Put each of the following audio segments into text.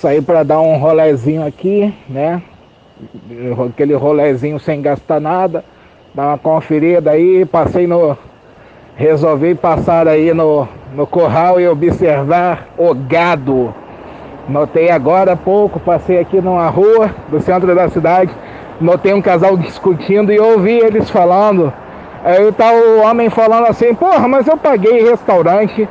Saí para dar um rolezinho aqui, né? Aquele rolezinho sem gastar nada. Dar uma conferida aí, passei no. Resolvi passar aí no, no curral e observar o gado. Notei agora há pouco, passei aqui numa rua do centro da cidade, notei um casal discutindo e ouvi eles falando. Aí tá o homem falando assim, porra, mas eu paguei restaurante,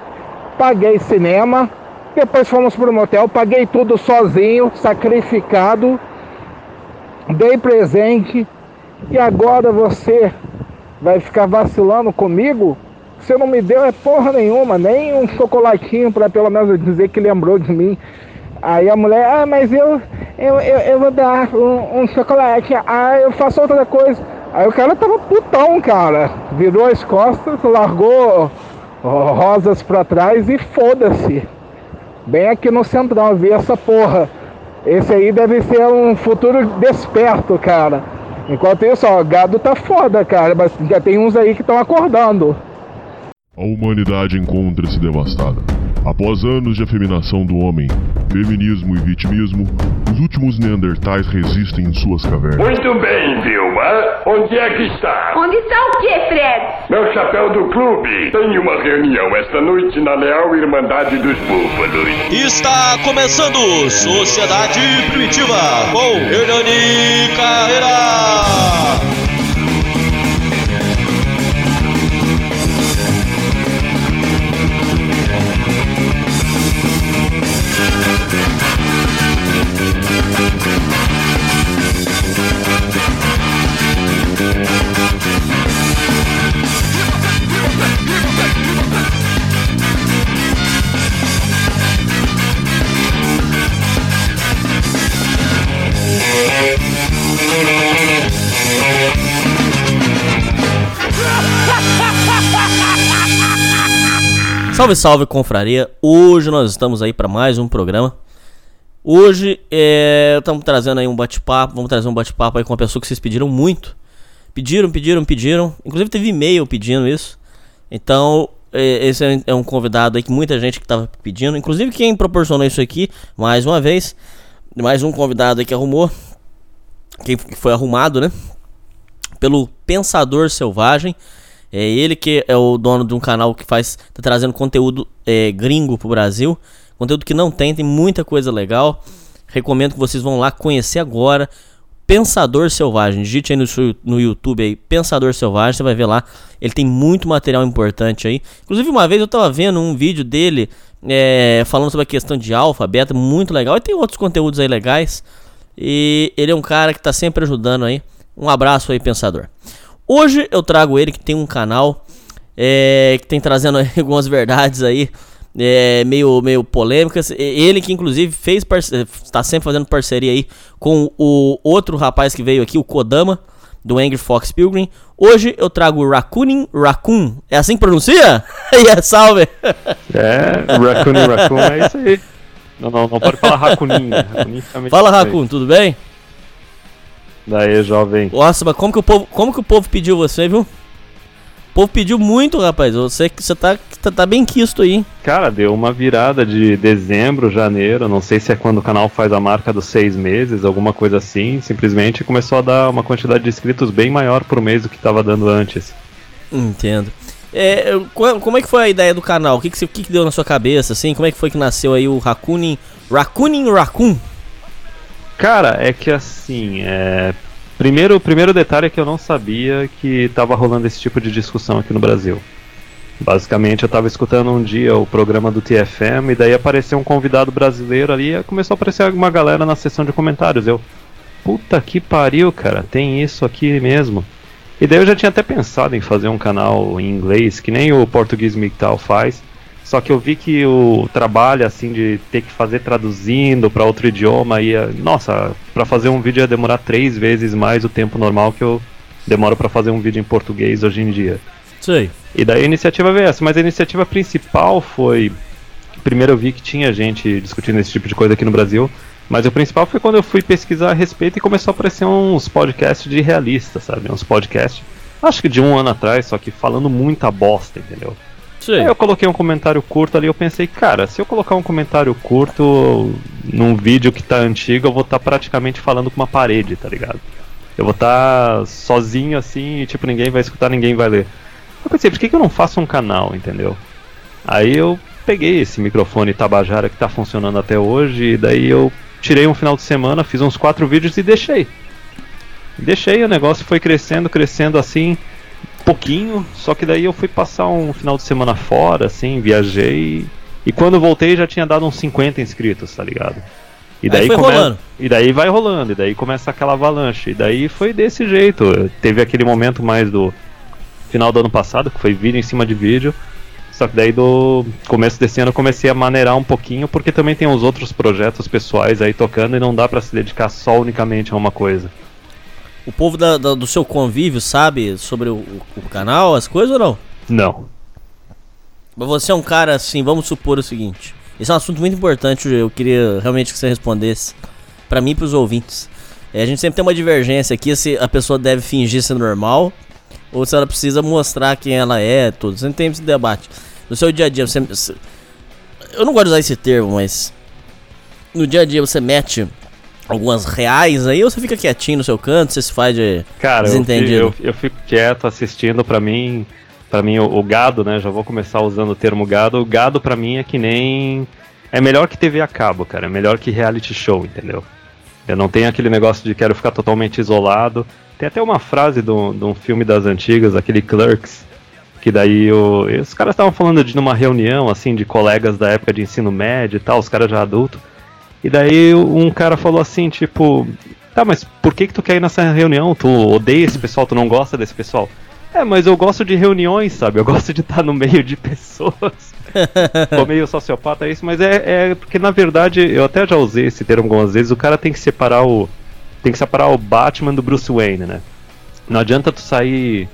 paguei cinema, depois fomos pro motel, paguei tudo sozinho, sacrificado, dei presente, e agora você vai ficar vacilando comigo? Você não me deu é porra nenhuma, nem um chocolatinho para pelo menos dizer que lembrou de mim. Aí a mulher, ah, mas eu, eu, eu, eu vou dar um, um, chocolate, ah, eu faço outra coisa. Aí o cara tava putão, cara. Virou as costas, largou rosas pra trás e foda-se. Bem aqui no central, vi essa porra. Esse aí deve ser um futuro desperto, cara. Enquanto isso, ó, gado tá foda, cara. Mas já tem uns aí que estão acordando. A humanidade encontra-se devastada. Após anos de afeminação do homem, feminismo e vitimismo, os últimos Neandertais resistem em suas cavernas. Muito bem, Onde é que está? Onde está o quê, Fred? Meu chapéu do clube. Tem uma reunião esta noite na Leal Irmandade dos Búfalos. Está começando Sociedade Primitiva com Hernani Carreira. Salve, salve, confraria! Hoje nós estamos aí para mais um programa. Hoje é, estamos trazendo aí um bate-papo. Vamos trazer um bate-papo aí com uma pessoa que vocês pediram muito. Pediram, pediram, pediram. Inclusive teve e-mail pedindo isso. Então, é, esse é, é um convidado aí que muita gente que estava pedindo. Inclusive quem proporcionou isso aqui, mais uma vez. Mais um convidado aí que arrumou. Que foi arrumado, né? Pelo Pensador Selvagem. É ele que é o dono de um canal que faz tá trazendo conteúdo é, gringo pro Brasil, conteúdo que não tem, tem muita coisa legal. Recomendo que vocês vão lá conhecer agora. Pensador Selvagem, digite aí no, no YouTube aí, Pensador Selvagem, você vai ver lá. Ele tem muito material importante aí. Inclusive, uma vez eu tava vendo um vídeo dele é, falando sobre a questão de alfa, beta, muito legal. E tem outros conteúdos aí legais. E ele é um cara que tá sempre ajudando aí. Um abraço aí, Pensador. Hoje eu trago ele que tem um canal é, que tem trazendo algumas verdades aí é, meio, meio polêmicas. Ele que inclusive fez está sempre fazendo parceria aí com o outro rapaz que veio aqui, o Kodama do Angry Fox Pilgrim. Hoje eu trago o Raccoon Raccoon. É assim que pronuncia? e é salve. É, Raccoon Raccoon é isso aí. Não, não, não pode falar Racoonin. Fala Raccoon, tudo bem? Daí, jovem. Nossa, mas como que o povo, como que o povo pediu você, viu? O povo pediu muito, rapaz. Você você tá, tá, tá bem quisto aí. Cara, deu uma virada de dezembro, janeiro. Não sei se é quando o canal faz a marca dos seis meses, alguma coisa assim. Simplesmente começou a dar uma quantidade de inscritos bem maior por mês do que estava dando antes. Entendo. É, como é que foi a ideia do canal? O que, que, que, que deu na sua cabeça, assim? Como é que foi que nasceu aí o Rakunin Rakunin Raccoon? Cara, é que assim, é... primeiro, o primeiro detalhe é que eu não sabia que estava rolando esse tipo de discussão aqui no Brasil. Basicamente, eu estava escutando um dia o programa do TFM e daí apareceu um convidado brasileiro ali e começou a aparecer uma galera na seção de comentários. Eu, puta que pariu, cara, tem isso aqui mesmo. E daí eu já tinha até pensado em fazer um canal em inglês, que nem o Português Mictal faz, só que eu vi que o trabalho, assim, de ter que fazer traduzindo para outro idioma ia. Nossa, para fazer um vídeo ia demorar três vezes mais o tempo normal que eu demoro para fazer um vídeo em português hoje em dia. Sei. E daí a iniciativa veio essa, mas a iniciativa principal foi. Primeiro eu vi que tinha gente discutindo esse tipo de coisa aqui no Brasil, mas o principal foi quando eu fui pesquisar a respeito e começou a aparecer uns podcasts de realista, sabe? Uns podcasts, acho que de um ano atrás, só que falando muita bosta, entendeu? Sim. Aí eu coloquei um comentário curto ali, eu pensei, cara, se eu colocar um comentário curto num vídeo que tá antigo, eu vou estar tá praticamente falando com uma parede, tá ligado? Eu vou estar tá sozinho assim, e tipo, ninguém vai escutar, ninguém vai ler. Eu pensei, por que, que eu não faço um canal, entendeu? Aí eu peguei esse microfone Tabajara que tá funcionando até hoje, e daí eu tirei um final de semana, fiz uns quatro vídeos e deixei. Deixei, o negócio foi crescendo, crescendo assim pouquinho, só que daí eu fui passar um final de semana fora, assim, viajei. E quando voltei já tinha dado uns 50 inscritos, tá ligado? E daí, come... e daí vai rolando, e daí começa aquela avalanche. E daí foi desse jeito. Teve aquele momento mais do final do ano passado, que foi vídeo em cima de vídeo. Só que daí do começo desse ano eu comecei a maneirar um pouquinho, porque também tem os outros projetos pessoais aí tocando e não dá para se dedicar só unicamente a uma coisa. O povo da, da, do seu convívio sabe sobre o, o, canal, as coisas ou não? Não. Mas você é um cara assim, vamos supor o seguinte. Esse é um assunto muito importante, eu queria realmente que você respondesse para mim e pros ouvintes. É, a gente sempre tem uma divergência aqui se a pessoa deve fingir ser normal ou se ela precisa mostrar quem ela é, tudo. Sempre tem esse debate. No seu dia a dia, você, eu não gosto de usar esse termo, mas no dia a dia você mete algumas reais aí ou você fica quietinho no seu canto, você se faz de Cara, desentendido? Eu, eu, eu fico quieto assistindo, para mim, para mim o, o, gado, né, já vou começar usando o termo gado, o gado para mim é que nem é melhor que TV a cabo, cara, é melhor que reality show, entendeu? Eu não tenho aquele negócio de quero ficar totalmente isolado. Tem até uma frase de um filme das antigas, aquele Clerks, que daí o, os caras estavam falando de numa reunião assim de colegas da época de ensino médio e tal, os caras já adultos. E daí um cara falou assim, tipo, tá, mas por que que tu quer ir nessa reunião? Tu odeia esse pessoal, tu não gosta desse pessoal? É, mas eu gosto de reuniões, sabe? Eu gosto de estar no meio de pessoas. Tô meio sociopata isso, mas é, é porque na verdade, eu até já usei esse termo algumas vezes, o cara tem que separar o. Tem que separar o Batman do Bruce Wayne, né? Não adianta tu sair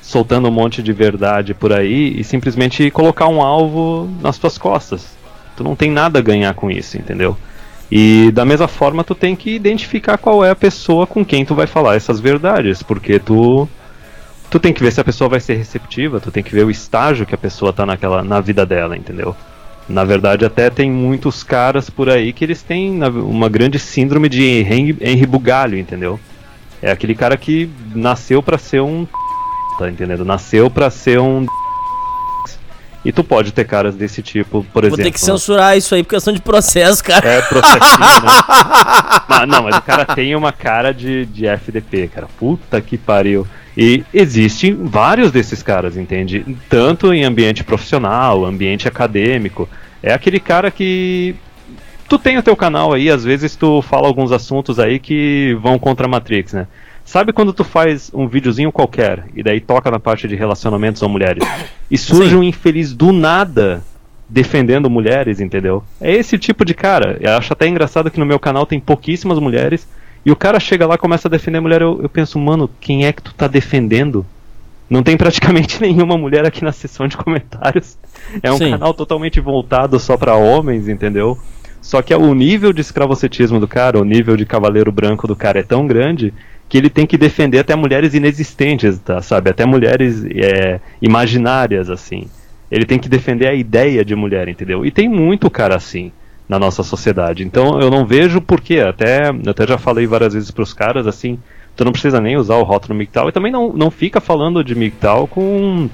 soltando um monte de verdade por aí e simplesmente colocar um alvo nas tuas costas. Tu não tem nada a ganhar com isso, entendeu? E da mesma forma tu tem que identificar qual é a pessoa com quem tu vai falar essas verdades, porque tu tu tem que ver se a pessoa vai ser receptiva, tu tem que ver o estágio que a pessoa tá naquela na vida dela, entendeu? Na verdade, até tem muitos caras por aí que eles têm uma grande síndrome de Henry, Henry Bugalho, entendeu? É aquele cara que nasceu para ser um tá entendendo? Nasceu para ser um e tu pode ter caras desse tipo, por Vou exemplo. Vou ter que censurar né? isso aí por questão de processo, cara. É, processinho, né? mas, não, mas o cara tem uma cara de, de FDP, cara. Puta que pariu. E existem vários desses caras, entende? Tanto em ambiente profissional, ambiente acadêmico. É aquele cara que. Tu tem o teu canal aí, às vezes tu fala alguns assuntos aí que vão contra a Matrix, né? Sabe quando tu faz um videozinho qualquer e daí toca na parte de relacionamentos ou mulheres e surge Sim. um infeliz do nada defendendo mulheres, entendeu? É esse tipo de cara. Eu acho até engraçado que no meu canal tem pouquíssimas mulheres e o cara chega lá começa a defender a mulher. Eu, eu penso, mano, quem é que tu tá defendendo? Não tem praticamente nenhuma mulher aqui na seção de comentários. É um Sim. canal totalmente voltado só para homens, entendeu? Só que o nível de escravocetismo do cara, o nível de cavaleiro branco do cara é tão grande que ele tem que defender até mulheres inexistentes, tá, sabe? Até mulheres é, imaginárias, assim. Ele tem que defender a ideia de mulher, entendeu? E tem muito cara assim na nossa sociedade. Então eu não vejo porquê. Até, até já falei várias vezes para os caras, assim, tu não precisa nem usar o rótulo MGTOW e também não, não fica falando de MGTOW com,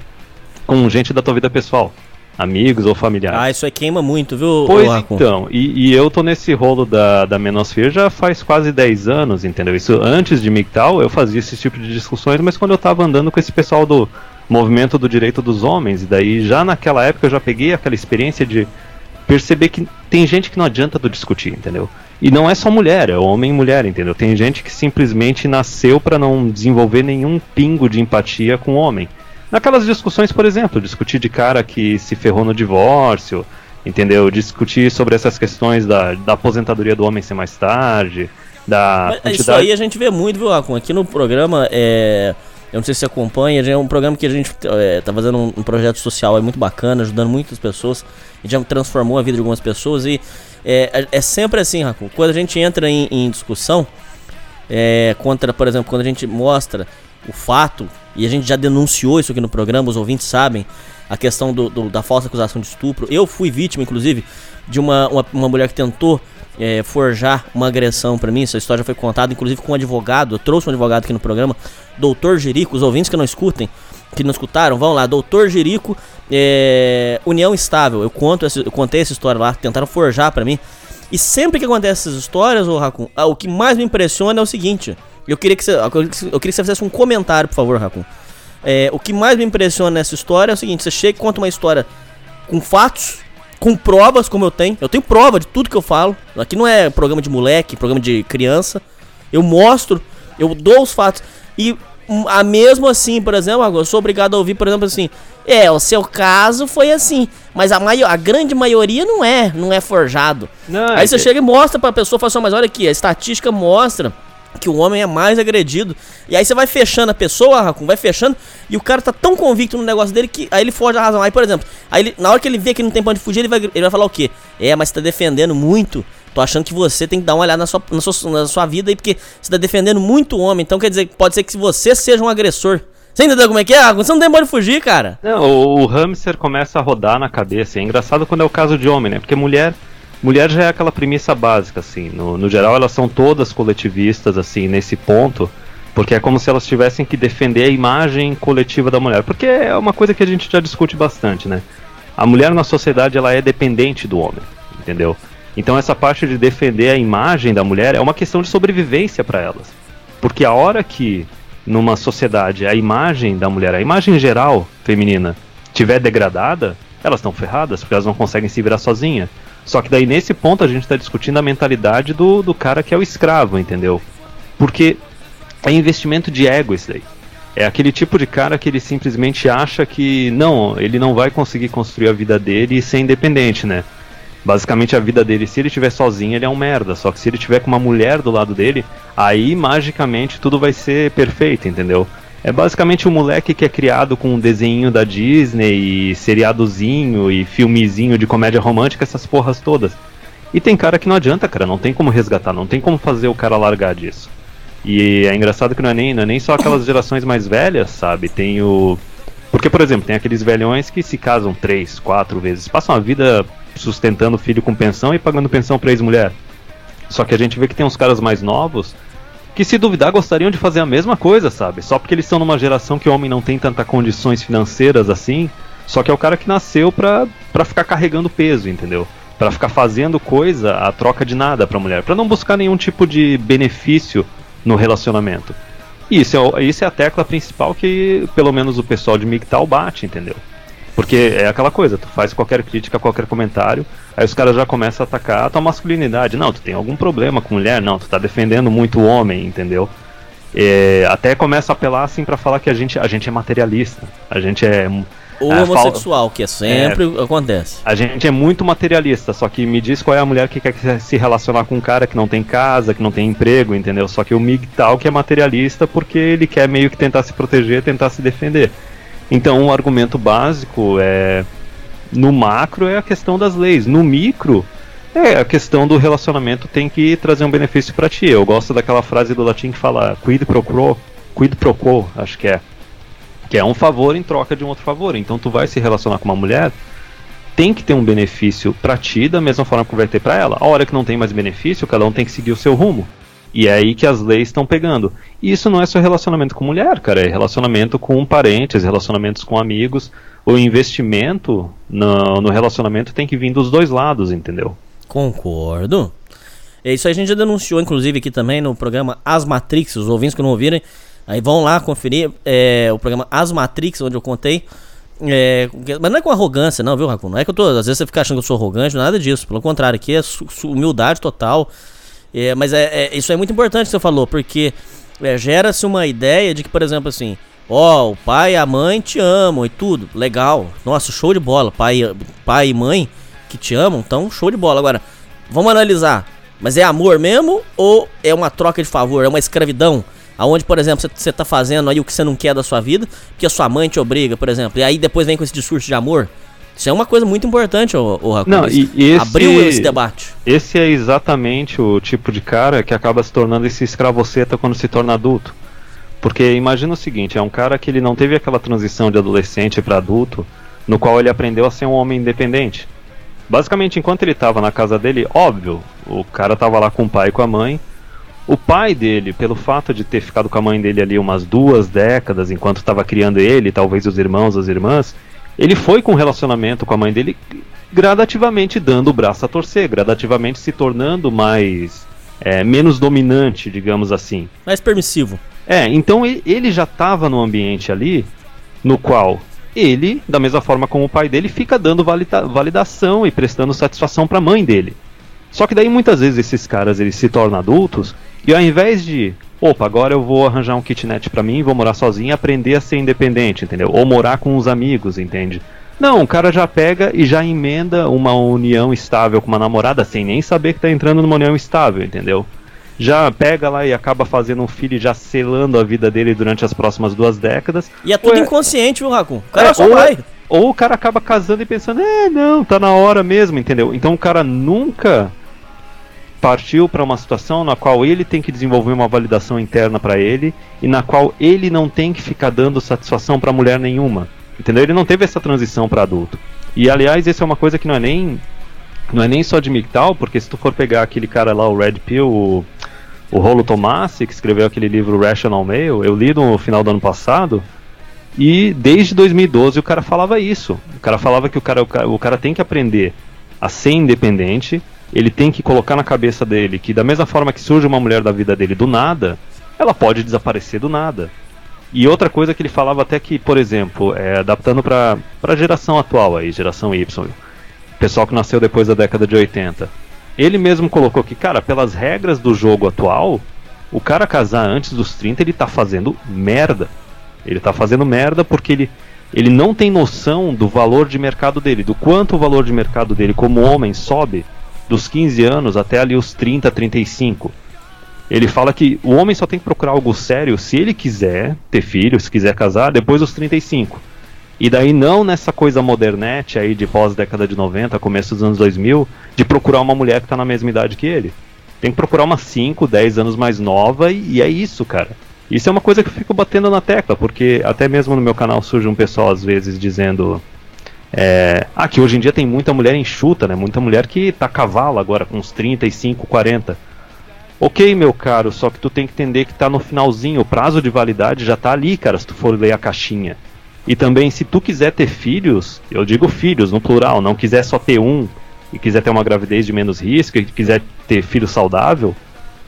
com gente da tua vida pessoal amigos ou familiares. Ah, isso aí queima muito, viu? Pois então, e, e, eu tô nesse rolo da, da Menosphere já faz quase 10 anos, entendeu? Isso antes de MGTOW eu fazia esse tipo de discussões, mas quando eu tava andando com esse pessoal do movimento do direito dos homens, e daí já naquela época eu já peguei aquela experiência de perceber que tem gente que não adianta tu discutir, entendeu? E não é só mulher, é homem e mulher, entendeu? Tem gente que simplesmente nasceu para não desenvolver nenhum pingo de empatia com o homem. Naquelas discussões, por exemplo, discutir de cara que se ferrou no divórcio, entendeu? Discutir sobre essas questões da, da aposentadoria do homem ser mais tarde, da Mas, quantidade... Isso aí a gente vê muito, viu, Acon? Aqui no programa, é... eu não sei se você acompanha, é um programa que a gente é, tá fazendo um, um projeto social é muito bacana, ajudando muitas pessoas, a gente já transformou a vida de algumas pessoas e é, é, é sempre assim, Racon, quando a gente entra em, em discussão, é, contra, por exemplo, quando a gente mostra o fato, e a gente já denunciou isso aqui no programa, os ouvintes sabem, a questão do, do, da falsa acusação de estupro. Eu fui vítima, inclusive, de uma, uma, uma mulher que tentou é, forjar uma agressão para mim. Essa história já foi contada, inclusive com um advogado. Eu trouxe um advogado aqui no programa, Doutor Jerico. Os ouvintes que não escutem, que não escutaram, vão lá. Doutor Jerico, é, União Estável. Eu conto, essa, eu contei essa história lá. Tentaram forjar para mim. E sempre que acontece essas histórias, ô Racun, o que mais me impressiona é o seguinte. Eu queria que você, eu queria que você fizesse um comentário, por favor, Racun. É, o que mais me impressiona nessa história é o seguinte: você chega e conta uma história com fatos, com provas, como eu tenho. Eu tenho prova de tudo que eu falo. Aqui não é programa de moleque, programa de criança. Eu mostro, eu dou os fatos. E hum, a mesmo assim, por exemplo, eu sou obrigado a ouvir, por exemplo, assim. É, o seu caso foi assim. Mas a, maior, a grande maioria não é, não é forjado. Não, Aí é você chega e mostra pra pessoa, fala assim, mas olha aqui, a estatística mostra que o homem é mais agredido. E aí você vai fechando a pessoa, Raccoon, vai fechando, e o cara tá tão convicto no negócio dele que aí ele foge da razão. Aí, por exemplo, aí ele, na hora que ele vê que não tem pra onde fugir, ele vai, ele vai falar o quê? É, mas você tá defendendo muito. Tô achando que você tem que dar uma olhada na sua, na sua, na sua vida aí, porque você tá defendendo muito o homem. Então quer dizer, pode ser que você seja um agressor. Você entendeu como é que é? Você não tem onde fugir, cara. Não, o, o hamster começa a rodar na cabeça. É engraçado quando é o caso de homem, né? Porque mulher mulher já é aquela premissa básica, assim. No, no geral, elas são todas coletivistas, assim, nesse ponto. Porque é como se elas tivessem que defender a imagem coletiva da mulher. Porque é uma coisa que a gente já discute bastante, né? A mulher na sociedade ela é dependente do homem, entendeu? Então essa parte de defender a imagem da mulher é uma questão de sobrevivência para elas. Porque a hora que numa sociedade a imagem da mulher, a imagem geral feminina, tiver degradada, elas estão ferradas, porque elas não conseguem se virar sozinha. Só que daí nesse ponto a gente está discutindo a mentalidade do, do cara que é o escravo, entendeu? Porque é investimento de ego isso daí. É aquele tipo de cara que ele simplesmente acha que não, ele não vai conseguir construir a vida dele e ser independente, né? Basicamente a vida dele, se ele estiver sozinho, ele é um merda. Só que se ele tiver com uma mulher do lado dele, aí magicamente tudo vai ser perfeito, entendeu? É basicamente um moleque que é criado com um desenho da Disney, e seriadozinho e filmezinho de comédia romântica, essas porras todas. E tem cara que não adianta, cara, não tem como resgatar, não tem como fazer o cara largar disso. E é engraçado que não é nem, não é nem só aquelas gerações mais velhas, sabe? Tem o. Porque, por exemplo, tem aqueles velhões que se casam três, quatro vezes, passam a vida sustentando o filho com pensão e pagando pensão pra ex-mulher. Só que a gente vê que tem uns caras mais novos que se duvidar gostariam de fazer a mesma coisa, sabe? Só porque eles estão numa geração que o homem não tem tantas condições financeiras assim, só que é o cara que nasceu pra, pra ficar carregando peso, entendeu? Para ficar fazendo coisa a troca de nada pra mulher, para não buscar nenhum tipo de benefício no relacionamento. E isso é, isso é a tecla principal que pelo menos o pessoal de MGTOW bate, entendeu? Porque é aquela coisa, tu faz qualquer crítica, qualquer comentário, aí os caras já começam a atacar a tua masculinidade. Não, tu tem algum problema com mulher, não, tu tá defendendo muito o homem, entendeu? É, até começa a apelar assim para falar que a gente, a gente é materialista, a gente é. Ou é, homossexual, que é sempre é, acontece. A gente é muito materialista, só que me diz qual é a mulher que quer se relacionar com um cara que não tem casa, que não tem emprego, entendeu? Só que o MGTOW que é materialista porque ele quer meio que tentar se proteger, tentar se defender. Então, um argumento básico é no macro é a questão das leis, no micro é a questão do relacionamento tem que trazer um benefício para ti. Eu gosto daquela frase do latim que fala quid pro quo, quid pro quo, acho que é, que é um favor em troca de um outro favor. Então, tu vai se relacionar com uma mulher, tem que ter um benefício para ti da mesma forma que vai ter para ela. A hora que não tem mais benefício, cada um tem que seguir o seu rumo. E é aí que as leis estão pegando. E isso não é só relacionamento com mulher, cara, é relacionamento com parentes, relacionamentos com amigos. O investimento no, no relacionamento tem que vir dos dois lados, entendeu? Concordo. É isso aí a gente já denunciou, inclusive, aqui também no programa As Matrix. Os ouvintes que não ouviram, aí vão lá conferir é, o programa As Matrix, onde eu contei. É, mas não é com arrogância, não, viu, Racun? Não é que eu tô. Às vezes você fica achando que eu sou arrogante, nada disso. Pelo contrário, aqui é humildade total. É, mas é, é, isso é muito importante que você falou, porque é, gera-se uma ideia de que, por exemplo, assim, ó, o pai e a mãe te amam e tudo, legal, nossa, show de bola, pai, pai e mãe que te amam, então show de bola. Agora, vamos analisar, mas é amor mesmo ou é uma troca de favor, é uma escravidão? Aonde, por exemplo, você tá fazendo aí o que você não quer da sua vida, porque a sua mãe te obriga, por exemplo, e aí depois vem com esse discurso de amor. Isso é uma coisa muito importante, o, o Não, e esse, abriu esse debate. Esse é exatamente o tipo de cara que acaba se tornando esse escravoceta quando se torna adulto. Porque imagina o seguinte, é um cara que ele não teve aquela transição de adolescente para adulto no qual ele aprendeu a ser um homem independente. Basicamente, enquanto ele estava na casa dele, óbvio, o cara estava lá com o pai e com a mãe. O pai dele, pelo fato de ter ficado com a mãe dele ali umas duas décadas enquanto estava criando ele, talvez os irmãos, as irmãs, ele foi com um relacionamento com a mãe dele gradativamente dando o braço a torcer, gradativamente se tornando mais é, menos dominante, digamos assim. Mais permissivo. É, então ele já estava no ambiente ali no qual ele, da mesma forma como o pai dele, fica dando valida validação e prestando satisfação para a mãe dele. Só que daí muitas vezes esses caras eles se tornam adultos e ao invés de, opa, agora eu vou arranjar um kitnet para mim, vou morar sozinho, e aprender a ser independente, entendeu? Ou morar com os amigos, entende? Não, o cara já pega e já emenda uma união estável com uma namorada sem nem saber que tá entrando numa união estável, entendeu? Já pega lá e acaba fazendo um filho e já selando a vida dele durante as próximas duas décadas. E é tudo inconsciente, viu, Racun? O cara é, só ou, vai. Ou o cara acaba casando e pensando, é, não, tá na hora mesmo, entendeu? Então o cara nunca partiu para uma situação na qual ele tem que desenvolver uma validação interna para ele e na qual ele não tem que ficar dando satisfação para mulher nenhuma. Entendeu? Ele não teve essa transição para adulto. E aliás, isso é uma coisa que não é nem não é nem só de MGTOW, porque se tu for pegar aquele cara lá, o Red Pill, o, o Rolo Tomassi, que escreveu aquele livro Rational Male, eu li no final do ano passado, e desde 2012 o cara falava isso. O cara falava que o cara, o cara, o cara tem que aprender a ser independente, ele tem que colocar na cabeça dele que da mesma forma que surge uma mulher da vida dele do nada, ela pode desaparecer do nada. E outra coisa que ele falava até que, por exemplo, é, adaptando para a geração atual aí, geração Y, pessoal que nasceu depois da década de 80. Ele mesmo colocou que, cara, pelas regras do jogo atual, o cara casar antes dos 30, ele tá fazendo merda. Ele tá fazendo merda porque ele, ele não tem noção do valor de mercado dele, do quanto o valor de mercado dele como homem sobe dos 15 anos até ali os 30, 35. Ele fala que o homem só tem que procurar algo sério se ele quiser ter filho, se quiser casar, depois dos 35. E daí não nessa coisa modernete aí de pós-década de 90, começo dos anos 2000, de procurar uma mulher que está na mesma idade que ele. Tem que procurar uma 5, 10 anos mais nova e, e é isso, cara. Isso é uma coisa que eu fico batendo na tecla, porque até mesmo no meu canal surge um pessoal às vezes dizendo é, ah, que hoje em dia tem muita mulher enxuta, né? Muita mulher que tá cavalo agora, com uns 35, 40. Ok, meu caro, só que tu tem que entender que tá no finalzinho, o prazo de validade já tá ali, cara, se tu for ler a caixinha. E também, se tu quiser ter filhos, eu digo filhos no plural, não quiser só ter um e quiser ter uma gravidez de menos risco e quiser ter filho saudável,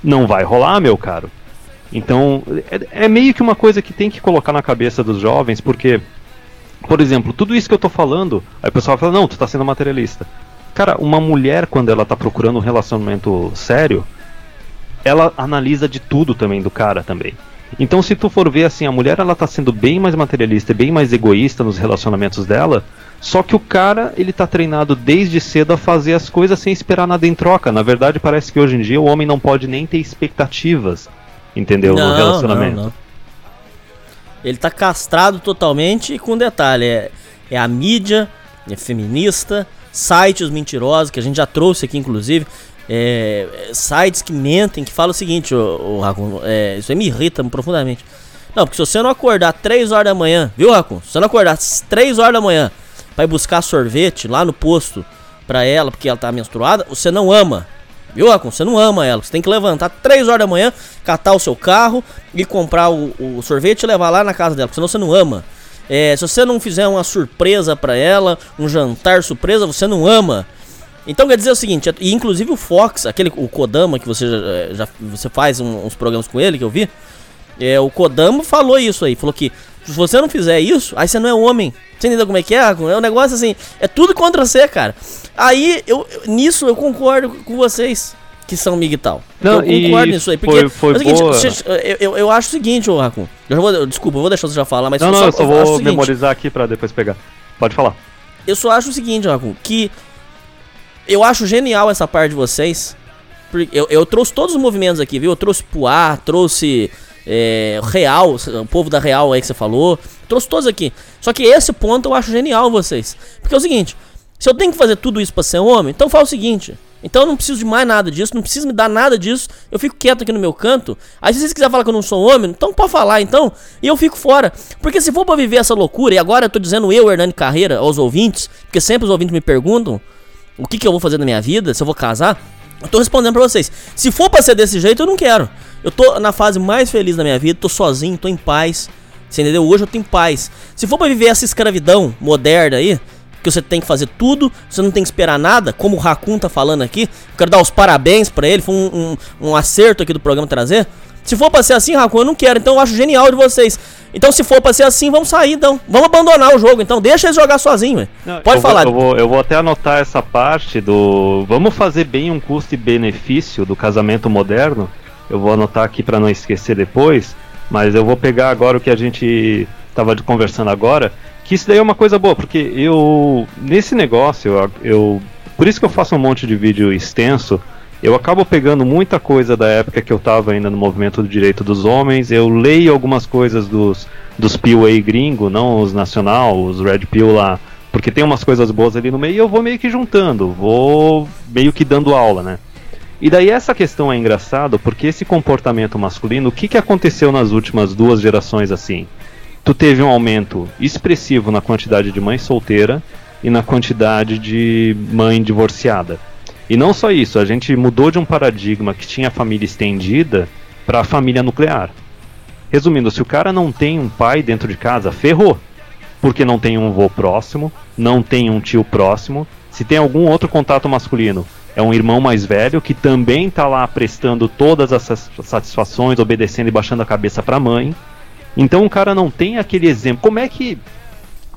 não vai rolar, meu caro. Então, é, é meio que uma coisa que tem que colocar na cabeça dos jovens, porque, por exemplo, tudo isso que eu tô falando, aí o pessoal fala, não, tu tá sendo materialista. Cara, uma mulher, quando ela tá procurando um relacionamento sério, ela analisa de tudo também do cara também. Então, se tu for ver assim, a mulher ela tá sendo bem mais materialista, bem mais egoísta nos relacionamentos dela, só que o cara, ele tá treinado desde cedo a fazer as coisas sem esperar nada em troca. Na verdade, parece que hoje em dia o homem não pode nem ter expectativas, entendeu, não, no relacionamento. Não, não. Ele tá castrado totalmente e com detalhe, é, é a mídia, é feminista, sites mentirosos, que a gente já trouxe aqui inclusive é, sites que mentem, que falam o seguinte, o, Racun, é, isso aí me irrita profundamente. Não, porque se você não acordar 3 horas da manhã, viu, Racun? Se você não acordar 3 horas da manhã para ir buscar sorvete lá no posto pra ela, porque ela tá menstruada, você não ama. Viu, Racun? Você não ama ela. Você tem que levantar 3 horas da manhã, catar o seu carro e comprar o, o sorvete e levar lá na casa dela, porque senão você não ama. É, se você não fizer uma surpresa para ela, um jantar surpresa, você não ama. Então quer dizer o seguinte, e inclusive o Fox, aquele o Kodama que você já, eh, já você faz um, uns programas com ele que eu vi, é, o Kodama falou isso aí, falou que se você não fizer isso, aí você não é homem. Você entendeu como é que é? É um negócio assim, é tudo contra você, cara. Aí eu nisso eu concordo com vocês que são migtal. Não, eu concordo nisso aí, porque foi, foi é seguinte, boa. eu, eu, eu acho o seguinte, ô Racun. Eu vou, desculpa, eu vou deixar você já falar, mas Não, não, eu só eu o vou memorizar aqui pra depois pegar. Pode falar. eu só acho o seguinte, Racun, que eu acho genial essa parte de vocês. Eu, eu trouxe todos os movimentos aqui, viu? Eu trouxe Puar, trouxe é, Real, o povo da Real aí que você falou. Trouxe todos aqui. Só que esse ponto eu acho genial vocês. Porque é o seguinte: se eu tenho que fazer tudo isso pra ser homem, então faz o seguinte. Então eu não preciso de mais nada disso, não precisa me dar nada disso. Eu fico quieto aqui no meu canto. Aí se vocês quiserem falar que eu não sou homem, então pode falar então. E eu fico fora. Porque se for pra viver essa loucura, e agora eu tô dizendo eu, Hernani Carreira, aos ouvintes, porque sempre os ouvintes me perguntam o que, que eu vou fazer na minha vida, se eu vou casar. Eu tô respondendo pra vocês. Se for pra ser desse jeito, eu não quero. Eu tô na fase mais feliz da minha vida, tô sozinho, tô em paz. Você entendeu? Hoje eu tenho paz. Se for pra viver essa escravidão moderna aí, que você tem que fazer tudo, você não tem que esperar nada, como o Raccoon tá falando aqui, quero dar os parabéns para ele, foi um, um, um, acerto aqui do programa trazer. Se for pra ser assim, Raccoon, eu não quero, então eu acho genial de vocês. Então, se for pra ser assim, vamos sair, então. Vamos abandonar o jogo, então. Deixa eles jogar sozinho, Pode eu falar. Vou, eu, vou, eu vou até anotar essa parte do. Vamos fazer bem um custo e benefício do casamento moderno. Eu vou anotar aqui para não esquecer depois. Mas eu vou pegar agora o que a gente estava conversando agora. Que isso daí é uma coisa boa, porque eu. Nesse negócio, eu, eu. Por isso que eu faço um monte de vídeo extenso eu acabo pegando muita coisa da época que eu estava ainda no movimento do direito dos homens, eu leio algumas coisas dos, dos POA gringo, não os nacional, os Red Pill lá, porque tem umas coisas boas ali no meio e eu vou meio que juntando, vou meio que dando aula, né? E daí essa questão é engraçada porque esse comportamento masculino, o que, que aconteceu nas últimas duas gerações assim? Tu teve um aumento expressivo na quantidade de mãe solteira e na quantidade de mãe divorciada. E não só isso, a gente mudou de um paradigma que tinha a família estendida para a família nuclear. Resumindo, se o cara não tem um pai dentro de casa, ferrou. Porque não tem um avô próximo, não tem um tio próximo. Se tem algum outro contato masculino, é um irmão mais velho que também está lá prestando todas as satisfações, obedecendo e baixando a cabeça para a mãe. Então o cara não tem aquele exemplo. Como é que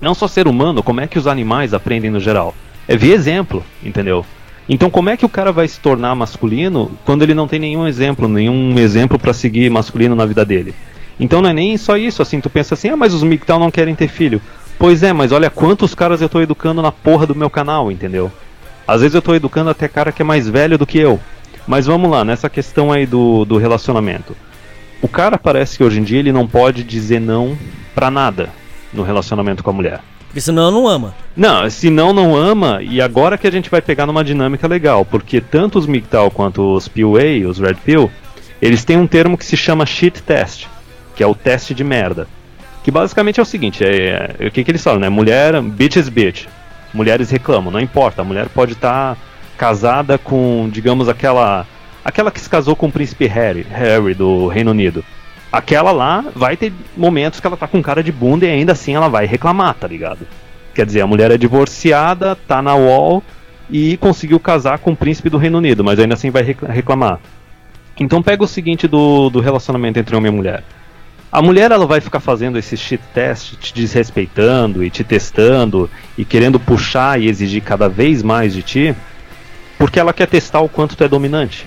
não só ser humano, como é que os animais aprendem no geral? É ver exemplo, entendeu? Então, como é que o cara vai se tornar masculino quando ele não tem nenhum exemplo, nenhum exemplo para seguir masculino na vida dele? Então, não é nem só isso, assim, tu pensa assim, ah, mas os MGTOW não querem ter filho. Pois é, mas olha quantos caras eu tô educando na porra do meu canal, entendeu? Às vezes eu tô educando até cara que é mais velho do que eu. Mas vamos lá, nessa questão aí do, do relacionamento. O cara parece que hoje em dia ele não pode dizer não pra nada no relacionamento com a mulher. Porque senão não ama. Não, senão não ama, e agora que a gente vai pegar numa dinâmica legal, porque tanto os MGTOW quanto os PUA, os Red Pill, eles têm um termo que se chama shit test, que é o teste de merda. Que basicamente é o seguinte, é, é o que, que eles falam, né? Mulher, bitch is bitch. Mulheres reclamam, não importa, a mulher pode estar tá casada com, digamos, aquela aquela que se casou com o príncipe Harry, Harry do Reino Unido aquela lá vai ter momentos que ela tá com cara de bunda e ainda assim ela vai reclamar, tá ligado? Quer dizer, a mulher é divorciada, tá na wall e conseguiu casar com o príncipe do Reino Unido, mas ainda assim vai reclamar. Então pega o seguinte do, do relacionamento entre homem e mulher. A mulher ela vai ficar fazendo esse shit test, te desrespeitando e te testando e querendo puxar e exigir cada vez mais de ti, porque ela quer testar o quanto tu é dominante.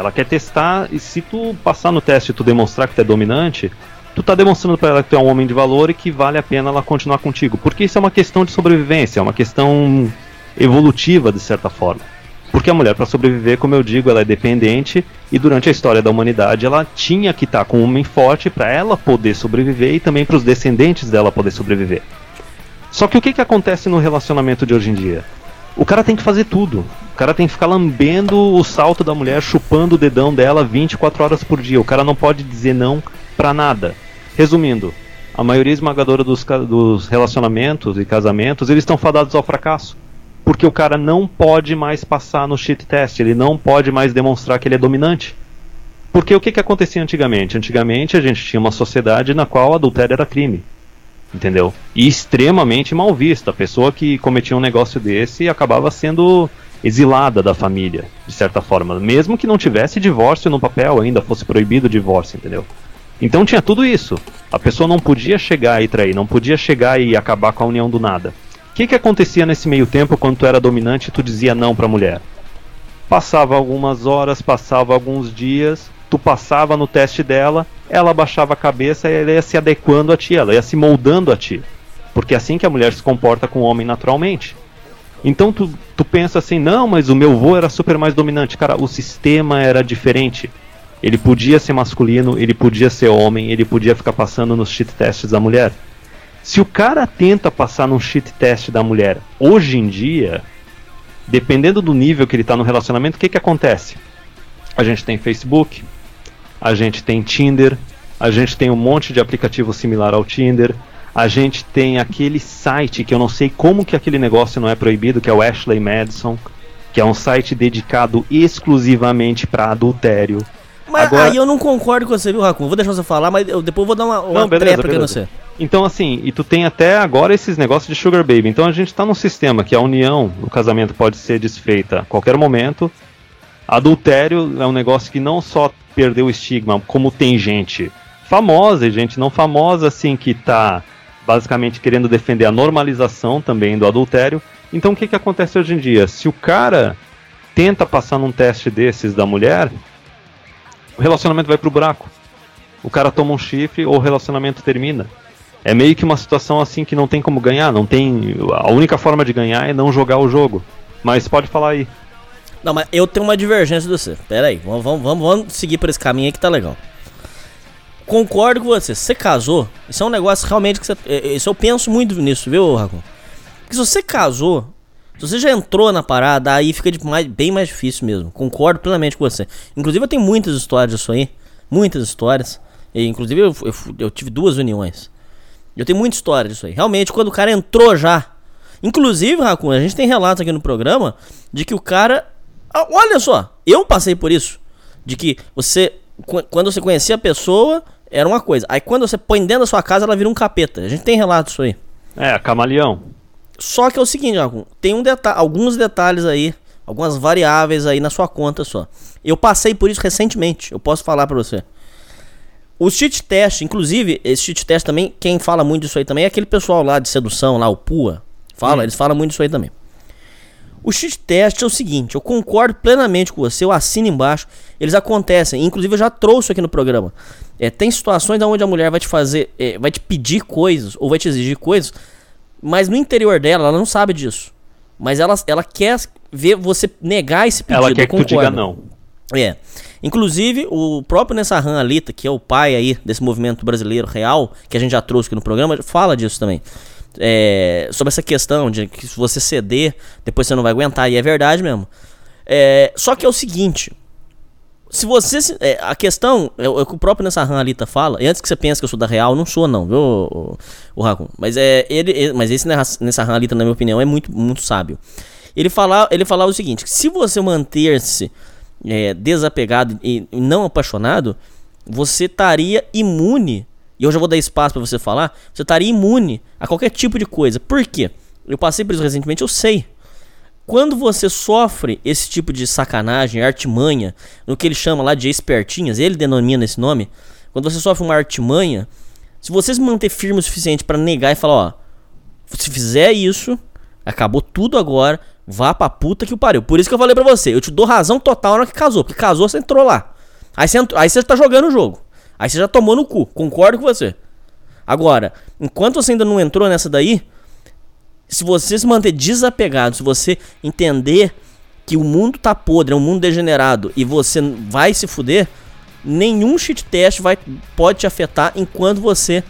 Ela quer testar e se tu passar no teste e tu demonstrar que tu é dominante, tu tá demonstrando para ela que tu é um homem de valor e que vale a pena ela continuar contigo. Porque isso é uma questão de sobrevivência, é uma questão evolutiva de certa forma. Porque a mulher para sobreviver, como eu digo, ela é dependente e durante a história da humanidade ela tinha que estar tá com um homem forte para ela poder sobreviver e também para os descendentes dela poder sobreviver. Só que o que, que acontece no relacionamento de hoje em dia? O cara tem que fazer tudo. Cara tem que ficar lambendo o salto da mulher, chupando o dedão dela 24 horas por dia. O cara não pode dizer não pra nada. Resumindo, a maioria esmagadora dos, dos relacionamentos e casamentos, eles estão fadados ao fracasso. Porque o cara não pode mais passar no shit test, ele não pode mais demonstrar que ele é dominante. Porque o que, que acontecia antigamente? Antigamente a gente tinha uma sociedade na qual adultério era crime entendeu? E extremamente mal vista. A pessoa que cometia um negócio desse acabava sendo exilada da família, de certa forma, mesmo que não tivesse divórcio no papel ainda, fosse proibido o divórcio, entendeu? Então tinha tudo isso. A pessoa não podia chegar e trair, não podia chegar e acabar com a união do nada. O que, que acontecia nesse meio tempo quando tu era dominante e tu dizia não pra mulher? Passava algumas horas, passava alguns dias, tu passava no teste dela, ela baixava a cabeça e ela ia se adequando a ti, ela ia se moldando a ti. Porque é assim que a mulher se comporta com o homem naturalmente. Então tu, tu pensa assim, não, mas o meu vô era super mais dominante. Cara, o sistema era diferente. Ele podia ser masculino, ele podia ser homem, ele podia ficar passando nos shit tests da mulher. Se o cara tenta passar num shit test da mulher hoje em dia, dependendo do nível que ele está no relacionamento, o que, que acontece? A gente tem Facebook, a gente tem Tinder, a gente tem um monte de aplicativo similar ao Tinder, a gente tem aquele site que eu não sei como que aquele negócio não é proibido, que é o Ashley Madison, que é um site dedicado exclusivamente para adultério. Mas Agora- aí eu não concordo com você, viu, Racun? Vou deixar você falar, mas eu depois vou dar uma, uma Não, beleza, você. Então, assim, e tu tem até agora esses negócios de Sugar Baby. Então a gente tá num sistema que a união no casamento pode ser desfeita a qualquer momento. Adultério é um negócio que não só perdeu o estigma, como tem gente famosa e gente não famosa, assim, que tá basicamente querendo defender a normalização também do adultério. Então o que, que acontece hoje em dia? Se o cara tenta passar num teste desses da mulher, o relacionamento vai pro buraco. O cara toma um chifre ou o relacionamento termina. É meio que uma situação assim que não tem como ganhar, não tem. A única forma de ganhar é não jogar o jogo. Mas pode falar aí. Não, mas eu tenho uma divergência do você. Pera aí, vamos, vamos, vamos, seguir por esse caminho aí que tá legal. Concordo com você. Você casou, isso é um negócio realmente que você. é, é, Isso eu penso muito nisso, viu, Racon? Porque se você casou, se você já entrou na parada, aí fica mais- bem mais difícil mesmo. Concordo plenamente com você. Inclusive, eu tenho muitas histórias disso aí. Muitas histórias. E, inclusive, eu, eu, eu tive duas uniões. Eu tenho muita história disso aí. Realmente, quando o cara entrou já. Inclusive, Racun, a gente tem relatos aqui no programa de que o cara. Ah, Olha só, eu passei por isso. De que você. qu- Quando você conhecia a pessoa, era uma coisa. Aí quando você põe dentro da sua casa, ela vira um capeta. A gente tem relatos disso aí. É, camaleão. Só que é o seguinte, tem um deta alguns detalhes aí, algumas variáveis aí na sua conta só. Eu passei por isso recentemente, eu posso falar pra você. O cheat test, inclusive, esse cheat test também, quem fala muito disso aí também é aquele pessoal lá de sedução, lá, o PUA. Fala, eles falam muito disso aí também. O cheat test é o seguinte, eu concordo plenamente com você, eu assino embaixo. Eles acontecem, inclusive eu já trouxe aqui no programa. É, tem situações onde a mulher vai te fazer, é, vai te pedir coisas ou vai te exigir coisas, mas no interior dela ela não sabe disso. Mas ela, ela quer ver você negar esse pedido. Ela quer que tu diga não. É. Inclusive, o próprio Nessahan Alita, que é o pai aí desse movimento brasileiro real, que a gente já trouxe aqui no programa, fala disso também. É, sobre essa questão de que se você ceder, depois você não vai aguentar, e é verdade mesmo. É, só que é o seguinte. Se você. se- é, a questão, é, o é o que o próprio Nessahan Alita fala, antes que você pense que eu sou da real, não sou, não, viu, o, o? Mas, é, ele, ele- mas esse Nessahan Alita, na minha opinião, é muito, muito sábio. Ele fala, ele fala o seguinte: se você manter-se é, desapegado e não apaixonado, você estaria imune. E eu já vou dar espaço pra você falar. Você estaria imune a qualquer tipo de coisa. Por quê? Eu passei por isso recentemente, eu sei. Quando você sofre esse tipo de sacanagem, artimanha, no que ele chama lá de espertinhas, ele denomina esse nome. Quando você sofre uma artimanha, se você se manter firme o suficiente pra negar e falar, ó, se fizer isso, acabou tudo agora, vá pra puta que o pariu. Por isso que eu falei pra você, eu te dou razão total na hora que casou, porque casou, você entrou lá. Aí você, entrou, aí você tá jogando o jogo. Aí você já tomou no cu, concordo com você. Agora, enquanto você ainda não entrou nessa daí, se você se manter desapegado, se você entender que o mundo tá podre, é um mundo degenerado e você vai se fuder, nenhum cheat test vai, pode te afetar enquanto você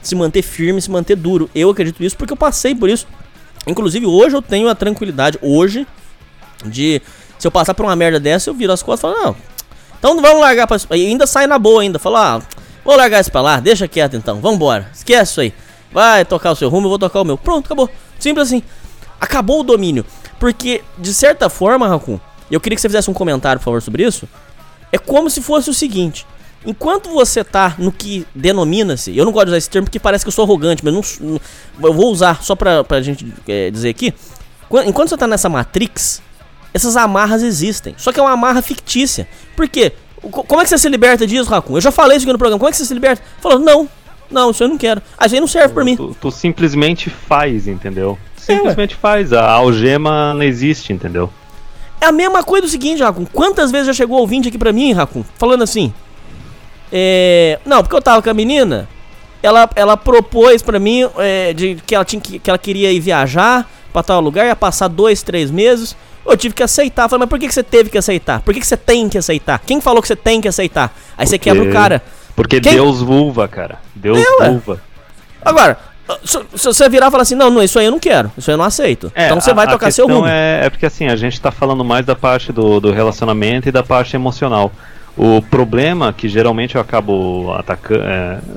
se manter firme, se manter duro. Eu acredito nisso porque eu passei por isso. Inclusive, hoje eu tenho a tranquilidade, hoje, de se eu passar por uma merda dessa, eu viro as costas e falo, não, então vamos largar pra. E ainda sai na boa ainda. Fala, ah, vou largar isso pra lá, deixa quieto então, vambora. Esquece isso aí. Vai tocar o seu rumo, eu vou tocar o meu. Pronto, acabou. Simples assim. Acabou o domínio. Porque, de certa forma, Raccoon, eu queria que você fizesse um comentário, por favor, sobre isso. É como se fosse o seguinte. Enquanto você tá no que denomina-se, eu não gosto de usar esse termo porque parece que eu sou arrogante, mas não, não- eu vou usar só pra, pra gente é, dizer aqui. Quan- Enquanto você tá nessa Matrix, essas amarras existem. Só que é uma amarra fictícia. Por quê? Co- Como é que você se liberta disso, Raccoon? Eu já falei isso aqui no programa. Como é que você se liberta? Falou, não, não, isso eu não quero. Ah, isso aí não serve pra mim. Tu, tu simplesmente faz, entendeu? Simplesmente faz. A algema não existe, entendeu? É a mesma coisa do seguinte, Raccoon. Quantas vezes já chegou ouvinte aqui pra mim, Raccoon, falando assim? É. Não, porque eu tava com a menina, ela, ela propôs pra mim é, de, que, ela tinha, que, que ela queria ir viajar pra tal lugar, ia passar dois, três meses. Eu tive que aceitar. Falei, mas por que, que você teve que aceitar? Por que, que você tem que aceitar? Quem falou que você tem que aceitar? Aí você quebra o cara. Porque Quem- Deus vulva, cara. Deus É, vulva. Agora, Se, você virar e falar assim, não, não, isso aí eu não quero, isso aí eu não aceito. É, então você a- vai a tocar seu rumo. É, é porque assim, a gente tá falando mais da parte do, do relacionamento e da parte emocional. O problema que geralmente eu acabo atacando,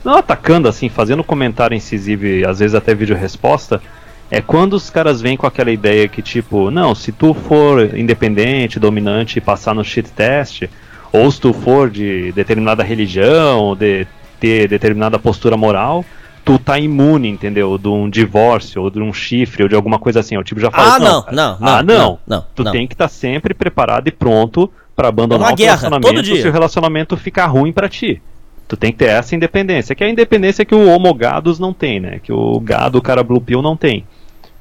não atacando assim, fazendo comentário incisivo e às vezes até vídeo resposta, é quando os caras vêm com aquela ideia que tipo, não, se tu for independente, dominante e passar no shit test, ou se tu for de determinada religião, de ter determinada postura moral, tu tá imune, entendeu? De um divórcio, ou de um chifre, ou de alguma coisa assim. O tipo já fala, Ah, não, cara, não, ah, não, não, não, não, Tu não. tem que estar sempre preparado e pronto pra abandonar É o guerra, relacionamento todo dia. se o relacionamento ficar ruim pra ti. Tu tem que ter essa independência, que é a independência que o homogados não tem, né? Que o gado, o cara blue pill não tem.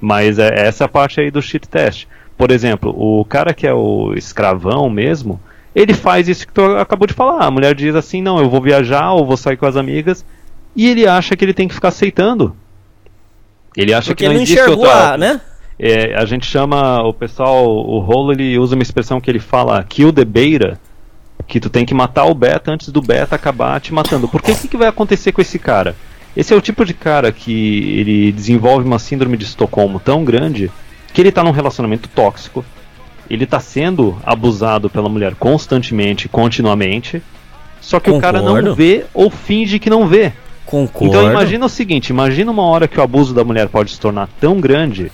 Mas é essa é a parte aí do shit test. Por exemplo, o cara que é o escravão mesmo, ele faz isso que tu acabou de falar. A mulher diz assim: não, eu vou viajar ou vou sair com as amigas. E ele acha que ele tem que ficar aceitando. Ele acha Porque que não, ele não existe enxergou outra. a, né? É, a gente chama o pessoal, o Rolo ele usa uma expressão que ele fala kill the beta, que tu tem que matar o beta antes do beta acabar te matando. Porque o que, que vai acontecer com esse cara? Esse é o tipo de cara que ele desenvolve uma síndrome de Estocolmo tão grande que ele tá num relacionamento tóxico, ele tá sendo abusado pela mulher constantemente, continuamente, só que o cara não Concordo. vê ou finge que não vê. Concordo. Então imagina o seguinte, imagina uma hora que o abuso da mulher pode se tornar tão grande,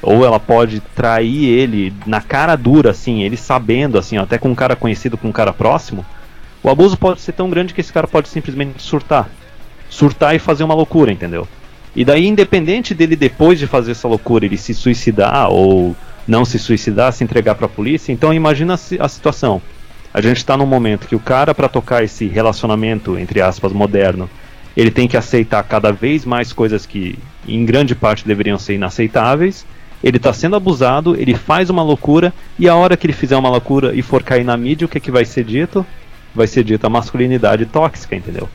ou ela pode trair ele na cara dura, assim, ele sabendo, assim, ó, até com um cara conhecido, com um cara próximo, o abuso pode ser tão grande que esse cara pode simplesmente surtar. Surtar e fazer uma loucura, entendeu? E daí, independente dele depois de fazer essa loucura, ele se suicidar ou não se suicidar, se entregar pra polícia, então imagina a si- a situação. A gente tá num momento que o cara, pra tocar esse relacionamento, entre aspas, moderno, ele tem que aceitar cada vez mais coisas que, em grande parte, deveriam ser inaceitáveis. Ele está sendo abusado, ele faz uma loucura, e a hora que ele fizer uma loucura e for cair na mídia, o que, que vai ser dito? Vai ser dito a masculinidade tóxica, entendeu?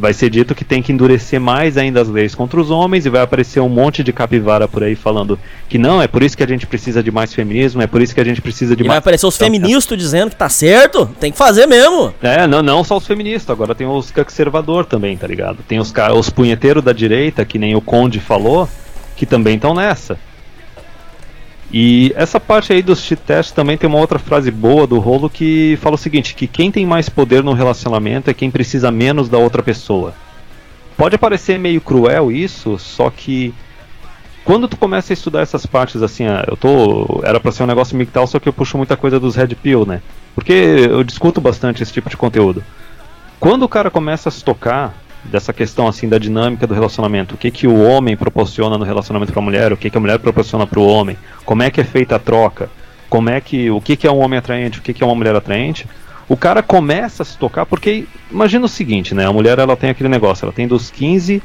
Vai ser dito que tem que endurecer mais ainda as leis contra os homens e vai aparecer um monte de capivara por aí falando que não, é por isso que a gente precisa de mais feminismo, é por isso que a gente precisa de E vai mais. aparecer os feministas dizendo que tá certo, tem que fazer mesmo. É, não, não só os feministas, agora tem os conservador também, tá ligado? Tem os, os punheteiros da direita, que nem o Conde falou, que também estão nessa. E essa parte aí dos cheat tests também tem uma outra frase boa do rolo que fala o seguinte, que quem tem mais poder no relacionamento é quem precisa menos da outra pessoa. Pode parecer meio cruel isso, só que quando tu começa a estudar essas partes assim, ah, eu tô. Era pra ser um negócio mictal, só que eu puxo muita coisa dos Red Pill, né? Porque eu discuto bastante esse tipo de conteúdo. Quando o cara começa a se tocar dessa questão assim da dinâmica do relacionamento, o que que o homem proporciona no relacionamento pra mulher, o que que a mulher proporciona pro homem, como é que é feita a troca, como é que o que que é um homem atraente, o que que é uma mulher atraente, o cara começa a se tocar porque imagina o seguinte, né? A mulher ela tem aquele negócio, ela tem dos 15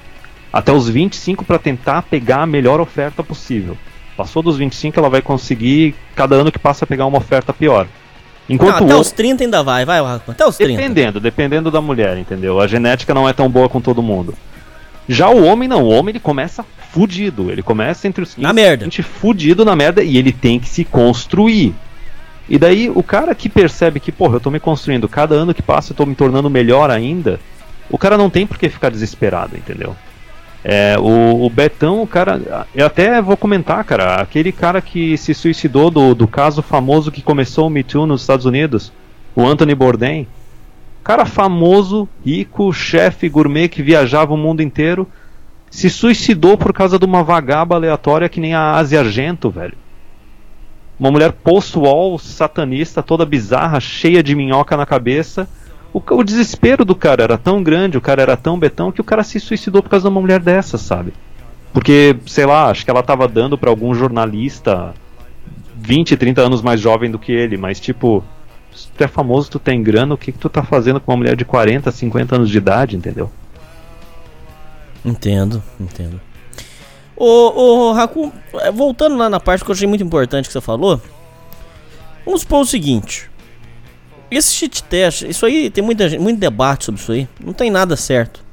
até os 25 para tentar pegar a melhor oferta possível. Passou dos 25, ela vai conseguir cada ano que passa pegar uma oferta pior. Não, Enquanto o até outro, os 30 ainda vai, vai, Rafa, até os 30. Dependendo, dependendo da mulher, entendeu? A genética não é tão boa com todo mundo. Já o homem não, o homem ele começa fudido, ele começa entre os 15 Na merda. e 20 fudido na merda e ele tem que se construir. E daí o cara que percebe que, porra, eu tô me construindo, cada ano que passa eu tô me tornando melhor ainda, o cara não tem por que ficar desesperado, entendeu? É, o, o Betão, o cara. Eu até vou comentar, cara. Aquele cara que se suicidou do, do caso famoso que começou o Me Too nos Estados Unidos, o Anthony Bourdain. Cara famoso, rico, chefe gourmet que viajava o mundo inteiro, se suicidou por causa de uma vagaba aleatória que nem a Asia Argento, velho. Uma mulher post-wall, satanista, toda bizarra, cheia de minhoca na cabeça. O, o desespero do cara era tão grande, o cara era tão betão, que o cara se suicidou por causa de uma mulher dessa, sabe? Porque, sei lá, acho que ela tava dando pra algum jornalista 20, 30 anos mais jovem do que ele, mas tipo, se tu é famoso, tu tem grana, o que, que tu tá fazendo com uma mulher de 40, 50 anos de idade, entendeu? Entendo, entendo. Ô, ô Raku, eh, voltando lá na parte que eu achei muito importante que você falou, vamos supor o seguinte. Esse cheat test, isso aí tem muita, muito debate sobre isso aí. Não tem nada certo.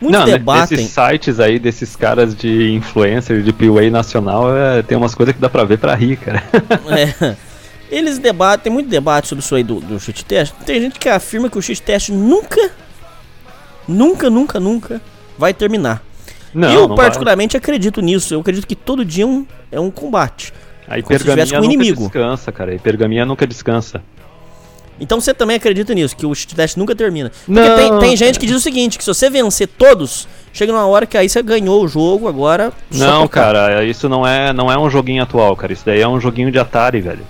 Muitos Não, né, debatem. Esses sites aí, desses caras de influencer, de PWA nacional, é, tem umas coisas que dá pra ver pra rir, cara. É. Eles debatem, tem muito debate sobre isso aí do, do cheat test. Tem gente que afirma que o cheat test nunca, nunca, nunca, nunca vai terminar. Não, eu, não particularmente, acredito nisso. Eu acredito que todo dia é um, é um combate. A hipergamia um nunca descansa, cara. A hipergamia nunca descansa. Então você também acredita nisso, que o cheat test nunca termina. Porque Não. tem, tem gente que diz o seguinte, que se você vencer todos, chega numa hora que aí você ganhou o jogo, agora... Não, cara, isso não é, não é um joguinho atual, cara. Isso daí é um joguinho de Atari, velho.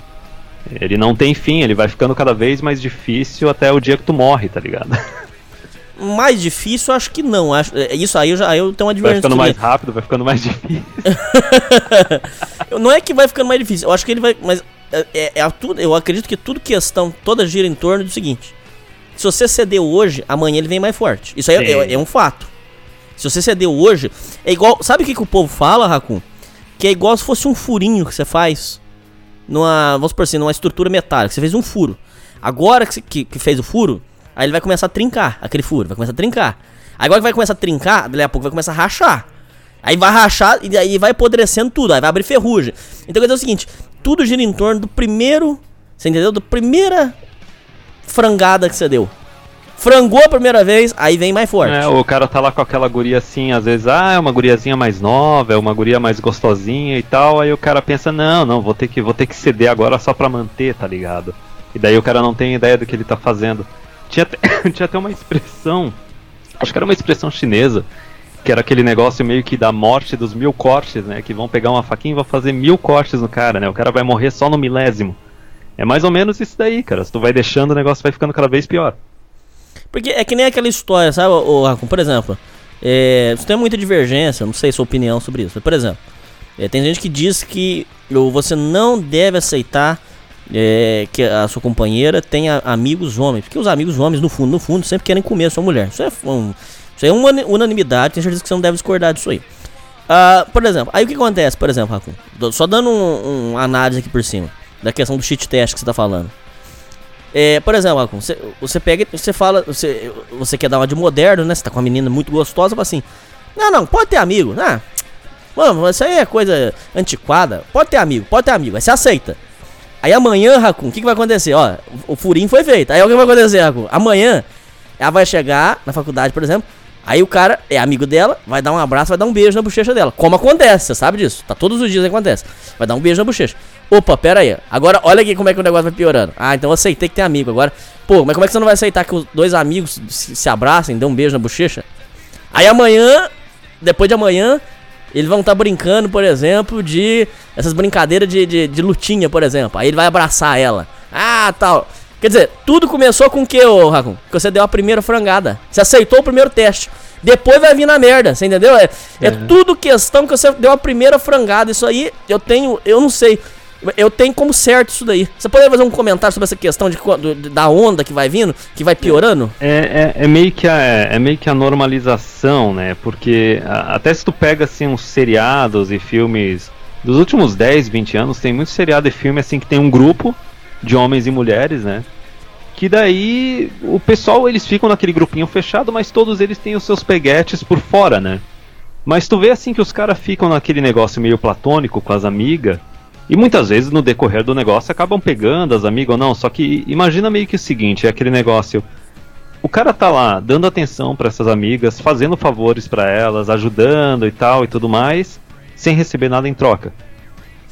Ele não tem fim, ele vai ficando cada vez mais difícil até o dia que tu morre, tá ligado? Mais difícil, eu acho que não. Acho, é, isso aí eu, já, aí eu tenho uma Vai divergência. ficando com mais rápido, vai ficando mais difícil. Não é que vai ficando mais difícil, eu acho que ele vai. Mas é, é- é tudo, eu acredito que tudo questão, toda gira em torno do seguinte: se você cedeu hoje, amanhã ele vem mais forte. Isso aí é, é- é um fato. Se você cedeu hoje, é igual. Sabe o que, que o povo fala, Racun? Que é igual se fosse um furinho que você faz numa. Vamos supor assim, numa estrutura metálica. Você fez um furo. Agora que, que, que fez o furo, aí ele vai começar a trincar aquele furo, vai começar a trincar. Agora que vai começar a trincar, daqui a pouco vai começar a rachar. Aí vai rachar e aí vai apodrecendo tudo, aí vai abrir ferrugem. Então quer dizer o seguinte, tudo gira em torno do primeiro, você entendeu? Da primeira frangada que você deu. Frangou a primeira vez, aí vem mais forte. É, o cara tá lá com aquela guria assim, às vezes, ah, é uma guriazinha mais nova, é uma guria mais gostosinha e tal, aí o cara pensa, não, não, vou ter que, vou ter que ceder agora só pra manter, tá ligado? E daí o cara não tem ideia do que ele tá fazendo. Tinha até, tinha até uma expressão, acho que era uma expressão chinesa, que era aquele negócio meio que da morte dos mil cortes, né? Que vão pegar uma faquinha e vão fazer mil cortes no cara, né? O cara vai morrer só no milésimo. É mais ou menos isso daí, cara. Se tu vai deixando, o negócio vai ficando cada vez pior. Porque é que nem aquela história, sabe, ô, Racun? Por exemplo, é, tem muita divergência, não sei sua opinião sobre isso. Por exemplo, é, tem gente que diz que você não deve aceitar é, que a sua companheira tenha amigos homens. Porque os amigos homens, no fundo, no fundo, sempre querem comer a sua mulher. Isso é, um, isso é uma unanimidade, tenho certeza que você não deve discordar disso aí. Ah, por exemplo, aí o que acontece, por exemplo? Tô Só dando um, um análise aqui por cima da questão do cheat test que você tá falando. É, por exemplo, Racun, você, você pega você fala, você, você quer dar uma de moderno, né? Você tá com uma menina muito gostosa, fala assim: Não, não, pode ter amigo, né? Mano, isso aí é coisa antiquada. Pode ter amigo, pode ter amigo, aí você aceita. Aí amanhã, Racun, o que, que vai acontecer? Ó, o, furinho foi feito. Aí o que vai acontecer, Racun? Amanhã, ela vai chegar na faculdade, por exemplo. Aí o cara é amigo dela, vai dar um abraço, vai dar um beijo na bochecha dela. Como acontece, você sabe disso. Tá todos os dias acontece. Vai dar um beijo na bochecha. Opa, pera aí. Agora olha aqui como é que o negócio vai piorando. Ah, então eu aceitei que tem amigo. Agora, pô, mas como é que você não vai aceitar que os dois amigos se, abracem, dêem um beijo na bochecha? Aí amanhã, depois de amanhã, eles vão estar brincando, por exemplo, de. Essas brincadeiras de, de, de lutinha, por exemplo. Aí ele vai abraçar ela. Ah, tal. Quer dizer, tudo começou com o que, ô Racun? Que você deu a primeira frangada. Você aceitou o primeiro teste. Depois vai vir na merda, você entendeu? É, é tudo questão que você deu a primeira frangada. Isso aí eu tenho, eu não sei. Eu tenho como certo isso daí. Você poderia fazer um comentário sobre essa questão de, do- da onda que vai vindo, que vai piorando? É, é, é meio que a, é meio que a normalização, né? Porque a- até se tu pega assim uns seriados e filmes dos últimos 10, 20 anos, tem muito seriado e filme assim que tem um grupo de homens e mulheres, né? Que daí o pessoal eles ficam naquele grupinho fechado, mas todos eles têm os seus peguetes por fora, né? Mas tu vê assim que os caras ficam naquele negócio meio platônico com as amigas. E muitas vezes no decorrer do negócio acabam pegando as amigas ou não. Só que imagina meio que o seguinte: é aquele negócio. O cara tá lá dando atenção para essas amigas, fazendo favores para elas, ajudando e tal e tudo mais, sem receber nada em troca.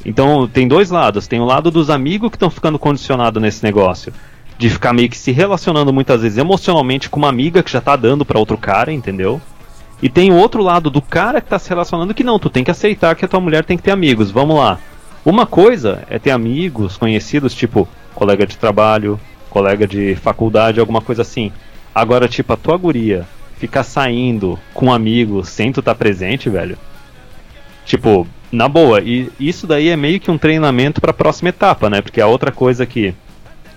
Então tem dois lados. Tem o lado dos amigos que estão ficando condicionados nesse negócio. De ficar meio que se relacionando muitas vezes emocionalmente com uma amiga que já tá dando para outro cara, entendeu? E tem o outro lado do cara que tá se relacionando que não, tu tem que aceitar que a tua mulher tem que ter amigos. Vamos lá. Uma coisa é ter amigos conhecidos, tipo colega de trabalho, colega de faculdade, alguma coisa assim. Agora, tipo, a tua guria ficar saindo com amigos sem tu tá presente, velho. Tipo, na boa, e isso daí é meio que um treinamento pra próxima etapa, né? Porque a outra coisa que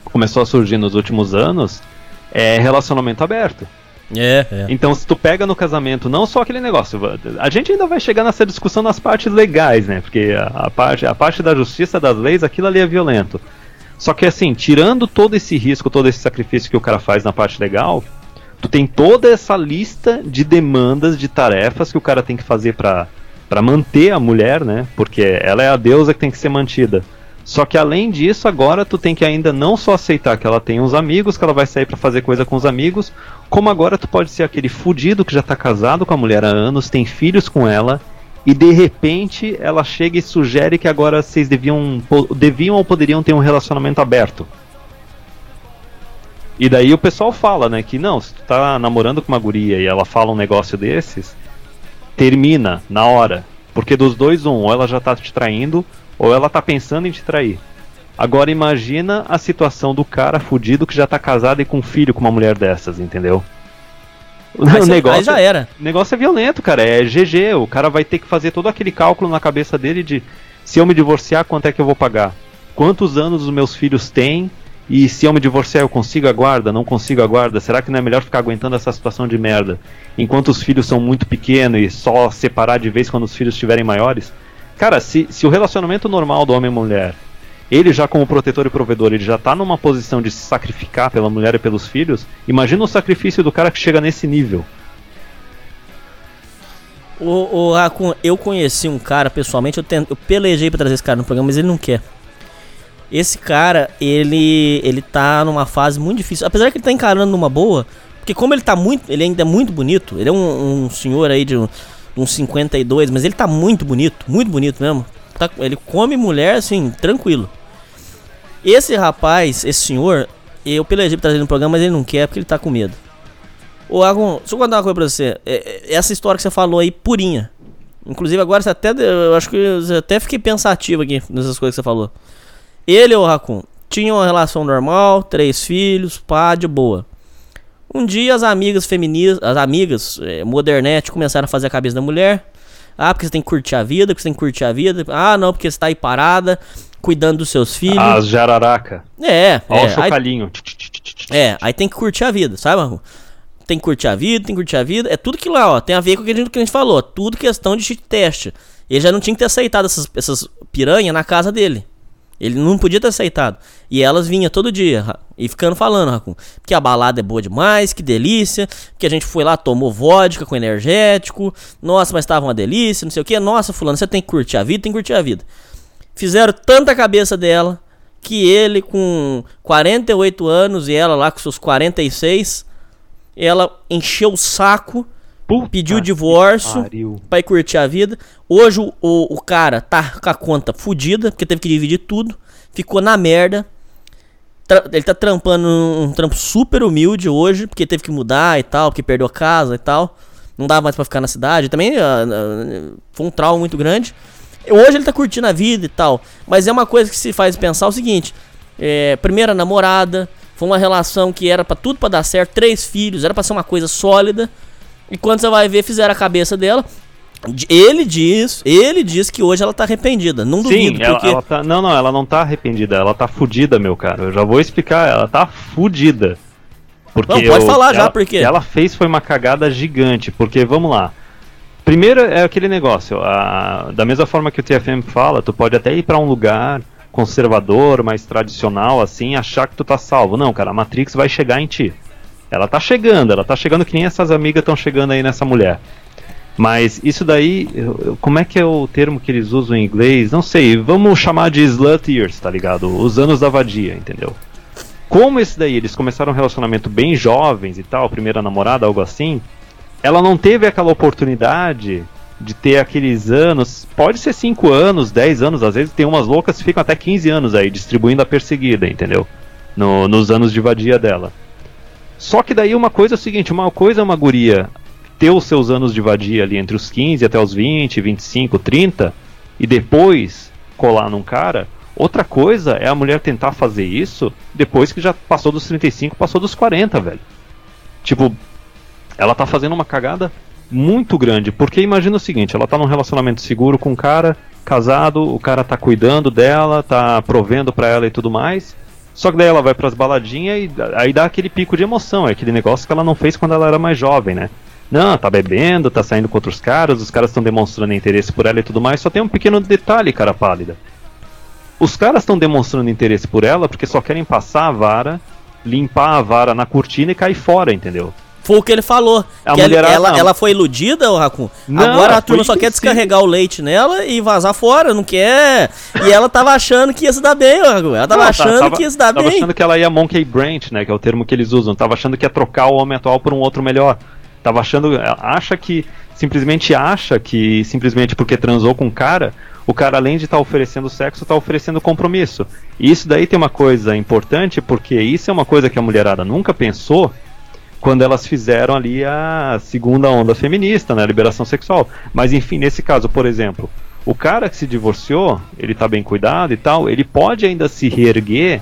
começou a surgir nos últimos anos é relacionamento aberto. É, é. Então, se tu pega no casamento não só aquele negócio, a gente ainda vai chegar nessa discussão nas partes legais, né? Porque a, a parte, a parte da justiça das leis, aquilo ali é violento. Só que assim, tirando todo esse risco, todo esse sacrifício que o cara faz na parte legal, tu tem toda essa lista de demandas, de tarefas que o cara tem que fazer pra, pra manter a mulher, né? Porque ela é a deusa que tem que ser mantida. Só que além disso, agora tu tem que ainda não só aceitar que ela tem uns amigos, que ela vai sair para fazer coisa com os amigos, como agora tu pode ser aquele fudido que já tá casado com a mulher há anos, tem filhos com ela, e de repente ela chega e sugere que agora vocês deviam, deviam ou poderiam ter um relacionamento aberto. E daí o pessoal fala, né, que não, se tu tá namorando com uma guria e ela fala um negócio desses, termina na hora. Porque dos dois, um, ou ela já tá te traindo, ou ela tá pensando em te trair. Agora imagina a situação do cara fudido que já tá casado e com um filho com uma mulher dessas, entendeu? O aí negócio, já era. O negócio é violento, cara. É GG. O cara vai ter que fazer todo aquele cálculo na cabeça dele de se eu me divorciar, quanto é que eu vou pagar? Quantos anos os meus filhos têm? E se eu me divorciar, eu consigo a guarda? Não consigo a guarda? Será que não é melhor ficar aguentando essa situação de merda? Enquanto os filhos são muito pequenos e só separar de vez quando os filhos estiverem maiores? Cara, se, se o relacionamento normal do homem e mulher, ele já como protetor e provedor, ele já tá numa posição de se sacrificar pela mulher e pelos filhos, imagina o sacrifício do cara que chega nesse nível. O, o Racun, eu conheci um cara pessoalmente, eu, tento, eu pelejei pra trazer esse cara no programa, mas ele não quer. Esse cara, ele ele tá numa fase muito difícil. Apesar que ele tá encarando numa boa, porque como ele tá muito, ele ainda é muito bonito, ele é um, um senhor aí de uns 52, mas ele tá muito bonito, muito bonito mesmo. Tá, ele come mulher assim, tranquilo. Esse rapaz, esse senhor, eu pelejei pra trazer no programa, mas ele não quer porque ele tá com medo. Ô, Agon, deixa eu contar uma coisa pra você. É, é, essa história que você falou aí, purinha. Inclusive agora você até. Eu acho que eu até fiquei pensativo aqui nessas coisas que você falou. Ele e o Raccoon tinham uma relação normal, três filhos, pá, de boa. Um dia as amigas feministas, as amigas é, modernete começaram a fazer a cabeça da mulher. Ah, porque você tem que curtir a vida, porque você tem que curtir a vida. Ah, não, porque você tá aí parada, cuidando dos seus filhos. As jararaca. É, Ó é. o chocalhinho. Aí, é, aí tem que curtir a vida, sabe, Marco? Tem que curtir a vida, tem que curtir a vida. É tudo que lá, ó, tem a ver com o que a gente, que a gente falou. Tudo questão de teste. Ele já não tinha que ter aceitado essas, essas piranha na casa dele. Ele não podia ter aceitado. E elas vinham todo dia e ficando falando, Racun, que a balada é boa demais, que delícia, que a gente foi lá, tomou vodka com energético, nossa, mas tava uma delícia, não sei o que, nossa, fulano, você tem que curtir a vida, tem que curtir a vida. Fizeram tanta cabeça dela que ele com 48 anos e ela lá com seus 46, ela encheu o saco Puta pediu divórcio pra ir curtir a vida. Hoje o, o, o, cara tá com a conta fodida, porque teve que dividir tudo. Ficou na merda. Tra ele tá trampando um, um, trampo super humilde hoje, porque teve que mudar e tal, porque perdeu a casa e tal. Não dava mais pra ficar na cidade. Também uh, uh, foi um trauma muito grande. Hoje ele tá curtindo a vida e tal. Mas é uma coisa que se faz pensar o seguinte: é, primeira namorada, foi uma relação que era para tudo para dar certo, três filhos, era para ser uma coisa sólida. E quando você vai ver, fizeram a cabeça dela. Ele diz, ele diz que hoje ela tá arrependida. Não duvido, Sim, ela, porque... ela tá, não, não, ela não tá arrependida, ela tá fudida, meu cara. Eu já vou explicar, ela tá fudida. Porque não, pode eu, falar já, porque ela fez foi uma cagada gigante, porque vamos lá. Primeiro é aquele negócio, a, da mesma forma que o TFM fala, tu pode até ir para um lugar conservador, mais tradicional assim, achar que tu tá salvo. Não, cara, a Matrix vai chegar em ti. Ela tá chegando, ela tá chegando que nem essas amigas estão chegando aí nessa mulher. Mas isso daí, como é que é o termo que eles usam em inglês? Não sei, vamos chamar de slut years, tá ligado? Os anos da vadia, entendeu? Como esse daí, eles começaram um relacionamento bem jovens e tal, primeira namorada, algo assim, ela não teve aquela oportunidade de ter aqueles anos, pode ser 5 anos, 10 anos, às vezes tem umas loucas que ficam até 15 anos aí, distribuindo a perseguida, entendeu? No, nos anos de vadia dela. Só que daí uma coisa é o seguinte, uma coisa é uma guria ter os seus anos de vadia ali entre os 15 até os 20, 25, 30 e depois colar num cara. Outra coisa é a mulher tentar fazer isso depois que já passou dos 35, passou dos 40, velho. Tipo, ela tá fazendo uma cagada muito grande, porque imagina o seguinte, ela tá num relacionamento seguro com um cara, casado, o cara tá cuidando dela, tá provendo para ela e tudo mais. Só que daí ela vai pras baladinhas e aí dá aquele pico de emoção, é aquele negócio que ela não fez quando ela era mais jovem, né? Não, tá bebendo, tá saindo com outros caras, os caras estão demonstrando interesse por ela e tudo mais, só tem um pequeno detalhe, cara pálida. Os caras estão demonstrando interesse por ela porque só querem passar a vara, limpar a vara na cortina e cair fora, entendeu? Foi o que ele falou. A que mulherada ela, ela foi iludida, o Racun. Agora a turma só quer descarregar o leite nela e vazar fora, não quer. E ela tava achando que ia se dar bem, o Racun. Ela tava Não, tá- achando tava- que ia se dar tava bem. achando que ela ia monkey branch, né? Que é o termo que eles usam. Tava achando que ia trocar o homem atual por um outro melhor. Tava achando. Acha que. Simplesmente acha que simplesmente porque transou com um cara, o cara além de estar oferecendo sexo, tá oferecendo compromisso. E isso daí tem uma coisa importante, porque isso é uma coisa que a mulherada nunca pensou quando elas fizeram ali a segunda onda feminista, né, a liberação sexual. Mas enfim, nesse caso, por exemplo, o cara que se divorciou, ele tá bem cuidado e tal, ele pode ainda se reerguer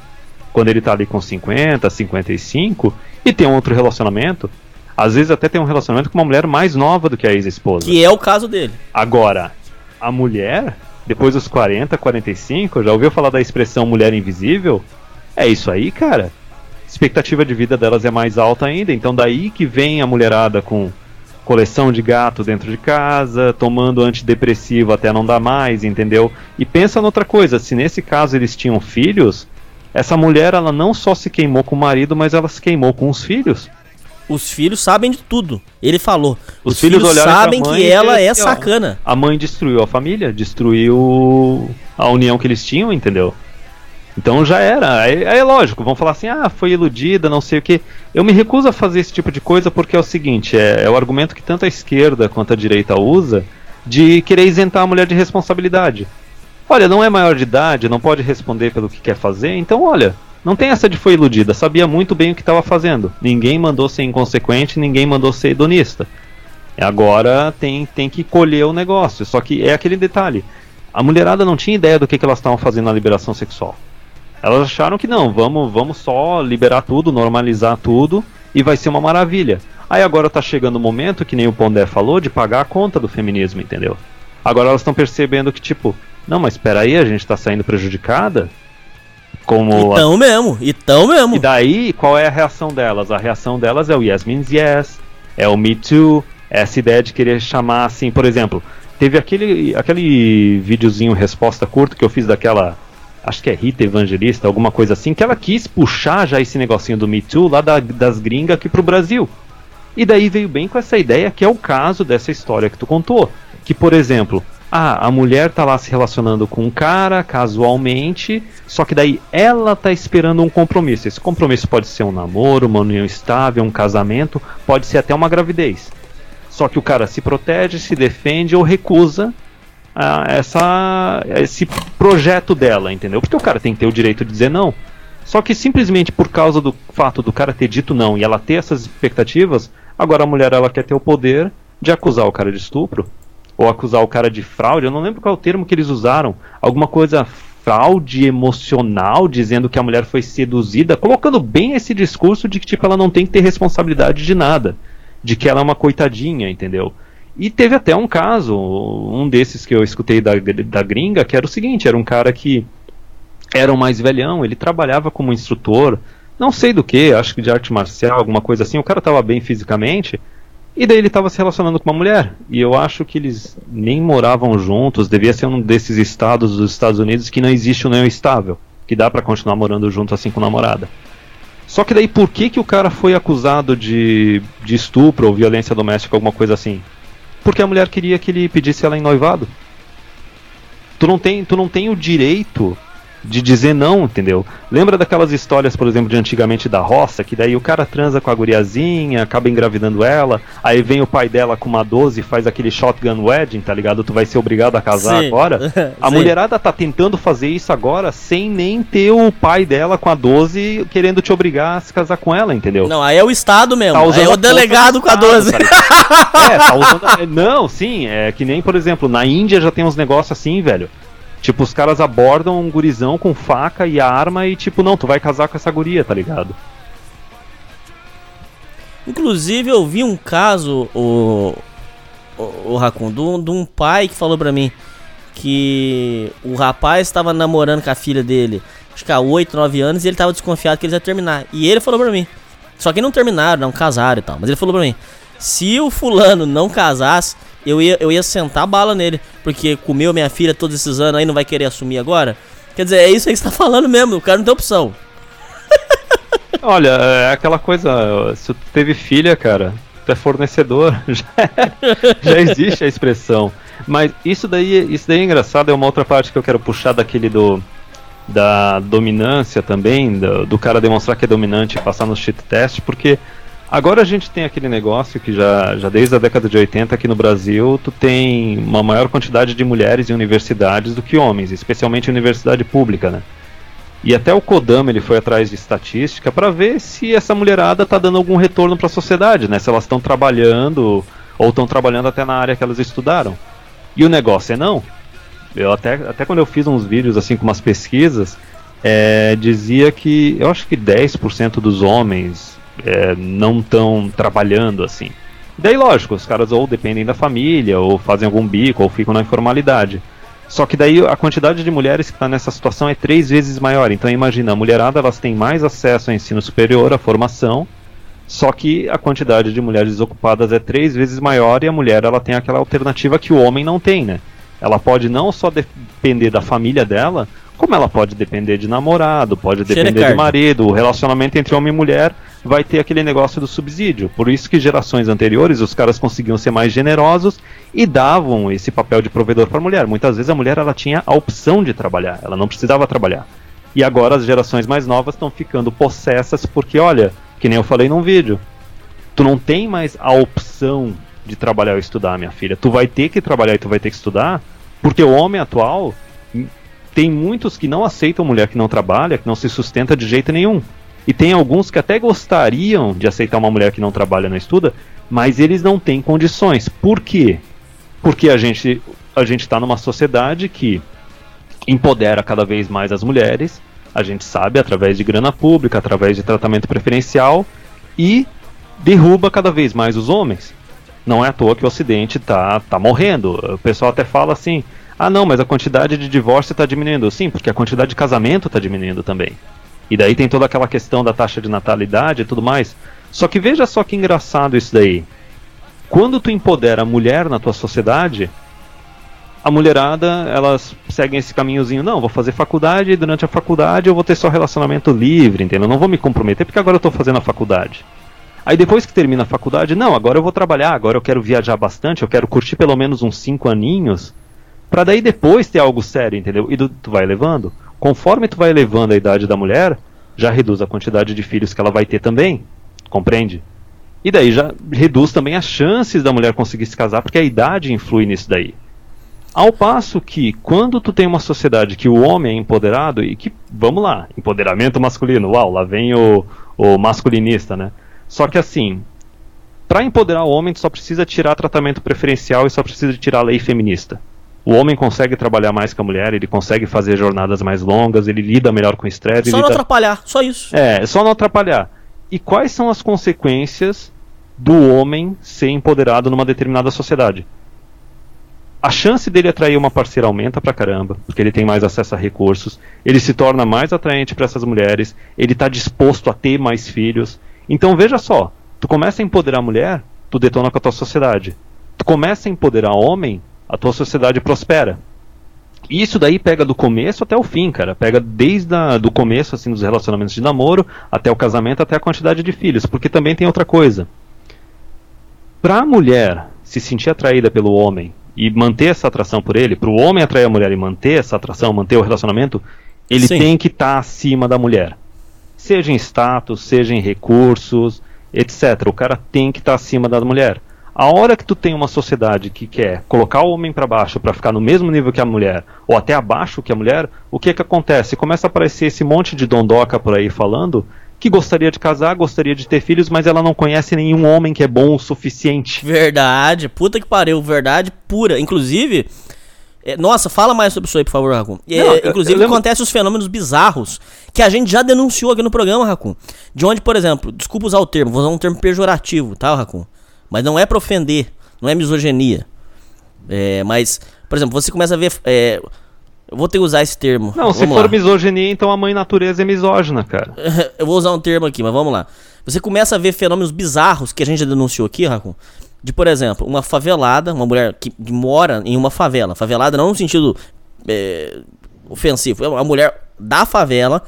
quando ele tá ali com 50, 55 e tem um outro relacionamento. Às vezes até tem um relacionamento com uma mulher mais nova do que a ex-esposa. Que é o caso dele. Agora, a mulher, depois dos 40, 45, já ouviu falar da expressão mulher invisível? É isso aí, cara. Expectativa de vida delas é mais alta ainda, então daí que vem a mulherada com coleção de gato dentro de casa, tomando antidepressivo até não dar mais, entendeu? E pensa noutra coisa, se nesse caso eles tinham filhos, essa mulher ela não só se queimou com o marido, mas ela se queimou com os filhos. Os filhos sabem de tudo. Ele falou. Os Os, filhos filhos, sabem que ela é assim, sacana. A mãe destruiu a família, destruiu a união que eles tinham, entendeu? Então já era. Aí é lógico, vão falar assim, ah, foi iludida, não sei o que. Eu me recuso a fazer esse tipo de coisa porque é o seguinte, é, é o argumento que tanto a esquerda quanto a direita usa de querer isentar a mulher de responsabilidade. Olha, não é maior de idade, não pode responder pelo que quer fazer, então olha, não tem essa de foi iludida, sabia muito bem o que estava fazendo. Ninguém mandou ser inconsequente, ninguém mandou ser hedonista. Agora tem, tem que colher o negócio. Só que é aquele detalhe. A mulherada não tinha ideia do que, que elas estavam fazendo na liberação sexual. Elas acharam que não, vamos, vamos só liberar tudo, normalizar tudo e vai ser uma maravilha. Aí agora tá chegando o momento, que nem o Pondé falou, de pagar a conta do feminismo, entendeu? Agora elas estão percebendo que, tipo, não, mas espera aí, a gente tá saindo prejudicada? Como a- Então mesmo, então mesmo. e daí, qual é a reação delas? A reação delas é o yes means yes, é o me too, é essa ideia de querer chamar assim, por exemplo, teve aquele, aquele videozinho resposta curta que eu fiz daquela, acho que é Rita Evangelista, alguma coisa assim, que ela quis puxar já esse negocinho do me too lá da- das gringas aqui pro Brasil. E daí veio bem com essa ideia que é o caso dessa história que tu contou. Que, por exemplo, ah, a mulher tá lá se relacionando com um cara casualmente, só que daí ela tá esperando um compromisso. Esse compromisso pode ser um namoro, uma união estável, um casamento, pode ser até uma gravidez. Só que o cara se protege, se defende ou recusa ah, essa, esse projeto dela, entendeu? Porque o cara tem que ter o direito de dizer não. Só que simplesmente por causa do fato do cara ter dito não e ela ter essas expectativas, agora a mulher ela quer ter o poder de acusar o cara de estupro ou acusar o cara de fraude. Eu não lembro qual é o termo que eles usaram. Alguma coisa fraude emocional, dizendo que a mulher foi seduzida, colocando bem esse discurso de que tipo ela não tem que ter responsabilidade de nada, de que ela é uma coitadinha, entendeu? E teve até um caso, um desses que eu escutei da, da gringa, que era o seguinte, era um cara que era um mais velhão, ele trabalhava como instrutor, não sei do que, acho que de arte marcial, alguma coisa assim, o cara estava bem fisicamente, e daí ele estava se relacionando com uma mulher. E eu acho que eles nem moravam juntos, devia ser um desses estados dos Estados Unidos que não existe união estável, que dá para continuar morando junto assim com namorada. Só que daí por que, que o cara foi acusado de, de estupro ou violência doméstica, alguma coisa assim? Porque a mulher queria que ele pedisse ela em noivado. Tu não tem, tu não tem o direito de dizer não, entendeu? Lembra daquelas histórias, por exemplo, de antigamente da roça, que daí o cara transa com a guriazinha, acaba engravidando ela, aí vem o pai dela com uma 12 e faz aquele shotgun wedding, tá ligado? Tu vai ser obrigado a casar Sim. agora. A Sim. mulherada tá tentando fazer isso agora sem nem ter o pai dela com a 12 querendo te obrigar a se casar com ela, entendeu? Não, aí é o Estado mesmo. Tá aí é o delegado do com a Estado, 12. tá ligado? é, tá usando. Não, sim, é que nem, por exemplo, na Índia já tem uns negócios assim, velho. Tipo, os caras abordam um gurizão com faca e arma e, tipo, não, tu vai casar com essa guria, tá ligado? Inclusive, eu vi um caso, o, o, o de um- pai que falou pra mim que o rapaz estava namorando com a filha dele, acho que há 8, 9 anos, e ele tava desconfiado que eles iam terminar. E ele falou pra mim. Só que não terminaram, não casaram e tal. Mas ele falou pra mim: se o fulano não casasse, eu ia, eu ia sentar bala nele. Porque comeu minha filha todos esses anos aí, não vai querer assumir agora? Quer dizer, é isso aí que você tá falando mesmo, o cara não tem opção. Olha, é aquela coisa, se tu teve filha, cara, tu é fornecedor, já, já existe a expressão. Mas isso daí, isso daí é engraçado, é uma outra parte que eu quero puxar daquele do da dominância também, do, do cara demonstrar que é dominante e passar no cheat test, porque agora a gente tem aquele negócio que já, já desde a década de 80 aqui no Brasil, tu tem uma maior quantidade de mulheres em universidades do que homens, especialmente em universidade pública, né? E até o Kodama ele foi atrás de estatística para ver se essa mulherada tá dando algum retorno para a sociedade, né? Se elas estão trabalhando ou estão trabalhando até na área que elas estudaram. E o negócio é não. Eu até, até quando eu fiz uns vídeos assim com umas pesquisas, é, dizia que eu acho que 10% dos homens é, não estão trabalhando assim. Daí, lógico, os caras ou dependem da família, ou fazem algum bico, ou ficam na informalidade. Só que daí a quantidade de mulheres que está nessa situação é três vezes maior. Então imagina, a mulherada elas têm mais acesso ao ensino superior, à formação, só que a quantidade de mulheres desocupadas é três vezes maior e a mulher ela tem aquela alternativa que o homem não tem, né? Ela pode não só depender da família dela, como ela pode depender de namorado, pode depender de marido, o relacionamento entre homem e mulher vai ter aquele negócio do subsídio. Por isso que gerações anteriores os caras conseguiam ser mais generosos e davam esse papel de provedor para a mulher. Muitas vezes a mulher ela tinha a opção de trabalhar, ela não precisava trabalhar. E agora as gerações mais novas estão ficando possessas porque, olha, que nem eu falei num vídeo, tu não tem mais a opção de trabalhar ou estudar, minha filha. Tu vai ter que trabalhar e tu vai ter que estudar, porque o homem atual tem muitos que não aceitam mulher que não trabalha, que não se sustenta de jeito nenhum. E tem alguns que até gostariam de aceitar uma mulher que não trabalha, não estuda, mas eles não têm condições. Por quê? Porque a gente a gente está numa sociedade que empodera cada vez mais as mulheres. A gente sabe através de grana pública, através de tratamento preferencial e derruba cada vez mais os homens. Não é à toa que o Ocidente está tá morrendo. O pessoal até fala assim: ah, não, mas a quantidade de divórcio está diminuindo. Sim, porque a quantidade de casamento está diminuindo também. E daí tem toda aquela questão da taxa de natalidade e tudo mais. Só que veja só que engraçado isso daí. Quando tu empodera a mulher na tua sociedade, a mulherada, elas seguem esse caminhozinho, não, vou fazer faculdade e durante a faculdade eu vou ter só relacionamento livre, entendeu? Não vou me comprometer porque agora eu estou fazendo a faculdade. Aí depois que termina a faculdade, não, agora eu vou trabalhar, agora eu quero viajar bastante, eu quero curtir pelo menos uns 5 aninhos para daí depois ter algo sério, entendeu? E tu, vai levando. Conforme tu vai elevando a idade da mulher, já reduz a quantidade de filhos que ela vai ter também. Compreende? E daí já reduz também as chances da mulher conseguir se casar, porque a idade influi nisso daí. Ao passo que, quando tu tem uma sociedade que o homem é empoderado, e que, vamos lá, empoderamento masculino, uau, lá vem o, o masculinista, né? Só que assim, para empoderar o homem, tu só precisa tirar tratamento preferencial e só precisa tirar a lei feminista. O homem consegue trabalhar mais que a mulher, ele consegue fazer jornadas mais longas, ele lida melhor com o estresse. Só não lida... atrapalhar, só isso. É, só não atrapalhar. E quais são as consequências do homem ser empoderado numa determinada sociedade? A chance dele atrair uma parceira aumenta pra caramba, porque ele tem mais acesso a recursos, ele se torna mais atraente para essas mulheres, ele está disposto a ter mais filhos. Então veja só, tu começa a empoderar a mulher, tu detona com a tua sociedade. Tu começa a empoderar o homem, a tua sociedade prospera. E isso daí pega do começo até o fim, cara. Pega desde a, do começo assim dos relacionamentos de namoro até o casamento, até a quantidade de filhos, porque também tem outra coisa. Para a mulher se sentir atraída pelo homem e manter essa atração por ele, para o homem atrair a mulher e manter essa atração, manter o relacionamento, ele Sim. tem que estar tá acima da mulher. Seja em status, seja em recursos, etc. O cara tem que estar tá acima da mulher. A hora que tu tem uma sociedade que quer colocar o homem para baixo para ficar no mesmo nível que a mulher, ou até abaixo que a mulher, o que que acontece? Começa a aparecer esse monte de dondoca por aí falando que gostaria de casar, gostaria de ter filhos, mas ela não conhece nenhum homem que é bom o suficiente. Verdade, puta que pariu, verdade pura. Inclusive, é, nossa, fala mais sobre isso aí, por favor, Racun. É, inclusive, lembro... acontecem os fenômenos bizarros que a gente já denunciou aqui no programa, Racun. De onde, por exemplo, desculpa usar o termo, vou usar um termo pejorativo, tá, Racun? Mas não é pra ofender, não é misoginia. É, mas, por exemplo, você começa a ver. É, eu vou ter que usar esse termo. Não, vamos se for lá. misoginia, então a mãe natureza é misógina, cara. eu vou usar um termo aqui, mas vamos lá. Você começa a ver fenômenos bizarros que a gente já denunciou aqui, Racon. De, por exemplo, uma favelada, uma mulher que mora em uma favela. Favelada não no sentido é, ofensivo. É uma mulher da favela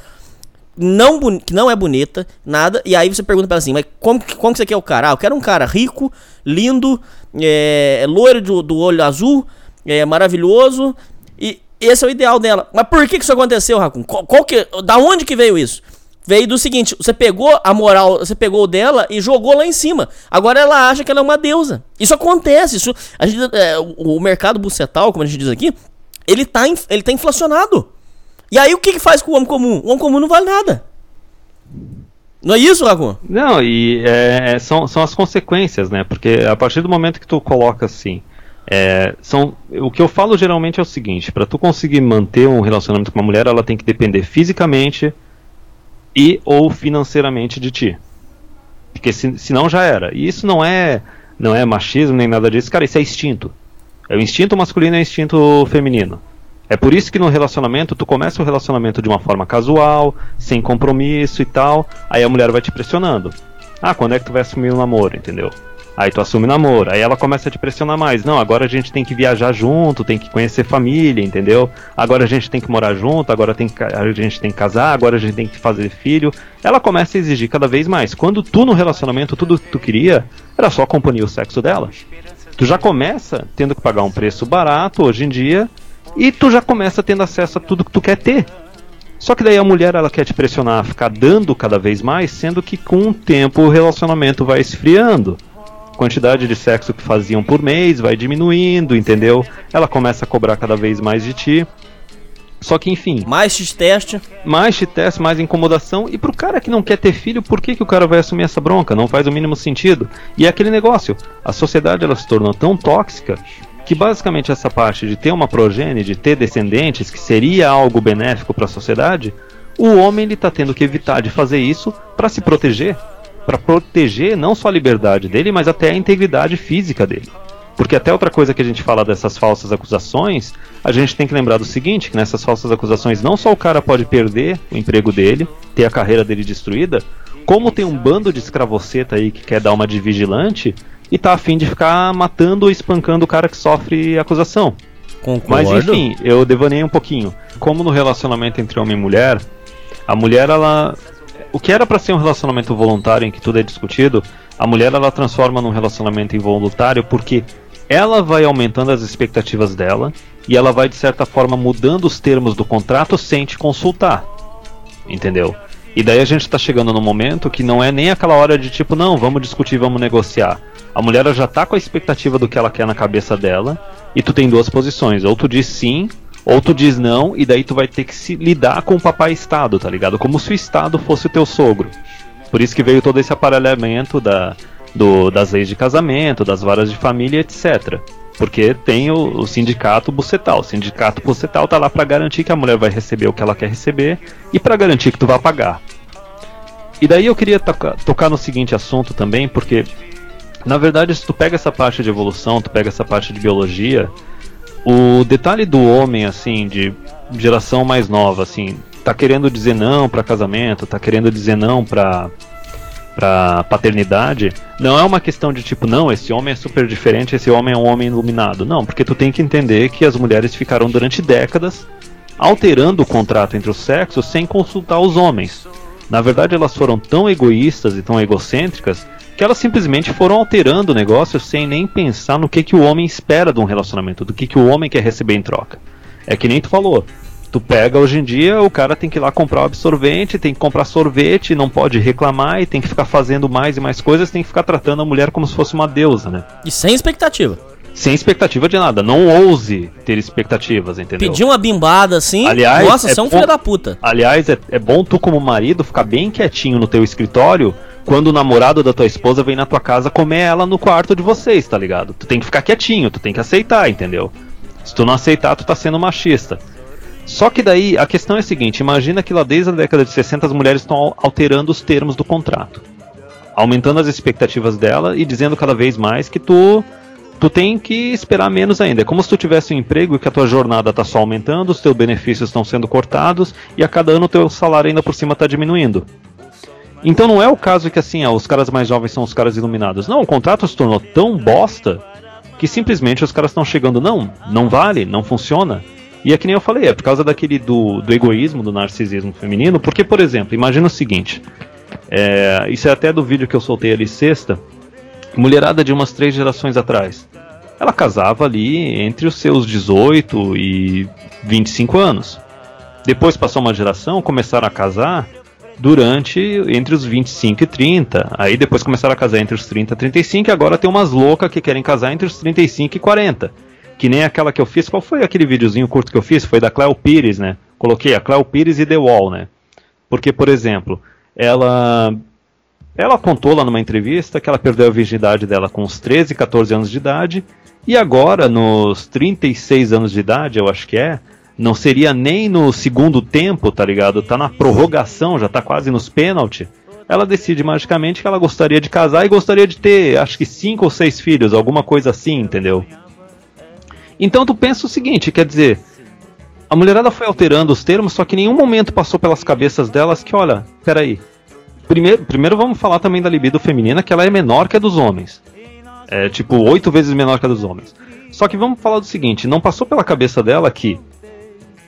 não, que não é bonita, nada, e aí você pergunta pra ela assim, mas como, como que você quer o cara? Ah, eu quero um cara rico, lindo, é, loiro do, do olho azul, é maravilhoso, e esse é o ideal dela. Mas por que, que isso aconteceu, Racun? Qual, qual que, da onde que veio isso? Veio do seguinte, você pegou a moral, você pegou dela e jogou lá em cima. Agora ela acha que ela é uma deusa. Isso acontece, isso, a gente, é, o, mercado bucetal, como a gente diz aqui, ele tá, ele tá inflacionado. E aí o que, que faz com o homem comum? O homem comum não vale nada. Não é isso, Racun? Não, e é, são, são as consequências, né? Porque a partir do momento que tu coloca assim, é, são, o que eu falo geralmente é o seguinte: para tu conseguir manter um relacionamento com uma mulher, ela tem que depender fisicamente e ou financeiramente de ti. Porque se, senão já era. E isso não é não é machismo nem nada disso, cara, isso é instinto. É o instinto masculino e o instinto feminino. É por isso que no relacionamento, tu começa o relacionamento de uma forma casual, sem compromisso e tal, aí a mulher vai te pressionando. Ah, quando é que tu vai assumir o um namoro, entendeu? Aí tu assume namoro, aí ela começa a te pressionar mais. Não, agora a gente tem que viajar junto, tem que conhecer família, entendeu? Agora a gente tem que morar junto, agora tem que, a gente tem que casar, agora a gente tem que fazer filho. Ela começa a exigir cada vez mais. Quando tu no relacionamento tudo que tu queria era só acompanhar o sexo dela. Tu já começa tendo que pagar um preço barato hoje em dia e tu já começa tendo acesso a tudo que tu quer ter. Só que daí a mulher ela quer te pressionar a ficar dando cada vez mais, sendo que com o tempo o relacionamento vai esfriando. A quantidade de sexo que faziam por mês vai diminuindo, entendeu? Ela começa a cobrar cada vez mais de ti. Só que enfim. Mais X-teste. Mais X-teste, mais incomodação. E pro cara que não quer ter filho, por que, que o cara vai assumir essa bronca? Não faz o mínimo sentido. E é aquele negócio. A sociedade ela se tornou tão tóxica que basicamente essa parte de ter uma progênie, de ter descendentes, que seria algo benéfico para a sociedade, o homem está tendo que evitar de fazer isso para se proteger, para proteger não só a liberdade dele, mas até a integridade física dele. Porque até outra coisa que a gente fala dessas falsas acusações, a gente tem que lembrar do seguinte, que nessas falsas acusações não só o cara pode perder o emprego dele, ter a carreira dele destruída, como tem um bando de escravoceta aí que quer dar uma de vigilante e tá afim de ficar matando ou espancando o cara que sofre acusação. Concordo. Mas enfim, eu devanei um pouquinho. Como no relacionamento entre homem e mulher, a mulher ela o que era para ser um relacionamento voluntário em que tudo é discutido, a mulher ela transforma num relacionamento involuntário porque ela vai aumentando as expectativas dela e ela vai de certa forma mudando os termos do contrato sem te consultar. Entendeu? E daí a gente está chegando num momento que não é nem aquela hora de tipo, não, vamos discutir, vamos negociar. A mulher já tá com a expectativa do que ela quer na cabeça dela, e tu tem duas posições, ou tu diz sim, ou tu diz não, e daí tu vai ter que se lidar com o papai Estado, tá ligado? Como se o Estado fosse o teu sogro. Por isso que veio todo esse aparelhamento da, do, das leis de casamento, das varas de família, etc. Porque tem o, o, sindicato bucetal. O sindicato bucetal tá lá para garantir que a mulher vai receber o que ela quer receber e para garantir que tu vai pagar. E daí eu queria toca, tocar no seguinte assunto também, porque na verdade se tu pega essa parte de evolução, tu pega essa parte de biologia, o detalhe do homem assim de geração mais nova assim, tá querendo dizer não para casamento, tá querendo dizer não para para paternidade, não é uma questão de tipo, não, esse homem é super diferente, esse homem é um homem iluminado. Não, porque tu tem que entender que as mulheres ficaram durante décadas alterando o contrato entre os sexos sem consultar os homens. Na verdade, elas foram tão egoístas e tão egocêntricas que elas simplesmente foram alterando o negócio sem nem pensar no que, que o homem espera de um relacionamento, do que, que o homem quer receber em troca. É que nem tu falou, Tu pega hoje em dia, o cara tem que ir lá comprar o absorvente, tem que comprar sorvete, não pode reclamar e tem que ficar fazendo mais e mais coisas, tem que ficar tratando a mulher como se fosse uma deusa, né? E sem expectativa. Sem expectativa de nada. Não ouse ter expectativas, entendeu? Pedir uma bimbada assim. Aliás, nossa, é você é um bom- filho da puta. Aliás, é, é bom tu como marido ficar bem quietinho no teu escritório quando o namorado da tua esposa vem na tua casa comer ela no quarto de vocês, tá ligado? Tu tem que ficar quietinho, tu tem que aceitar, entendeu? Se tu não aceitar, tu tá sendo machista. Só que daí a questão é a seguinte: imagina que lá desde a década de 60 as mulheres estão al- alterando os termos do contrato, aumentando as expectativas dela e dizendo cada vez mais que tu tu tem que esperar menos ainda. É como se tu tivesse um emprego e que a tua jornada está só aumentando, os teus benefícios estão sendo cortados e a cada ano o teu salário ainda por cima está diminuindo. Então não é o caso que assim, ah, os caras mais jovens são os caras iluminados. Não, o contrato se tornou tão bosta que simplesmente os caras estão chegando, não, não vale, não funciona. E é que nem eu falei, é por causa daquele do, do egoísmo, do narcisismo feminino, porque, por exemplo, imagina o seguinte, é, isso é até do vídeo que eu soltei ali sexta, mulherada de umas três gerações atrás. Ela casava ali entre os seus 18 e 25 anos. Depois passou uma geração, começaram a casar durante entre os 25 e 30. Aí depois começaram a casar entre os 30 e 35 e agora tem umas loucas que querem casar entre os 35 e 40. Que nem aquela que eu fiz. Qual foi aquele videozinho curto que eu fiz? Foi da Cléo Pires, né? Coloquei a Cléo Pires e The Wall, né? Porque, por exemplo, ela ela contou lá numa entrevista que ela perdeu a virgindade dela com uns 13, 14 anos de idade e agora nos 36 anos de idade, eu acho que é, não seria nem no segundo tempo, tá ligado? Tá na prorrogação, já tá quase nos pênaltis. Ela decide magicamente que ela gostaria de casar e gostaria de ter, acho que cinco ou seis filhos, alguma coisa assim, entendeu? Então tu pensa o seguinte, quer dizer, a mulherada foi alterando os termos, só que nenhum momento passou pelas cabeças delas que, olha, peraí. Primeiro, primeiro vamos falar também da libido feminina, que ela é menor que a dos homens. É tipo oito vezes menor que a dos homens. Só que vamos falar do seguinte, não passou pela cabeça dela que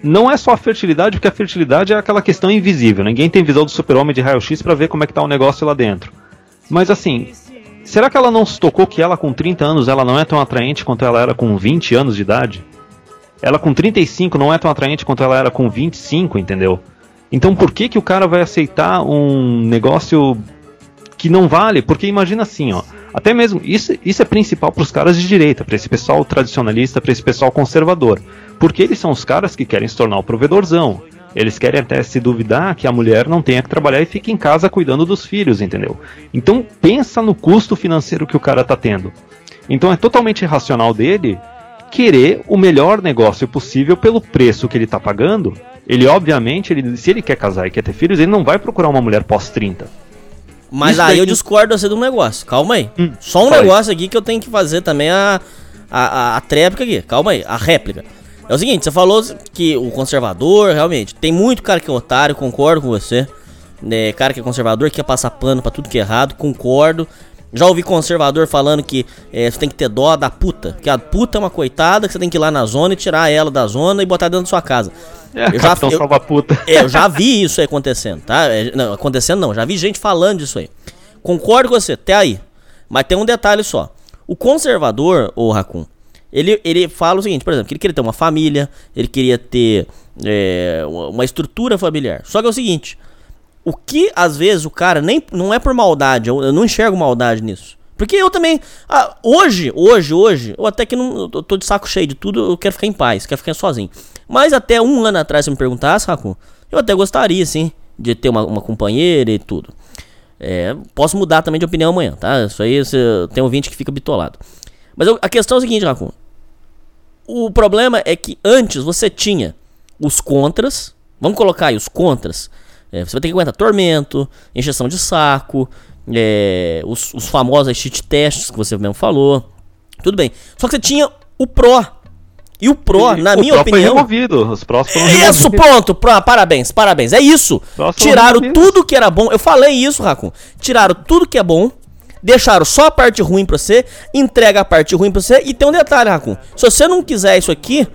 não é só a fertilidade, porque a fertilidade é aquela questão invisível. Ninguém tem visão do super-homem de raio-x para ver como é que tá o negócio lá dentro. Mas assim, será que ela não se tocou que ela com 30 anos ela não é tão atraente quanto ela era com 20 anos de idade? Ela com 35 não é tão atraente quanto ela era com 25, entendeu? Então por que que o cara vai aceitar um negócio que não vale? Porque imagina assim, ó, até mesmo isso, isso é principal para os caras de direita, para esse pessoal tradicionalista, para esse pessoal conservador. Porque eles são os caras que querem se tornar o provedorzão. Eles querem até se duvidar que a mulher não tenha que trabalhar e fique em casa cuidando dos filhos, entendeu? Então pensa no custo financeiro que o cara tá tendo. Então é totalmente irracional dele querer o melhor negócio possível pelo preço que ele tá pagando. Ele obviamente, ele, se ele quer casar e quer ter filhos, ele não vai procurar uma mulher pós 30. Mas Isso aí daí- eu discordo você de um negócio. Calma aí. Hum, Só um fala aí. negócio aqui que eu tenho que fazer também a, a, a, a tréplica aqui. Calma aí, a réplica. É o seguinte, você falou que o conservador, realmente, tem muito cara que é otário, concordo com você. Né, cara que é conservador, que quer passar pano pra tudo que é errado, concordo. Já ouvi conservador falando que é, você tem que ter dó da puta. Que a puta é uma coitada, que você tem que ir lá na zona e tirar ela da zona e botar dentro da sua casa. É, Eu já- eu- Salva Puta. É, eu já vi isso aí acontecendo, tá? É, Não, acontecendo não, já vi gente falando disso aí. Concordo com você, até aí. Mas tem um detalhe só. O conservador, o Raccoon, ele, ele fala o seguinte, por exemplo, que ele queria ter uma família, ele queria ter é, uma estrutura familiar. Só que é o seguinte, o que às vezes o cara nem não é por maldade, eu, eu não enxergo maldade nisso. Porque eu também, ah, hoje, hoje, hoje, eu até que não, eu tô de saco cheio de tudo, eu quero ficar em paz, quero ficar sozinho. Mas até um ano atrás, se me perguntasse, Raku, eu até gostaria, sim, de ter uma, uma companheira e tudo. É, posso mudar também de opinião amanhã, tá? Isso aí você, tem ouvinte que fica bitolado. Mas eu- a questão é o seguinte, Raku. O problema é que antes você tinha os contras. Vamos colocar aí os contras. É, você vai ter que aguentar tormento, encheção de saco, é, os, os famosos cheat tests que você mesmo falou. Tudo bem. Só que você tinha o Pro. E o Pro, na o minha Pro foi opinião. removido. Os próximos foram É isso, removidos. pronto, Pro, parabéns, parabéns. É isso. Tiraram tudo que era bom. Eu falei isso, Racun. Tiraram tudo que é bom. Deixaram só a parte ruim pra você, entrega a parte ruim pra você. E tem um detalhe, Racun. Se você não quiser isso aqui,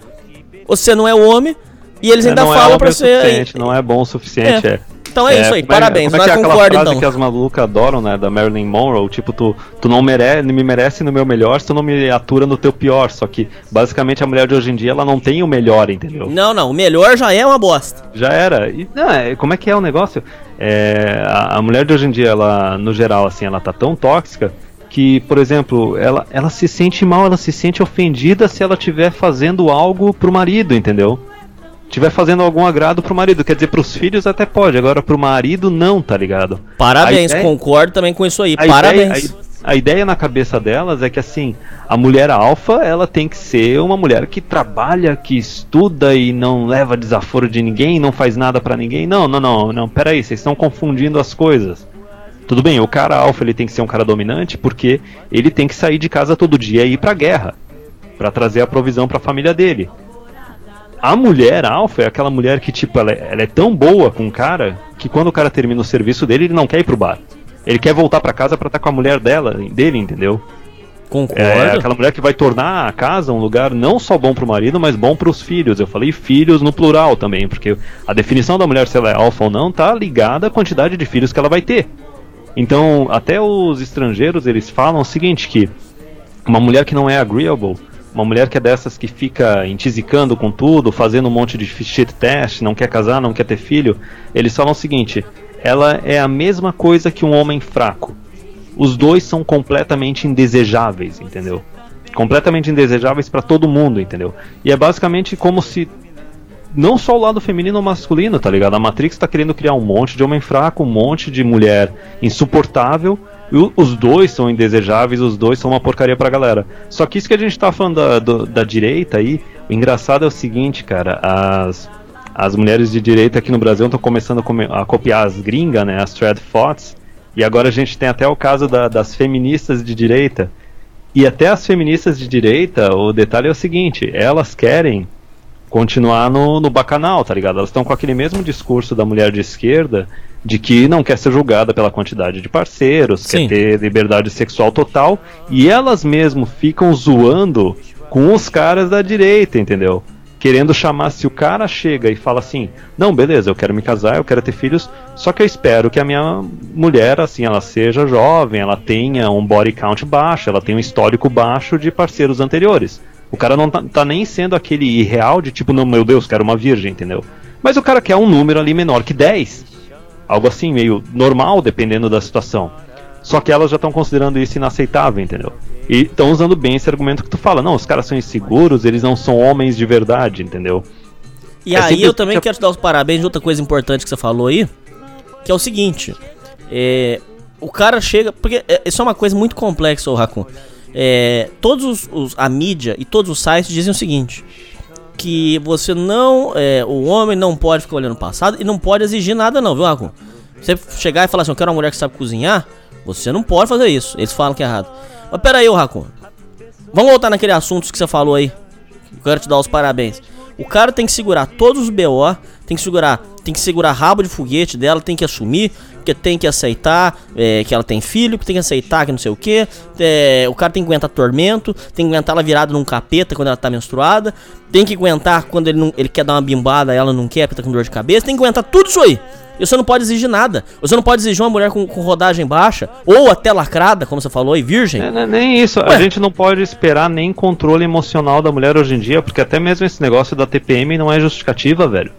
você não é homem. E eles É, ainda é falam homem pra você. não é bom o suficiente, É. é. Então é isso aí, como é- parabéns, Como é nós que é aquela frase então. que as malucas adoram, né, da Marilyn Monroe, tipo, tu, tu não mere, me merece no meu melhor se tu não me atura no teu pior, só que basicamente a mulher de hoje em dia, ela não tem o melhor, entendeu? Não, não, o melhor já é uma bosta. Já era. E, não, é, como é que é o negócio? É, a, a mulher de hoje em dia, ela, no geral, assim, ela tá tão tóxica que, por exemplo, ela, ela se sente mal, ela se sente ofendida se ela estiver fazendo algo pro marido, entendeu? Tiver fazendo algum agrado pro marido, quer dizer, pros filhos até pode, agora pro marido não, tá ligado? Parabéns, A ideia- concordo também com isso aí. a Parabéns. Ideia, a, a ideia na cabeça delas é que assim, a mulher alfa, ela tem que ser uma mulher que trabalha, que estuda e não leva desaforo de ninguém, não faz nada pra ninguém. Não, não, não, não, peraí, vocês estão confundindo as coisas. Tudo bem, o cara alfa ele tem que ser um cara dominante porque ele tem que sair de casa todo dia e ir pra guerra pra trazer a provisão pra família dele. A mulher alfa é aquela mulher que, tipo, ela é, ela é tão boa com o cara que quando o cara termina o serviço dele, ele não quer ir pro bar. Ele quer voltar pra casa pra estar com a mulher dela, dele, entendeu? Concordo. É aquela mulher que vai tornar a casa um lugar não só bom pro marido, mas bom pros filhos. Eu falei filhos no plural também, porque a definição da mulher se ela é alfa ou não tá ligada à quantidade de filhos que ela vai ter. Então, até os estrangeiros eles falam o seguinte que uma mulher que não é agreeable, uma mulher que é dessas que fica intisicando com tudo, fazendo um monte de shit test, não quer casar, não quer ter filho, eles falam o seguinte: ela é a mesma coisa que um homem fraco os dois são completamente indesejáveis, entendeu? Completamente indesejáveis para todo mundo, entendeu? E é basicamente como se não só o lado feminino ou masculino, tá ligado? A Matrix tá querendo criar um monte de homem fraco, um monte de mulher insuportável. Os dois são indesejáveis, os dois são uma porcaria pra galera. Só que isso que a gente tá falando da, do, da direita aí, o engraçado é o seguinte, cara, as, as mulheres de direita aqui no Brasil estão começando a, a, copiar as gringas, né, as Thread Thoughts, e agora a gente tem até o caso da, das feministas de direita. E até as feministas de direita, o detalhe é o seguinte: elas querem continuar no, no bacanal, tá ligado? Elas estão com aquele mesmo discurso da mulher de esquerda de que não quer ser julgada pela quantidade de parceiros, Sim. quer ter liberdade sexual total, e elas mesmo ficam zoando com os caras da direita, entendeu? querendo chamar se o cara chega e fala assim: "Não, beleza, eu quero me casar, eu quero ter filhos, só que eu espero que a minha mulher assim, ela seja jovem, ela tenha um body count baixo, ela tenha um histórico baixo de parceiros anteriores". O cara não tá, tá nem sendo aquele irreal de tipo, não, meu Deus, quero uma virgem, entendeu? Mas o cara quer um número ali menor que 10. Algo assim, meio normal, dependendo da situação. Só que elas já estão considerando isso inaceitável, entendeu? E estão usando bem esse argumento que tu fala. Não, os caras são inseguros, eles não são homens de verdade, entendeu? E é aí eu também que... quero te dar os parabéns de outra coisa importante que você falou aí, que é o seguinte. É, o cara chega. Porque é, isso é uma coisa muito complexa, o Raccoon. É, todos os, os, a mídia e todos os sites dizem o seguinte: que você não. É, o homem não pode ficar olhando o passado e não pode exigir nada, não, viu, Raccoon? Você chegar e falar assim: eu quero uma mulher que sabe cozinhar, você não pode fazer isso. Eles falam que é errado. Mas pera aí, ô Raccoon. Vamos voltar naquele assunto que você falou aí. Eu quero te dar os parabéns. O cara tem que segurar todos os BO, tem que segurar, tem que segurar rabo de foguete dela, tem que assumir, que tem que aceitar é, que ela tem filho, que tem que aceitar que não sei o que. É, o cara tem que aguentar tormento, tem que aguentar ela virada num capeta quando ela tá menstruada, tem que aguentar quando ele, não, ele quer dar uma bimbada, ela não quer, porque tá com dor de cabeça, tem que aguentar tudo isso aí. E você não pode exigir nada. Você não pode exigir uma mulher com, com rodagem baixa, ou até lacrada, como você falou, e virgem. É, nem isso. Ué. A gente não pode esperar nem controle emocional da mulher hoje em dia, porque até mesmo esse negócio da TPM não é justificativa, velho.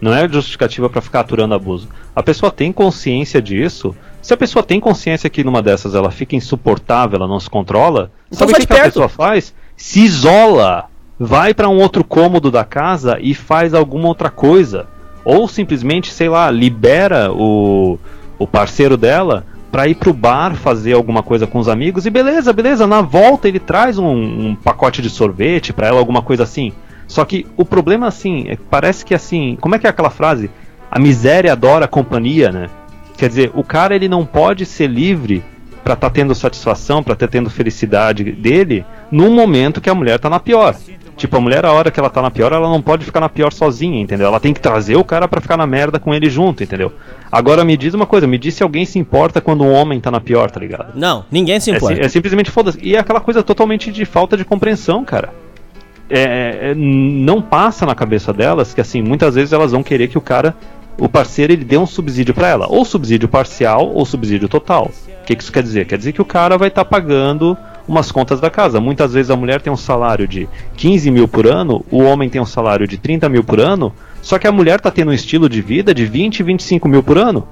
Não é justificativa para ficar aturando abuso. A pessoa tem consciência disso. Se a pessoa tem consciência que numa dessas ela fica insuportável, ela não se controla, então sabe o que, que a pessoa faz? Se isola, vai para um outro cômodo da casa e faz alguma outra coisa ou simplesmente, sei lá, libera o, o parceiro dela para ir pro bar fazer alguma coisa com os amigos e beleza, beleza, na volta ele traz um, um pacote de sorvete para ela, alguma coisa assim. Só que o problema assim, é, parece que assim, como é que é aquela frase? A miséria adora a companhia, né? Quer dizer, o cara ele não pode ser livre para estar tá tendo satisfação, para estar tá tendo felicidade dele, num momento que a mulher tá na pior. Tipo, a mulher, a hora que ela tá na pior, ela não pode ficar na pior sozinha, entendeu? Ela tem que trazer o cara para ficar na merda com ele junto, entendeu? Agora me diz uma coisa, me diz se alguém se importa quando um homem tá na pior, tá ligado? Não, ninguém se é importa. É, é simplesmente foda-se. E é aquela coisa totalmente de falta de compreensão, cara. É, é, é, não passa na cabeça delas que, assim, muitas vezes elas vão querer que o cara, o parceiro, ele dê um subsídio para ela. Ou subsídio parcial ou subsídio total. O que, que isso quer dizer? Quer dizer que o cara vai estar tá pagando umas contas da casa. Muitas vezes a mulher tem um salário de 15 mil por ano, o homem tem um salário de 30 mil por ano, só que a mulher está tendo um estilo de vida de 20, 25 mil por ano.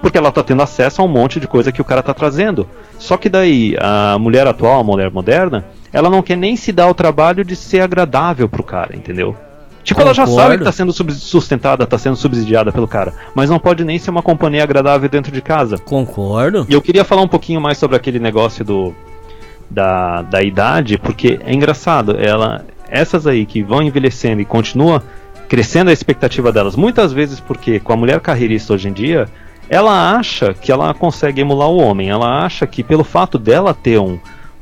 Porque ela está tendo acesso a um monte de coisa que o cara está trazendo. Só que daí, a mulher atual, a mulher moderna, ela não quer nem se dar o trabalho de ser agradável pro cara, entendeu? Tipo, Concordo. ela já sabe que está sendo sustentada, está sendo subsidiada pelo cara, mas não pode nem ser uma companhia agradável dentro de casa. Concordo. E eu queria falar um pouquinho mais sobre aquele negócio do da, da idade, porque é engraçado, ela essas aí que vão envelhecendo e continua crescendo a expectativa delas, muitas vezes porque com a mulher carreirista hoje em dia, ela acha que ela consegue emular o homem, ela acha que pelo fato dela ter um,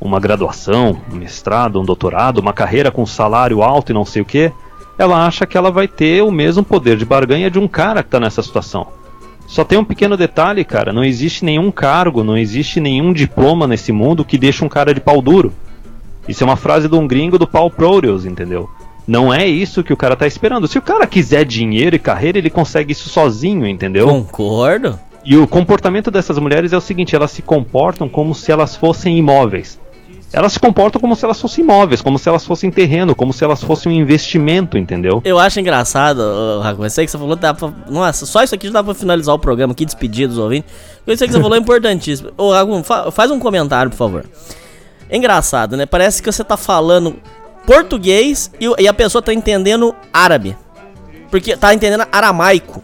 uma graduação, um mestrado, um doutorado, uma carreira com salário alto e não sei o que, ela acha que ela vai ter o mesmo poder de barganha de um cara que está nessa situação. Só tem um pequeno detalhe, cara. Não existe nenhum cargo, não existe nenhum diploma nesse mundo que deixe um cara de pau duro. Isso é uma frase de um gringo do Paul Proteus, entendeu? Não é isso que o cara tá esperando. Se o cara quiser dinheiro e carreira, ele consegue isso sozinho, entendeu? Concordo. E o comportamento dessas mulheres é o seguinte: elas se comportam como se elas fossem imóveis. Elas se comportam como se elas fossem imóveis, como se elas fossem terreno, como se elas fossem um investimento, entendeu? Eu acho engraçado, Rago, isso aí que você falou, dá pra, nossa, só isso aqui já dá pra finalizar o programa aqui, despedir dos ouvintes. Isso aí que você falou é importantíssimo. Ô, Rago, fa faz um comentário, por favor. É engraçado, né? Parece que você tá falando português e, e a pessoa tá entendendo árabe. Porque tá entendendo aramaico.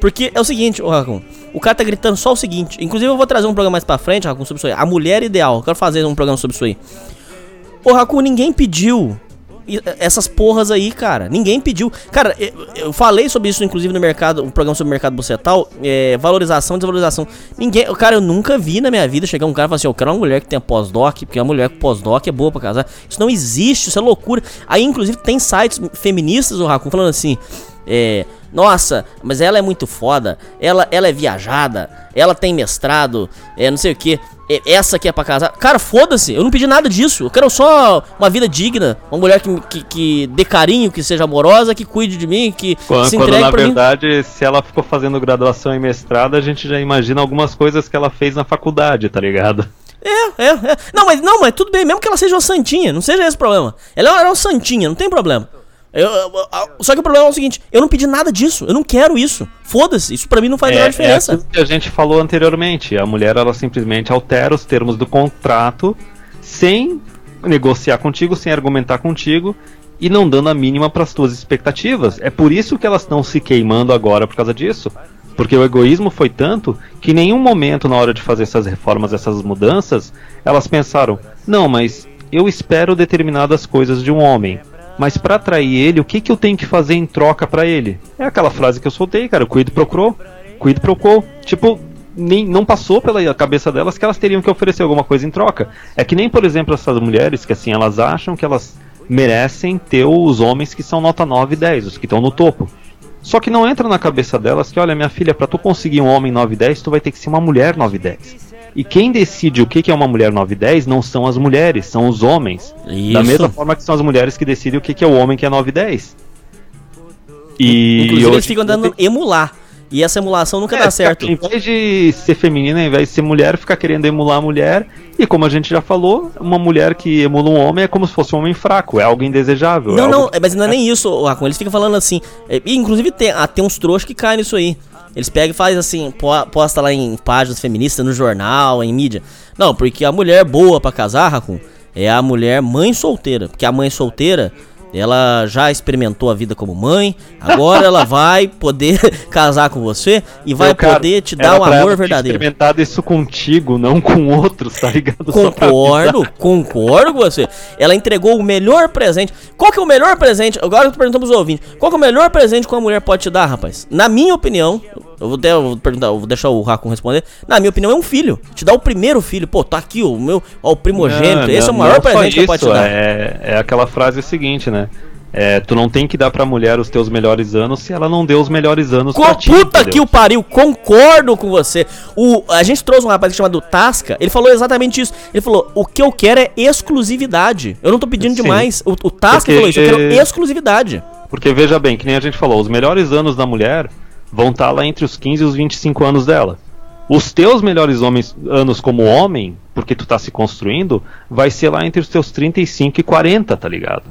Porque é o seguinte, ô Racun, o cara tá gritando só o seguinte. Inclusive eu vou trazer um programa mais pra frente, Racun, sobre isso aí. A mulher ideal. Eu quero fazer um programa sobre isso aí. Ô Racun, ninguém pediu essas porras aí, cara. Ninguém pediu. Cara, eu falei sobre isso, inclusive, no mercado, um programa sobre o mercado bucetal, é, valorização e desvalorização. Ninguém, cara, eu nunca vi na minha vida chegar um cara e falar assim, eu quero uma mulher que tenha pós-doc, porque a mulher com pós-doc é boa pra casar. Isso não existe, isso é loucura. Aí, inclusive, tem sites feministas, o Racun, falando assim, é, nossa, mas ela é muito foda, ela, ela é viajada, ela tem mestrado, é não sei o que, é, essa aqui é pra casar. Cara, foda-se, eu não pedi nada disso, eu quero só uma vida digna, uma mulher que, que, que dê carinho, que seja amorosa, que cuide de mim, que quando, se entregue quando, na verdade, mim. se ela ficou fazendo graduação e mestrado, a gente já imagina algumas coisas que ela fez na faculdade, tá ligado? É, é, é. Não, mas não, mas tudo bem, mesmo que ela seja uma santinha, não seja esse o problema. Ela era uma santinha, não tem problema. Eu, eu, eu, só que o problema é o seguinte, eu não pedi nada disso, eu não quero isso. Foda-se, isso para mim não faz é, a menor diferença. É que a gente falou anteriormente, a mulher ela simplesmente altera os termos do contrato sem negociar contigo, sem argumentar contigo e não dando a mínima para as tuas expectativas. É por isso que elas estão se queimando agora por causa disso. Porque o egoísmo foi tanto que em nenhum momento na hora de fazer essas reformas, essas mudanças, elas pensaram: "Não, mas eu espero determinadas coisas de um homem mas para atrair ele, o que, que eu tenho que fazer em troca para ele? É aquela frase que eu soltei, cara. Cuido procurou. Cuido procurou. Tipo, nem, não passou pela cabeça delas que elas teriam que oferecer alguma coisa em troca. É que nem, por exemplo, essas mulheres que assim, elas acham que elas merecem ter os homens que são nota 9 e 10, os que estão no topo. Só que não entra na cabeça delas que, olha, minha filha, para tu conseguir um homem 9 e 10, tu vai ter que ser uma mulher 9 e 10. E quem decide o que é uma mulher 910 não são as mulheres, são os homens. Isso. Da mesma forma que são as mulheres que decidem o que é o homem que é 910. E Inclusive hoje... eles ficam tentando emular. E essa emulação nunca é, dá certo. Em vez de ser feminina, ao invés de ser mulher, fica querendo emular a mulher. E como a gente já falou, uma mulher que emula um homem é como se fosse um homem fraco, é algo indesejável. Não, é não, mas não é nem isso, Racon. Eles ficam falando assim. É, inclusive tem, ah, tem uns trouxas que caem nisso aí. Eles pegam e fazem assim, posta lá em páginas feministas, no jornal, em mídia. Não, porque a mulher boa para casar, Racun, é a mulher mãe solteira. Porque a mãe solteira, ela já experimentou a vida como mãe, agora ela vai poder casar com você e vai cara, poder te dar um amor verdadeiro. experimentado isso contigo, não com outros, tá ligado? Concordo, concordo com você. Ela entregou o melhor presente. Qual que é o melhor presente? Agora eu tô perguntando pros ouvintes. Qual que é o melhor presente que uma mulher pode te dar, rapaz? Na minha opinião, eu vou, eu vou perguntar, eu vou deixar o Racon responder. Na minha opinião, é um filho. Te dá o primeiro filho. Pô, tá aqui o meu, ó, o primogênito. Não, Esse não, é o maior presente que pode te dar. É, é aquela frase seguinte, né? É, tu não tem que dar pra mulher os teus melhores anos se ela não deu os melhores anos com pra ti. Puta entendeu? que o pariu, concordo com você. O, a gente trouxe um rapaz chamado Tasca, ele falou exatamente isso. Ele falou: o que eu quero é exclusividade. Eu não tô pedindo Sim. demais. O, o Tasca Porque, falou isso, eu quero exclusividade. Porque veja bem, que nem a gente falou, os melhores anos da mulher vão estar tá lá entre os 15 e os 25 anos dela. Os teus melhores homens, anos como homem, porque tu tá se construindo, vai ser lá entre os teus 35 e 40, tá ligado?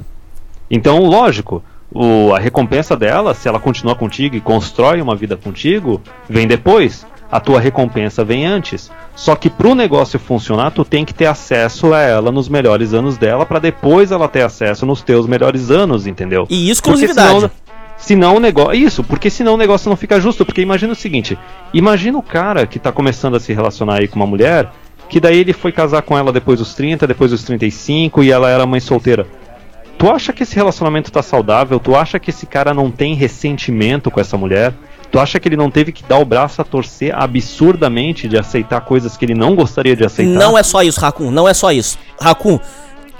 Então, lógico, o, a recompensa dela, se ela continua contigo e constrói uma vida contigo, vem depois. A tua recompensa vem antes. Só que pro negócio funcionar, tu tem que ter acesso a ela nos melhores anos dela, para depois ela ter acesso nos teus melhores anos, entendeu? E exclusividade. Senão o negócio. Isso, porque senão o negócio não fica justo. Porque imagina o seguinte: imagina o cara que tá começando a se relacionar aí com uma mulher, que daí ele foi casar com ela depois dos 30, depois dos 35 e ela era mãe solteira. Tu acha que esse relacionamento tá saudável? Tu acha que esse cara não tem ressentimento com essa mulher? Tu acha que ele não teve que dar o braço a torcer absurdamente de aceitar coisas que ele não gostaria de aceitar? Não é só isso, Racun, não é só isso. Racun,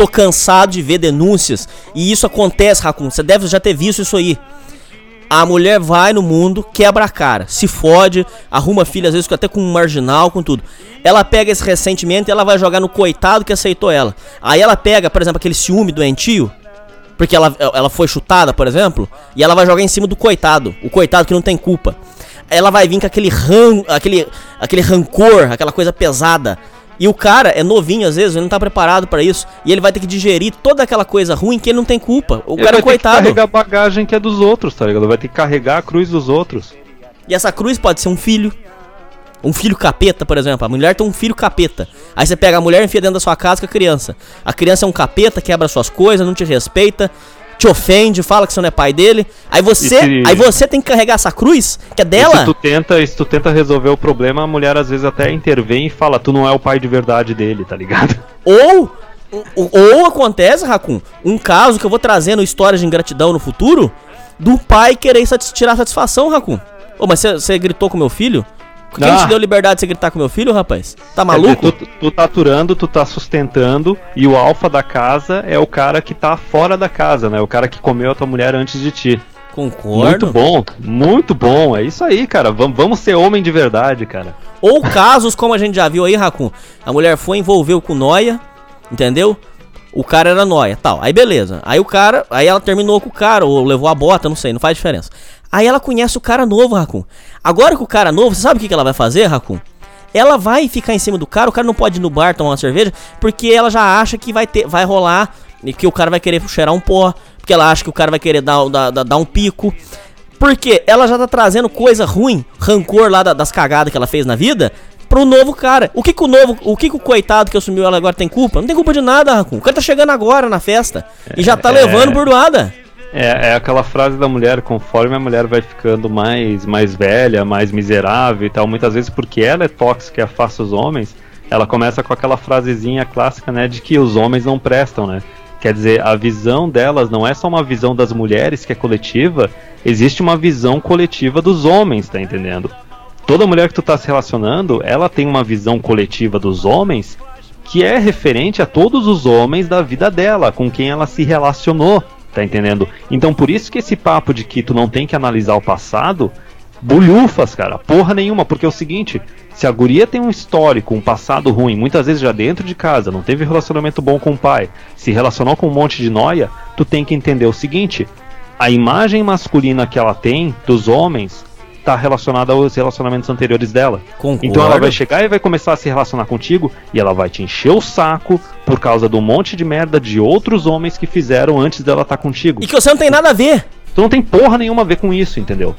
tô cansado de ver denúncias e isso acontece, Racun. Você deve já ter visto isso aí A mulher vai no mundo, quebra a cara, se fode, arruma filha, às vezes até com um marginal, com tudo. Ela pega esse ressentimento e ela vai jogar no coitado que aceitou ela. Aí ela pega, por exemplo, aquele ciúme doentio, porque ela, ela foi chutada, por exemplo, e ela vai jogar em cima do coitado, o coitado que não tem culpa. Ela vai vir com aquele ran, aquele, aquele rancor, aquela coisa pesada. E o cara é novinho às vezes, ele não tá preparado para isso. E ele vai ter que digerir toda aquela coisa ruim que ele não tem culpa. O Ele cara é vai um coitado. ter que carregar a bagagem que é dos outros, tá ligado? Vai ter que carregar a cruz dos outros. E essa cruz pode ser um filho. Um filho capeta, por exemplo. A mulher tem um filho capeta. Aí você pega a mulher e enfia dentro da sua casa com a criança. A criança é um capeta, quebra suas coisas, não te respeita, te ofende, fala que você não é pai dele. Aí você, E se- aí você tem que carregar essa cruz, que é E dela. se tu tenta, se tu tenta resolver o problema, a mulher às vezes até intervém e fala, tu não é o pai de verdade dele, tá ligado? Ou, ou, acontece, Racun, um caso que eu vou trazer no Histórias de Ingratidão no futuro, do pai querer satis- tirar satisfação, Racun. Ô, mas você- você gritou com meu filho? Quem Ah. te deu liberdade de você gritar com meu filho, rapaz? Tá Quer maluco? dizer, tu, tu tá aturando, tu tá sustentando, e o alfa da casa é o cara que tá fora da casa, né? O cara que comeu a tua mulher antes de ti. Concordo. Muito bom, muito bom. É isso aí, cara. Vamos, vamos ser homem de verdade, cara. Ou casos como a gente já viu aí, Racun. A mulher foi envolveu com noia, entendeu? O cara era noia, tal. Aí beleza. Aí o cara, aí ela terminou com o cara ou levou a bota, não sei, não faz diferença. Aí ela conhece o cara novo, Racun. Agora com o cara novo, você sabe o que que ela vai fazer, Racun? Ela vai ficar em cima do cara, o cara não pode ir no bar tomar uma cerveja, porque ela já acha que vai ter, vai rolar e que o cara vai querer cheirar um pó, porque ela acha que o cara vai querer dar, dar, dar, um pico. Porque ela já tá trazendo coisa ruim, rancor lá da- das cagadas que ela fez na vida, pro novo cara. O que que o novo, o que que o coitado que assumiu ela agora tem culpa? Não tem culpa de nada, Racun. O cara tá chegando agora na festa e já tá É. levando burdoada. É, é aquela frase da mulher, conforme a mulher vai ficando mais, mais velha, mais miserável e tal, muitas vezes porque ela é tóxica e afasta os homens, ela começa com aquela frasezinha clássica, né, de que os homens não prestam, né? Quer dizer, a visão delas não é só uma visão das mulheres que é coletiva, existe uma visão coletiva dos homens, tá entendendo? Toda mulher que tu tá se relacionando, ela tem uma visão coletiva dos homens que é referente a todos os homens da vida dela, com quem ela se relacionou, tá entendendo? Então por isso que esse papo de que tu não tem que analisar o passado, bulhufas, cara, porra nenhuma, porque é o seguinte, se a guria tem um histórico, um passado ruim, muitas vezes já dentro de casa, não teve relacionamento bom com o pai, se relacionou com um monte de noia, tu tem que entender o seguinte, a imagem masculina que ela tem dos homens tá relacionada aos relacionamentos anteriores dela. Concordo. Então ela vai chegar e vai começar a se relacionar contigo e ela vai te encher o saco por causa do monte de merda de outros homens que fizeram antes dela estar contigo. E que você não tem nada a ver. Tu não tem porra nenhuma a ver com isso, entendeu?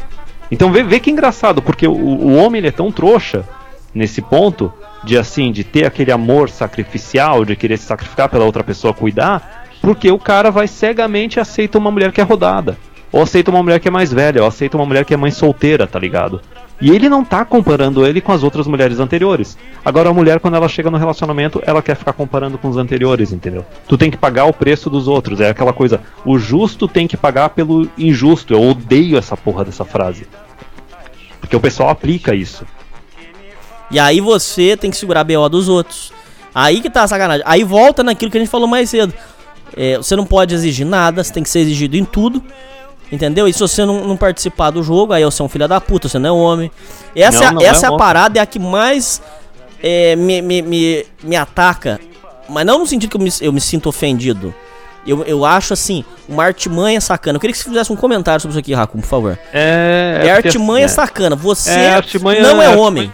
Então vê, vê que engraçado, porque o, o homem ele é tão trouxa nesse ponto de assim, de ter aquele amor sacrificial, de querer se sacrificar pela outra pessoa cuidar, porque o cara vai cegamente aceita uma mulher que é rodada. Ou aceita uma mulher que é mais velha, ou aceita uma mulher que é mãe solteira, tá ligado? E ele não tá comparando ele com as outras mulheres anteriores. Agora a mulher, quando ela chega no relacionamento, ela quer ficar comparando com os anteriores, entendeu? Tu tem que pagar o preço dos outros. É aquela coisa, o justo tem que pagar pelo injusto. Eu odeio essa porra dessa frase. Porque o pessoal aplica isso. E aí você tem que segurar a BO dos outros. Aí que tá a sacanagem. Aí volta naquilo que a gente falou mais cedo. É, você não pode exigir nada, você tem que ser exigido em tudo. Entendeu? E se você não, não participar do jogo, aí você é um filho da puta, você não é homem. Essa, Não, é, não essa é é, a parada, é a que mais é, me, me, me, me ataca. Mas não no sentido que eu me, eu me sinto ofendido. Eu, eu acho assim, uma artimanha sacana. Eu queria que você fizesse um comentário sobre isso aqui, Racum, por favor. É, É, porque, artimanha assim, sacana. Você É, artimanha- não é homem.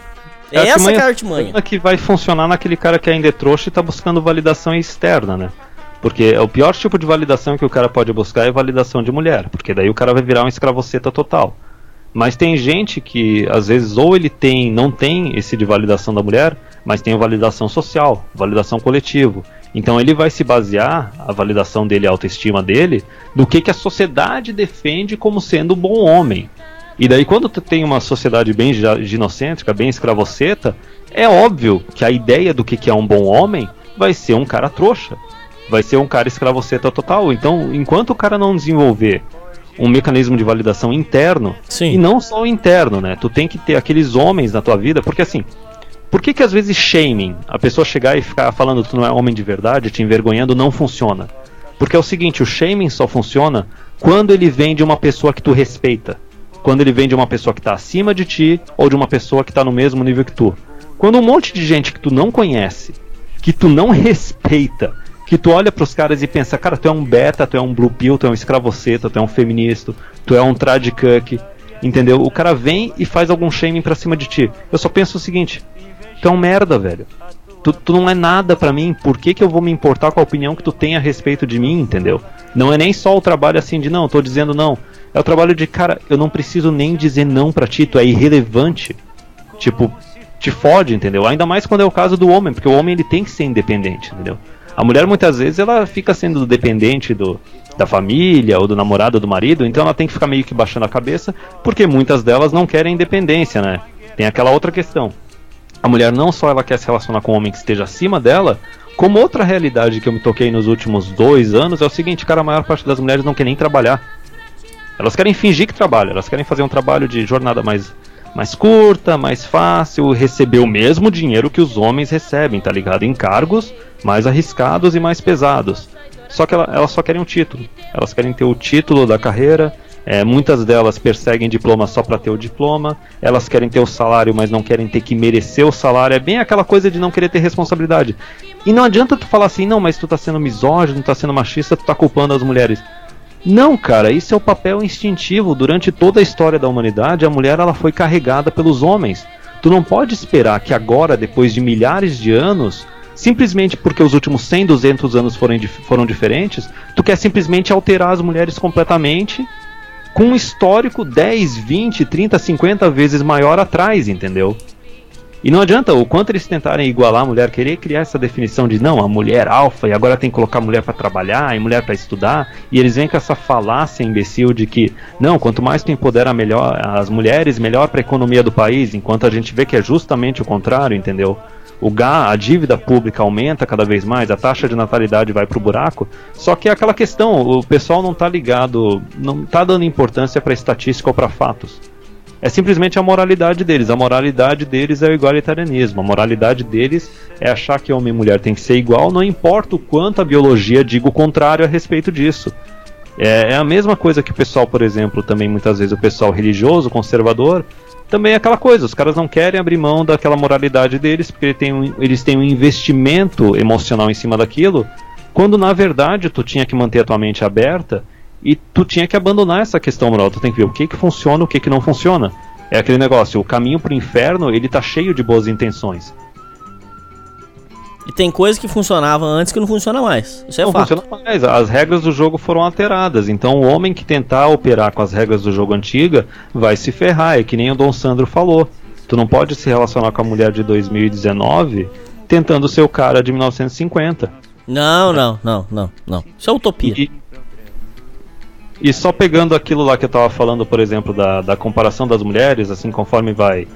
é essa que é a artimanha. que vai funcionar naquele cara que ainda é trouxa e tá buscando validação externa, né? Porque é o pior tipo de validação que o cara pode buscar é validação de mulher, porque daí o cara vai virar um escravoceta total. Mas tem gente que às vezes ou ele tem, não tem esse de validação da mulher, mas tem validação social, validação coletivo. Então ele vai se basear a validação dele, a autoestima dele, do que que a sociedade defende como sendo um bom homem. E daí quando tu tem uma sociedade bem gi- ginocêntrica, bem escravoceta, é óbvio que a ideia do que que é um bom homem vai ser um cara trouxa. Vai ser um cara escravoceta total. Então, enquanto o cara não desenvolver um mecanismo de validação interno, Sim. e não só interno, né? Tu tem que ter aqueles homens na tua vida, porque assim, por que que às vezes shaming, a pessoa chegar e ficar falando que tu não é homem de verdade, te envergonhando, não funciona? Porque é o seguinte, o shaming só funciona quando ele vem de uma pessoa que tu respeita. quando ele vem de uma pessoa que está acima de ti ou de uma pessoa que está no mesmo nível que tu. Quando um monte de gente que tu não conhece, que tu não respeita, que tu olha pros caras e pensa, cara, tu é um beta, tu é um blue pill, tu é um escravoceta, tu é um feminista, tu é um tradicuck, entendeu? O cara vem e faz algum shaming pra cima de ti. Eu só penso o seguinte, tu é um merda, velho. Tu, tu não é nada para mim, por que, que eu vou me importar com a opinião que tu tem a respeito de mim, entendeu? Não é nem só o trabalho assim de não, tô dizendo não. É o trabalho de, cara, eu não preciso nem dizer não pra ti, tu é irrelevante. Tipo, te fode, entendeu? Ainda mais quando é o caso do homem, porque o homem ele tem que ser independente, entendeu? A mulher muitas vezes ela fica sendo dependente do, da família ou do namorado ou do marido, então ela tem que ficar meio que baixando a cabeça, porque muitas delas não querem independência, né? Tem aquela outra questão. A mulher não só ela quer se relacionar com um homem que esteja acima dela, como outra realidade que eu me toquei nos últimos dois anos é o seguinte, cara, a maior parte das mulheres não quer nem trabalhar. Elas querem fingir que trabalham, elas querem fazer um trabalho de jornada mais mais curta, mais fácil, receber o mesmo dinheiro que os homens recebem, tá ligado? Em cargos mais arriscados e mais pesados. Só que ela, elas só querem um título. Elas querem ter o título da carreira. É, muitas delas perseguem diploma só para ter o diploma. Elas querem ter o salário, mas não querem ter que merecer o salário. É bem aquela coisa de não querer ter responsabilidade. E não adianta tu falar assim, não, mas tu tá sendo misógino, tu tá sendo machista, tu tá culpando as mulheres. Não, cara, isso é o papel instintivo. Durante toda a história da humanidade, a mulher ela foi carregada pelos homens. Tu não pode esperar que agora, depois de milhares de anos, simplesmente porque os últimos 100, 200 anos foram, foram diferentes, tu quer simplesmente alterar as mulheres completamente com um histórico 10, 20, 30, 50 vezes maior atrás, entendeu? E não adianta o quanto eles tentarem igualar a mulher, querer criar essa definição de não, a mulher alfa e agora tem que colocar a mulher para trabalhar e mulher para estudar, e eles vêm com essa falácia imbecil de que não, quanto mais tu empodera melhor as mulheres, melhor para a economia do país, enquanto a gente vê que é justamente o contrário, entendeu? O GA, a dívida pública aumenta cada vez mais, a taxa de natalidade vai pro buraco. Só que é aquela questão, o pessoal não tá ligado, não tá dando importância para estatística ou para fatos é simplesmente a moralidade deles. A moralidade deles é o igualitarianismo. A moralidade deles é achar que homem e mulher tem que ser igual, não importa o quanto a biologia diga o contrário a respeito disso. É, é a mesma coisa que o pessoal, por exemplo, também muitas vezes o pessoal religioso, conservador, também é aquela coisa, os caras não querem abrir mão daquela moralidade deles, porque têm um, eles têm um investimento emocional em cima daquilo, quando na verdade tu tinha que manter a tua mente aberta e tu tinha que abandonar essa questão moral. Tu tem que ver o que que funciona, o que que não funciona. É aquele negócio, o caminho pro inferno, ele tá cheio de boas intenções. E tem coisa que funcionava antes que não funciona mais. Isso é não fato. funciona mais. As regras do jogo foram alteradas. Então o homem que tentar operar com as regras do jogo antiga vai se ferrar. É que nem o Dom Sandro falou. Tu não pode se relacionar com a mulher de 2019 tentando ser o cara de 1950. Não, não, não, não, não. Isso é utopia. E, e só pegando aquilo lá que eu tava falando, por exemplo, da, da comparação das mulheres, assim, conforme vai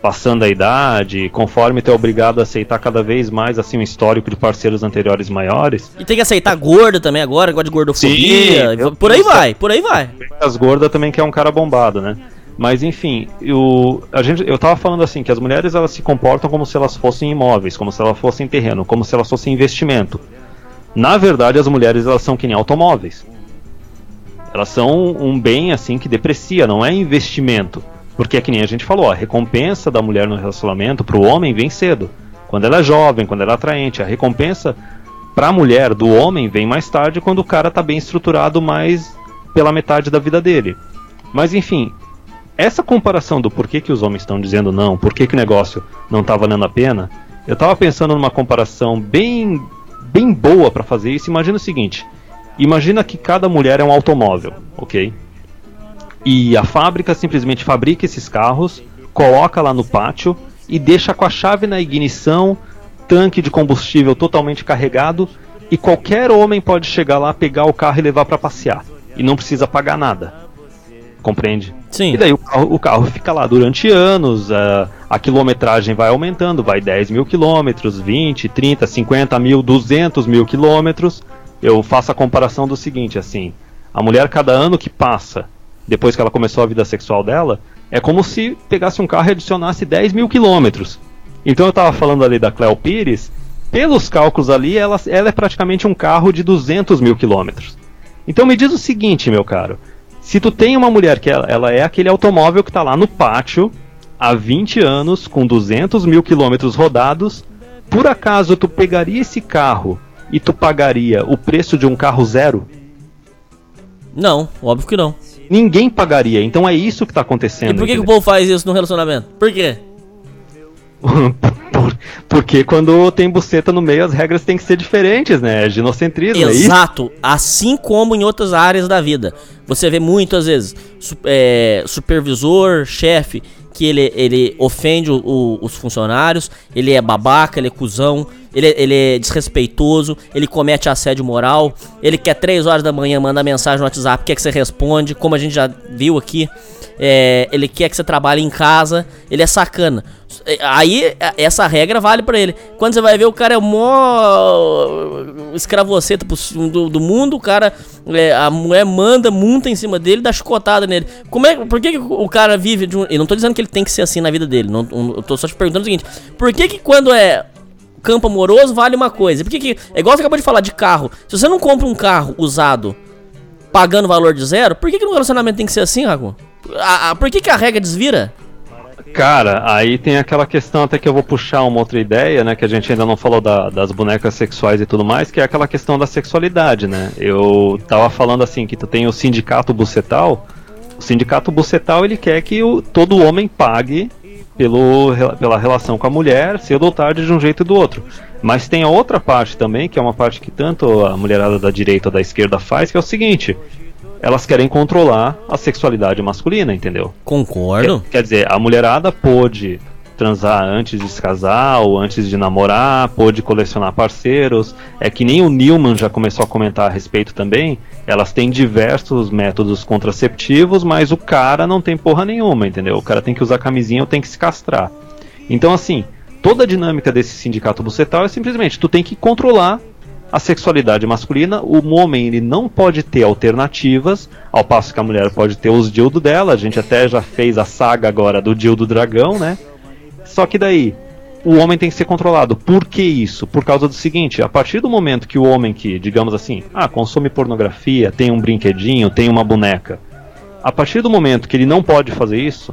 passando a idade, conforme tu é obrigado a aceitar cada vez mais assim um histórico de parceiros anteriores maiores. E tem que aceitar gordo também agora, gosta de gordofobia. Sim, por aí vai, por aí vai. As gordas também que é um cara bombado, né? Mas enfim, eu, a gente, eu tava falando assim que as mulheres elas se comportam como se elas fossem imóveis, como se elas fossem terreno, como se elas fossem investimento. Na verdade, as mulheres elas são que nem automóveis. Elas são um bem assim que deprecia, não é investimento. Porque é que nem a gente falou, a recompensa da mulher no relacionamento para o homem vem cedo. Quando ela é jovem, quando ela é atraente. A recompensa para a mulher do homem vem mais tarde quando o cara está bem estruturado mais pela metade da vida dele. Mas enfim, essa comparação do porquê que os homens estão dizendo não, porquê que o negócio não está valendo a pena, eu estava pensando numa comparação bem bem boa para fazer isso. Imagina o seguinte: Imagina que cada mulher é um automóvel, ok? E a fábrica simplesmente fabrica esses carros, coloca lá no pátio e deixa com a chave na ignição, tanque de combustível totalmente carregado e qualquer homem pode chegar lá, pegar o carro e levar para passear e não precisa pagar nada. Compreende? Sim. E daí o carro, o carro fica lá durante anos, a, a quilometragem vai aumentando, vai 10 mil quilômetros, 20, 30, 50 mil, 200 mil quilômetros eu faço a comparação do seguinte, assim, a mulher cada ano que passa, depois que ela começou a vida sexual dela, é como se pegasse um carro e adicionasse 10 mil quilômetros. Então eu estava falando ali da Cleo Pires, pelos cálculos ali, ela, ela é praticamente um carro de 200 mil quilômetros. Então me diz o seguinte, meu caro, Se tu tem uma mulher que ela, ela é aquele automóvel que tá lá no pátio há 20 anos, com 200 mil quilômetros rodados, por acaso tu pegaria esse carro e tu pagaria o preço de um carro zero? Não, óbvio que não. Ninguém pagaria, então é isso que tá acontecendo. E por que, que o povo faz isso no relacionamento? Por quê? Por- porque quando tem buceta no meio, as regras têm que ser diferentes, né? É ginocentrismo, é? Exato. Assim como em outras áreas da vida. Você vê muitas vezes é, supervisor, chefe, que ele, ele ofende o- o- os funcionários, ele é babaca, ele é cuzão, ele, ele é desrespeitoso, ele comete assédio moral, ele quer 3 horas da manhã mandar mensagem no WhatsApp, quer que você responde, como a gente já viu aqui. É, ele quer que você trabalhe em casa, ele é sacana. Aí essa regra vale pra ele. Quando você vai ver, o cara é o mó escravoceta do, do mundo, o cara, é, a mulher manda, munta em cima dele, dá chicotada nele. Como é, por que, que o cara vive de um. Eu não tô dizendo que ele tem que ser assim na vida dele, não- eu tô só te perguntando o seguinte: por que, que quando é campo amoroso vale uma coisa? Por que. É igual você acabou de falar de carro. Se você não compra um carro usado pagando valor de zero, por que, que no relacionamento tem que ser assim, Rago? Por que, que a regra desvira? Cara, aí tem aquela questão até que eu vou puxar uma outra ideia, né? Que a gente ainda não falou da- das bonecas sexuais e tudo mais, que é aquela questão da sexualidade, né? Eu tava falando assim que tu tem o sindicato bucetal. O sindicato bucetal ele quer que o, todo homem pague pelo, pela relação com a mulher, cedo ou tarde, de um jeito ou do outro. Mas tem a outra parte também, que é uma parte que tanto a mulherada da direita ou da esquerda faz, que é o seguinte: elas querem controlar a sexualidade masculina, entendeu? Concordo. Quer, quer dizer, a mulherada pôde transar antes de se casar ou antes de namorar, pôde colecionar parceiros. É que nem o Newman já começou a comentar a respeito também. Elas têm diversos métodos contraceptivos, mas o cara não tem porra nenhuma, entendeu? O cara tem que usar camisinha ou tem que se castrar. Então, assim, toda a dinâmica desse sindicato bucetal é simplesmente tu tem que controlar a sexualidade masculina, o homem ele não pode ter alternativas, ao passo que a mulher pode ter os dildo dela. A gente até já fez a saga agora do dildo dragão, né? Só que daí o homem tem que ser controlado. Por que isso? Por causa do seguinte: a partir do momento que o homem que, digamos assim, ah, consome pornografia, tem um brinquedinho, tem uma boneca, a partir do momento que ele não pode fazer isso,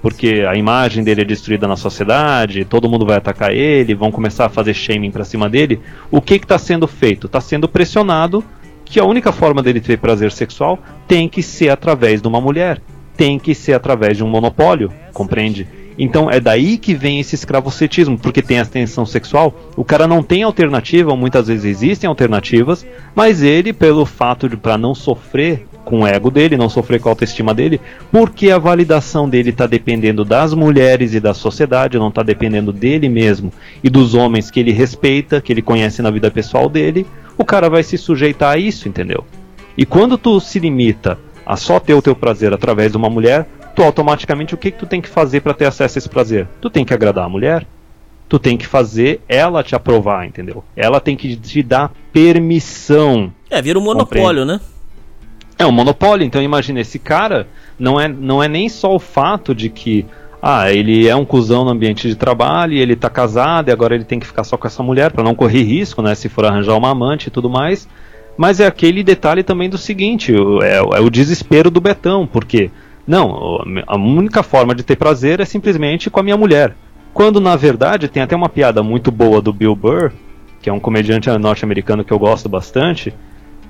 porque a imagem dele é destruída na sociedade, todo mundo vai atacar ele, vão começar a fazer shaming pra cima dele. O que está sendo feito? Está sendo pressionado que a única forma dele ter prazer sexual tem que ser através de uma mulher, tem que ser através de um monopólio, compreende? Então é daí que vem esse escravocetismo, porque tem a tensão sexual, o cara não tem alternativa, muitas vezes existem alternativas, mas ele, pelo fato de para não sofrer com o ego dele, não sofrer com a autoestima dele, porque a validação dele está dependendo das mulheres e da sociedade, não está dependendo dele mesmo e dos homens que ele respeita, que ele conhece na vida pessoal dele, o cara vai se sujeitar a isso, entendeu? E quando tu se limita a só ter o teu prazer através de uma mulher, tu automaticamente o que, que tu tem que fazer para ter acesso a esse prazer? Tu tem que agradar a mulher. Tu tem que fazer ela te aprovar, entendeu? Ela tem que te dar permissão. É, vira um monopólio, né? É um monopólio, então imagina, esse cara não é, não é nem só o fato de que ah, ele é um cuzão no ambiente de trabalho e ele tá casado e agora ele tem que ficar só com essa mulher para não correr risco, né, se for arranjar uma amante e tudo mais. Mas é aquele detalhe também do seguinte, é, é o desespero do Betão, porque não, a única forma de ter prazer é simplesmente com a minha mulher. Quando na verdade tem até uma piada muito boa do Bill Burr, que é um comediante norte-americano que eu gosto bastante,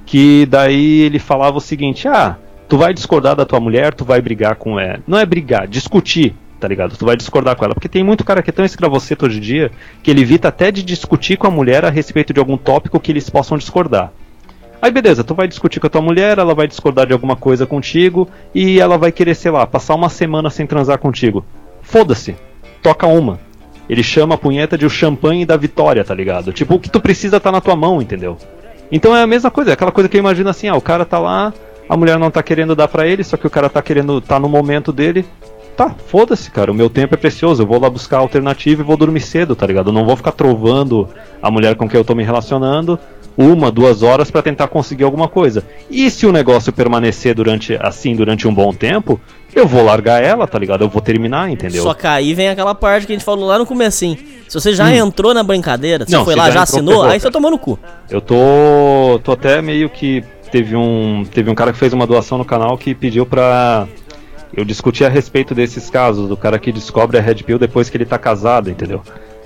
que daí ele falava o seguinte: ah, tu vai discordar da tua mulher, tu vai brigar com ela. Não é brigar, discutir, tá ligado? Tu vai discordar com ela. Porque tem muito cara que é tão escravoceta hoje em dia que ele evita até de discutir com a mulher a respeito de algum tópico que eles possam discordar. Aí beleza, tu vai discutir com a tua mulher, ela vai discordar de alguma coisa contigo e ela vai querer, sei lá, passar uma semana sem transar contigo. Foda-se, toca uma. Ele chama a punheta de o champanhe da vitória, tá ligado? Tipo, o que tu precisa tá na tua mão, entendeu? Então é a mesma coisa, é aquela coisa que eu imagino assim, ah, o cara tá lá, a mulher não tá querendo dar pra ele, só que o cara tá querendo, tá no momento dele. Tá, foda-se, cara, o meu tempo é precioso, eu vou lá buscar alternativa e vou dormir cedo, tá ligado? Eu não vou ficar trovando a mulher com quem eu tô me relacionando uma, duas horas pra tentar conseguir alguma coisa. E se o negócio permanecer durante assim durante um bom tempo, eu vou largar ela, tá ligado? Eu vou terminar, entendeu? Só que aí vem aquela parte que a gente falou lá no comecinho. Se você já entrou na brincadeira, você Hum. Não, foi se lá, já já entrou, assinou, aí você tomou no cu. Eu tô, tô até meio que teve um, teve um cara que fez uma doação no canal que pediu pra eu discutir a respeito desses casos, do cara que descobre a Red Pill depois que ele tá casado, entendeu?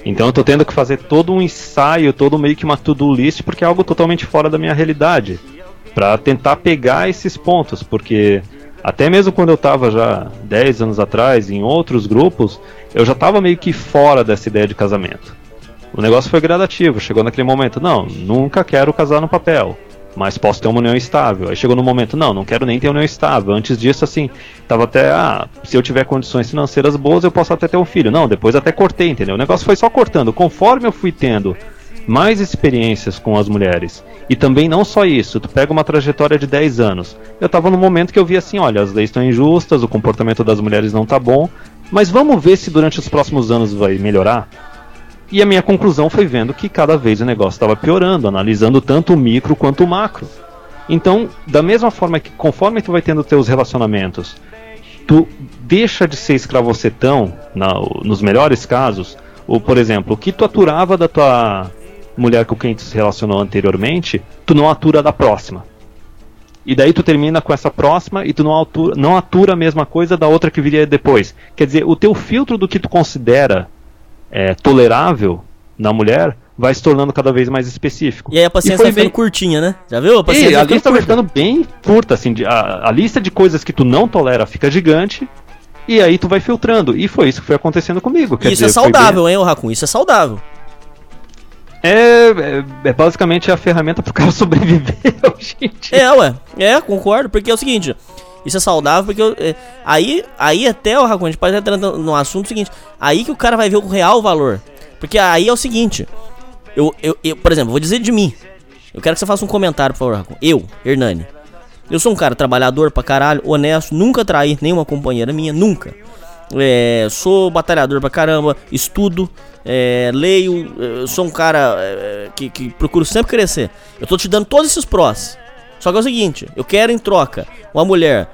Então eu tô tendo que fazer todo um ensaio, todo meio que uma to-do list, porque é algo totalmente fora da minha realidade. para tentar pegar esses pontos, porque até mesmo quando eu tava já 10 anos atrás em outros grupos, eu já tava meio que fora dessa ideia de casamento. O negócio foi gradativo, chegou naquele momento, não, nunca quero casar no papel mas posso ter uma união estável. Aí chegou no momento, não, não quero nem ter união estável. Antes disso, assim, tava até, ah, se eu tiver condições financeiras boas, eu posso até ter um filho. Não, depois até cortei, entendeu? O negócio foi só cortando. Conforme eu fui tendo mais experiências com as mulheres, e também não só isso, tu pega uma trajetória de 10 anos. Eu tava no momento que eu vi assim, olha, as leis estão injustas, o comportamento das mulheres não tá bom, mas vamos ver se durante os próximos anos vai melhorar. E a minha conclusão foi vendo que cada vez o negócio estava piorando, analisando tanto o micro quanto o macro. Então, da mesma forma que conforme tu vai tendo teus relacionamentos, tu deixa de ser escravocetão, na, nos melhores casos, ou por exemplo, o que tu aturava da tua mulher com quem tu se relacionou anteriormente, tu não atura da próxima. E daí tu termina com essa próxima e tu não atura, não atura a mesma coisa da outra que viria depois. Quer dizer, o teu filtro do que tu considera é, tolerável na mulher vai se tornando cada vez mais específico. E aí a paciência vai ficando bem... curtinha, né? Já viu? A paciência e, a lista vai ficando bem curta, assim, a, a lista de coisas que tu não tolera fica gigante, e aí tu vai filtrando. E foi isso que foi acontecendo comigo. Quer isso é dizer, é saudável, bem... hein, Racun? Isso é saudável. É, é, é, basicamente a ferramenta pro cara sobreviver hoje em dia. É, ué. É, concordo, porque é o seguinte. Isso é saudável porque eu, é, aí, aí até o Raccoon, a gente pode entrar no assunto seguinte. Aí que o cara vai ver o real valor. Porque aí é o seguinte. Eu, eu, eu, por exemplo, vou dizer de mim. Eu quero que você faça um comentário, por favor, Raccoon. Eu, Hernani. Eu sou um cara trabalhador pra caralho, honesto, nunca traí nenhuma companheira minha, nunca. É, sou batalhador pra caramba, estudo, é, leio, é, sou um cara é, que, que procuro sempre crescer. Eu tô te dando todos esses prós. Só que é o seguinte, eu quero em troca uma mulher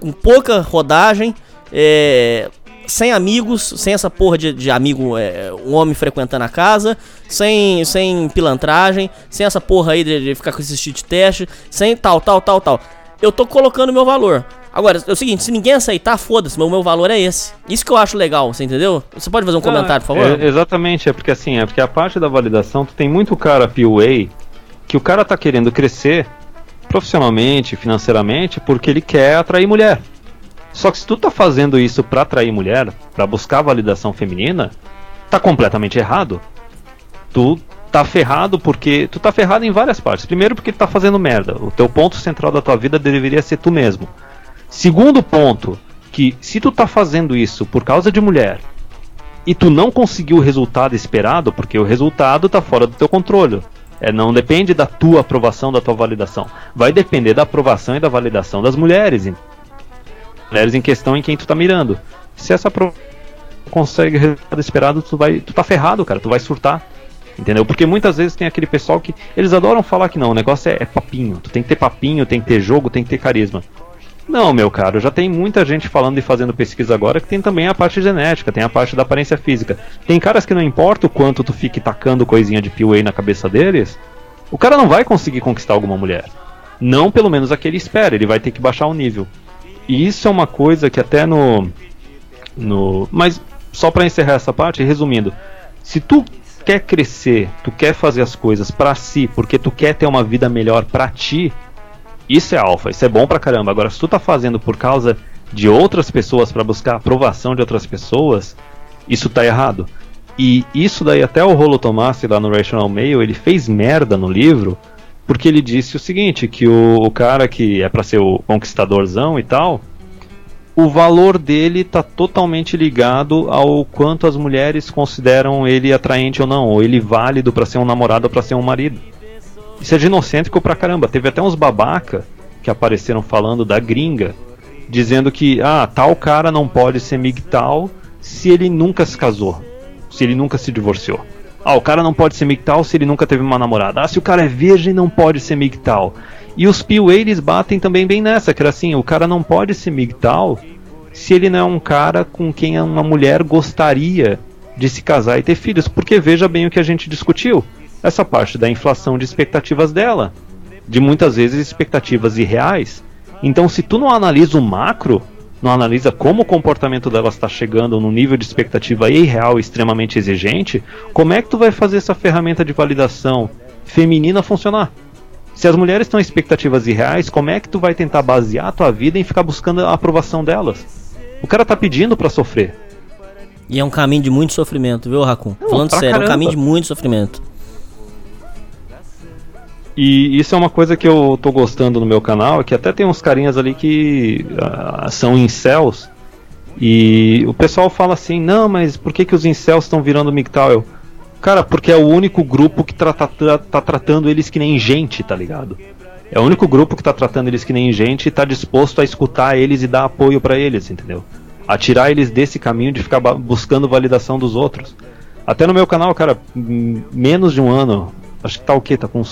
com pouca rodagem, é, sem amigos, sem essa porra de, de amigo, é, um homem frequentando a casa, sem, sem pilantragem, sem essa porra aí de, de ficar com esse cheat teste, sem tal, tal, tal, tal. Eu tô colocando meu valor. Agora, é o seguinte, se ninguém aceitar, foda-se, meu, meu valor é esse. Isso que eu acho legal, você entendeu? Você pode fazer um ah, comentário, por favor? É, exatamente, é porque assim, é porque a parte da validação, tu tem muito cara PUA que o cara tá querendo crescer profissionalmente, financeiramente, porque ele quer atrair mulher. Só que se tu tá fazendo isso para atrair mulher, para buscar validação feminina, tá completamente errado. Tu tá ferrado porque tu tá ferrado em várias partes. Primeiro porque tu tá fazendo merda. O teu ponto central da tua vida deveria ser tu mesmo. Segundo ponto, que se tu tá fazendo isso por causa de mulher e tu não conseguiu o resultado esperado, porque o resultado tá fora do teu controle. É, não depende da tua aprovação, da tua validação. Vai depender da aprovação e da validação das mulheres. Mulheres em questão em quem tu tá mirando. Se essa aprovação consegue resultado esperado, tu, vai, tu tá ferrado, cara. Tu vai surtar. Entendeu? Porque muitas vezes tem aquele pessoal que eles adoram falar que não, o negócio é, é papinho. Tu tem que ter papinho, tem que ter jogo, tem que ter carisma. Não, meu caro, já tem muita gente falando e fazendo pesquisa agora que tem também a parte genética, tem a parte da aparência física. Tem caras que não importa o quanto tu fique tacando coisinha de PUA na cabeça deles, o cara não vai conseguir conquistar alguma mulher. Não pelo menos a que ele espera, ele vai ter que baixar o nível. E isso é uma coisa que até no. no mas só para encerrar essa parte, resumindo, se tu quer crescer, tu quer fazer as coisas para si, porque tu quer ter uma vida melhor para ti, isso é alfa, isso é bom pra caramba. Agora, se tu tá fazendo por causa de outras pessoas para buscar aprovação de outras pessoas, isso tá errado. E isso daí até o Rolo Tomassi lá no Rational Mail, ele fez merda no livro, porque ele disse o seguinte, que o, o cara que é para ser o conquistadorzão e tal, o valor dele tá totalmente ligado ao quanto as mulheres consideram ele atraente ou não, ou ele válido para ser um namorado ou para ser um marido. Isso é genocêntrico pra caramba. Teve até uns babaca que apareceram falando da gringa, dizendo que ah, tal cara não pode ser migtal se ele nunca se casou, se ele nunca se divorciou. Ah, o cara não pode ser migtal se ele nunca teve uma namorada. Ah, se o cara é virgem não pode ser migtal. E os eles batem também bem nessa, que era assim, o cara não pode ser migtal se ele não é um cara com quem uma mulher gostaria de se casar e ter filhos, porque veja bem o que a gente discutiu essa parte da inflação de expectativas dela. de muitas vezes expectativas irreais. Então, se tu não analisa o macro, não analisa como o comportamento delas está chegando no nível de expectativa irreal extremamente exigente, como é que tu vai fazer essa ferramenta de validação feminina funcionar? Se as mulheres estão em expectativas irreais, como é que tu vai tentar basear a tua vida em ficar buscando a aprovação delas? O cara tá pedindo para sofrer. E é um caminho de muito sofrimento, viu, Racun? Falando sério, caramba. é um caminho de muito sofrimento. E isso é uma coisa que eu tô gostando no meu canal, é que até tem uns carinhas ali que uh, são incels. E o pessoal fala assim, não, mas por que, que os incels estão virando MGTOW? Cara, porque é o único grupo que tá, tá, tá tratando eles que nem gente, tá ligado? É o único grupo que tá tratando eles que nem gente e tá disposto a escutar eles e dar apoio para eles, entendeu? A tirar eles desse caminho de ficar buscando validação dos outros. Até no meu canal, cara, menos de um ano, acho que tá o quê? Tá com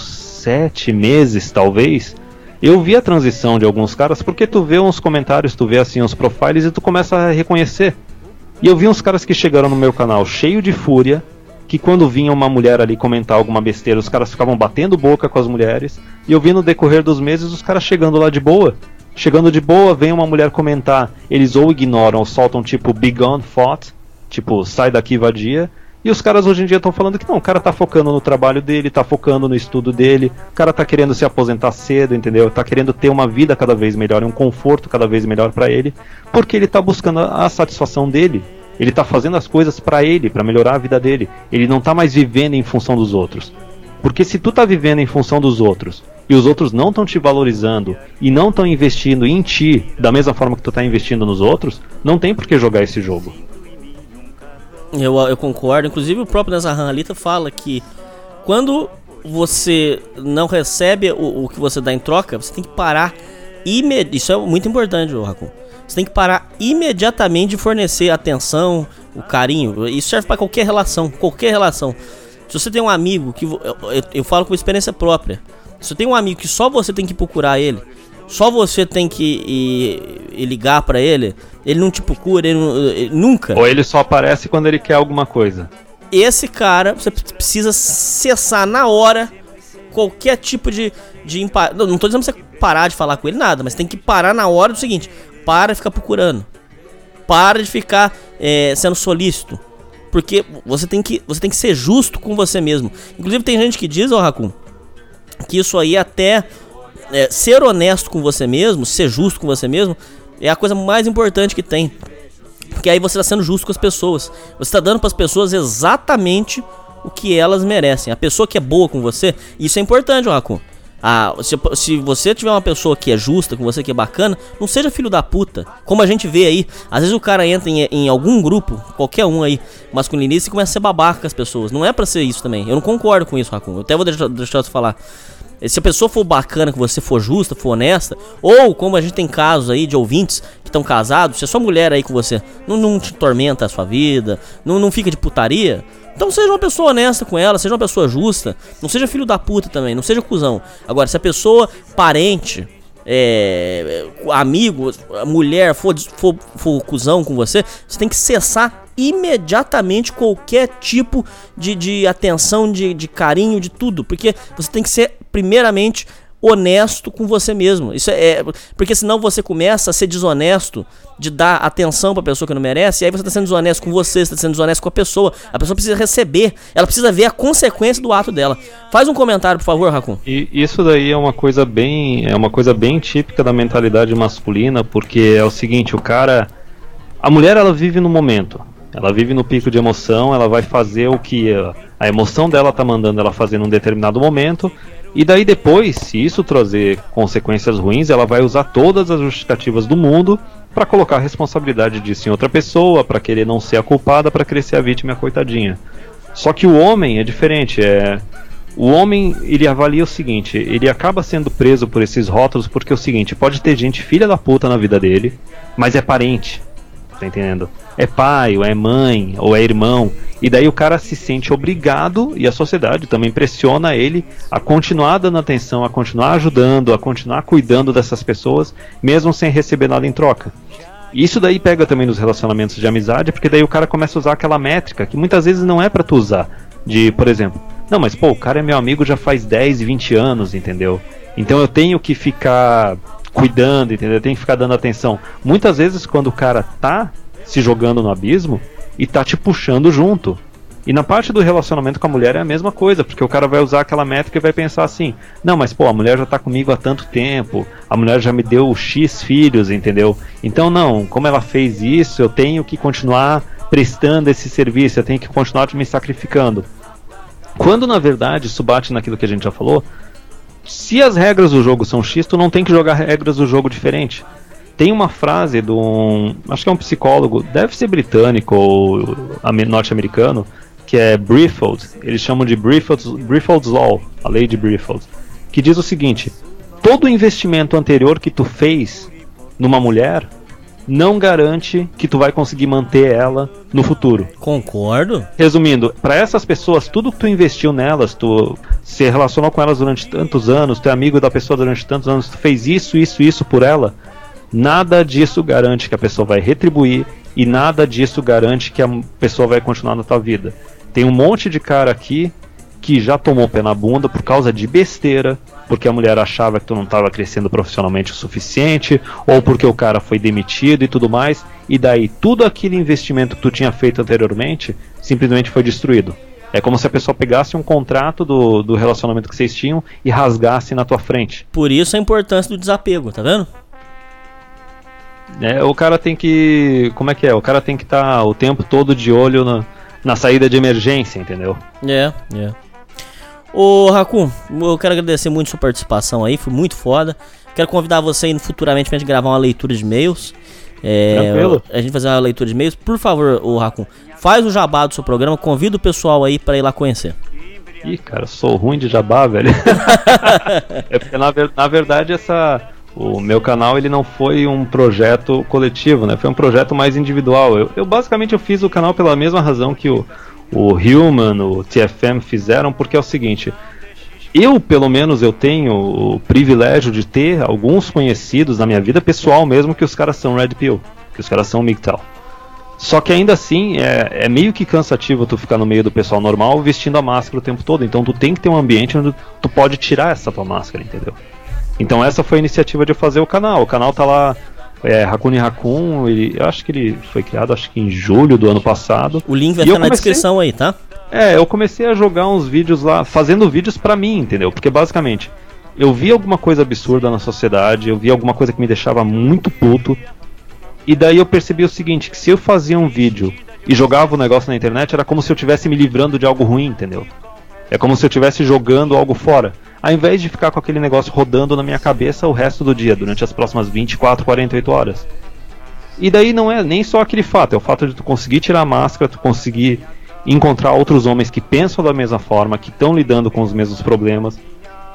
sete meses, talvez, eu vi a transição de alguns caras, porque tu vê uns comentários, tu vê assim os profiles e tu começa a reconhecer. E eu vi uns caras que chegaram no meu canal cheio de fúria, que quando vinha uma mulher ali comentar alguma besteira, os caras ficavam batendo boca com as mulheres, e eu vi no decorrer dos meses os caras chegando lá de boa. Chegando de boa, vem uma mulher comentar, eles ou ignoram ou soltam tipo Be Gone Fought, tipo sai daqui vadia, e os caras hoje em dia estão falando que não, o cara tá focando no trabalho dele, tá focando no estudo dele, o cara tá querendo se aposentar cedo, entendeu? Tá querendo ter uma vida cada vez melhor, um conforto cada vez melhor para ele, porque ele tá buscando a satisfação dele. Ele tá fazendo as coisas para ele, para melhorar a vida dele. Ele não tá mais vivendo em função dos outros. Porque se tu tá vivendo em função dos outros e os outros não estão te valorizando e não estão investindo em ti da mesma forma que tu tá investindo nos outros, não tem por que jogar esse jogo. Eu, eu concordo. Inclusive o próprio Nazarran Alita fala que quando você não recebe o, o, que você dá em troca, você tem que parar imediatamente. Isso é muito importante, Raccoon. Você tem que parar imediatamente de fornecer atenção, o carinho. Isso serve para qualquer relação, qualquer relação. Se você tem um amigo que eu, eu, eu falo com experiência própria. Se você tem um amigo que só você tem que procurar ele, só você tem que ir, ir ligar para ele, ele não te procura, ele, ele, nunca. Ou ele só aparece quando ele quer alguma coisa. Esse cara, você precisa cessar na hora qualquer tipo de, de não, não tô dizendo pra você parar de falar com ele nada, mas tem que parar na hora do seguinte, para de ficar procurando. Para de ficar é, sendo solícito. Porque você tem, que, você tem que ser justo com você mesmo. Inclusive tem gente que diz, ó oh, Raccoon, que isso aí até é, ser honesto com você mesmo, ser justo com você mesmo, é a coisa mais importante que tem. Porque aí você está sendo justo com as pessoas. Você está dando para as pessoas exatamente o que elas merecem. A pessoa que é boa com você, isso é importante, Raku. Ah, se, se, você tiver uma pessoa que é justa com você, que é bacana, não seja filho da puta. Como a gente vê aí, às vezes o cara entra em, em algum grupo, qualquer um aí, masculinista, e começa a ser babaca com as pessoas. Não é para ser isso também. Eu não concordo com isso, Racun. Eu até vou deixar, deixar você falar. Se a pessoa for bacana com você, for justa, for honesta, ou como a gente tem casos aí de ouvintes que estão casados, se a sua mulher aí com você não, não te tormenta a sua vida, não, não fica de putaria, então seja uma pessoa honesta com ela, seja uma pessoa justa, não seja filho da puta também, não seja cuzão. Agora, se a pessoa, parente, é, amigo, mulher for, for, for cuzão com você, você tem que cessar imediatamente qualquer tipo de, de atenção, de, de carinho, de tudo. Porque você tem que ser, primeiramente, honesto com você mesmo. Isso é, é, porque senão você começa a ser desonesto de dar atenção para pessoa que não merece, e aí você está sendo desonesto com você, está sendo desonesto com a pessoa. A pessoa precisa receber, ela precisa ver a consequência do ato dela. Faz um comentário, por favor, Racun. E isso daí é uma coisa bem, é uma coisa bem típica da mentalidade masculina, porque é o seguinte, o cara a mulher ela vive no momento. Ela vive no pico de emoção, ela vai fazer o que a, a emoção dela tá mandando ela fazer num determinado momento, e daí depois, se isso trazer consequências ruins, ela vai usar todas as justificativas do mundo para colocar a responsabilidade disso em outra pessoa, para querer não ser a culpada, para ser a vítima a coitadinha. Só que o homem é diferente, é o homem ele avalia o seguinte, ele acaba sendo preso por esses rótulos porque é o seguinte, pode ter gente filha da puta na vida dele, mas é parente tá entendendo? É pai, ou é mãe, ou é irmão. E daí o cara se sente obrigado, e a sociedade também pressiona ele a continuar dando atenção, a continuar ajudando, a continuar cuidando dessas pessoas, mesmo sem receber nada em troca. Isso daí pega também nos relacionamentos de amizade, porque daí o cara começa a usar aquela métrica que muitas vezes não é para tu usar. De, por exemplo, não, mas pô, o cara é meu amigo já faz 10, 20 anos, entendeu? Então eu tenho que ficar cuidando, entendeu? Eu tenho que ficar dando atenção. Muitas vezes quando o cara tá se jogando no abismo e tá te puxando junto. E na parte do relacionamento com a mulher é a mesma coisa, porque o cara vai usar aquela métrica e vai pensar assim: não, mas pô, a mulher já tá comigo há tanto tempo, a mulher já me deu X filhos, entendeu? Então, não, como ela fez isso, eu tenho que continuar prestando esse serviço, eu tenho que continuar me sacrificando. Quando na verdade isso bate naquilo que a gente já falou, se as regras do jogo são X, tu não tem que jogar regras do jogo diferente. Tem uma frase de um. Acho que é um psicólogo, deve ser britânico ou norte-americano, que é Brifold, eles chamam de Brifold's, Brifold's Law, a lei de Brifold, que diz o seguinte: todo investimento anterior que tu fez numa mulher não garante que tu vai conseguir manter ela no futuro. Concordo. Resumindo, para essas pessoas, tudo que tu investiu nelas, tu se relacionou com elas durante tantos anos, tu é amigo da pessoa durante tantos anos, tu fez isso, isso, isso por ela, nada disso garante que a pessoa vai retribuir e nada disso garante que a pessoa vai continuar na tua vida. Tem um monte de cara aqui que já tomou pé na bunda por causa de besteira, porque a mulher achava que tu não estava crescendo profissionalmente o suficiente, ou porque o cara foi demitido e tudo mais, e daí tudo aquele investimento que tu tinha feito anteriormente simplesmente foi destruído. É como se a pessoa pegasse um contrato do, do relacionamento que vocês tinham e rasgasse na tua frente. Por isso a importância do desapego, tá vendo? É, o cara tem que. Como é que é? O cara tem que estar tá o tempo todo de olho na na saída de emergência, entendeu? É, é. Ô, Racun, eu quero agradecer muito sua participação aí, foi muito foda. Quero convidar você aí futuramente pra gente gravar uma leitura de e-mails. É, Tranquilo. A gente fazer uma leitura de e-mails. Por favor, o Racun, faz o jabá do seu programa, convida o pessoal aí para ir lá conhecer. Ih, cara, sou ruim de jabá, velho. é porque na, na verdade essa o meu canal ele não foi um projeto coletivo, né? Foi um projeto mais individual. Eu, eu basicamente eu fiz o canal pela mesma razão que o, o Human, o TFM fizeram, porque é o seguinte. Eu, pelo menos, eu tenho o privilégio de ter alguns conhecidos na minha vida pessoal mesmo que os caras são Red Pill, que os caras são MGTOW. Só que ainda assim é, é, meio que cansativo tu ficar no meio do pessoal normal vestindo a máscara o tempo todo. Então tu tem que ter um ambiente onde tu pode tirar essa tua máscara, entendeu? Então essa foi a iniciativa de fazer o canal. O canal tá lá, é, Hakuni Hakun, ele, eu acho que ele foi criado acho que em julho do ano passado. O link vai estar na descrição aí, tá? É, eu comecei a jogar uns vídeos lá, fazendo vídeos para mim, entendeu? Porque basicamente, eu vi alguma coisa absurda na sociedade, eu vi alguma coisa que me deixava muito puto. E daí eu percebi o seguinte, que se eu fazia um vídeo e jogava o negócio na internet, era como se eu estivesse me livrando de algo ruim, entendeu? É como se eu estivesse jogando algo fora ao invés de ficar com aquele negócio rodando na minha cabeça o resto do dia, durante as próximas 24, 48 horas. E daí não é nem só aquele fato, é o fato de tu conseguir tirar a máscara, tu conseguir encontrar outros homens que pensam da mesma forma, que estão lidando com os mesmos problemas.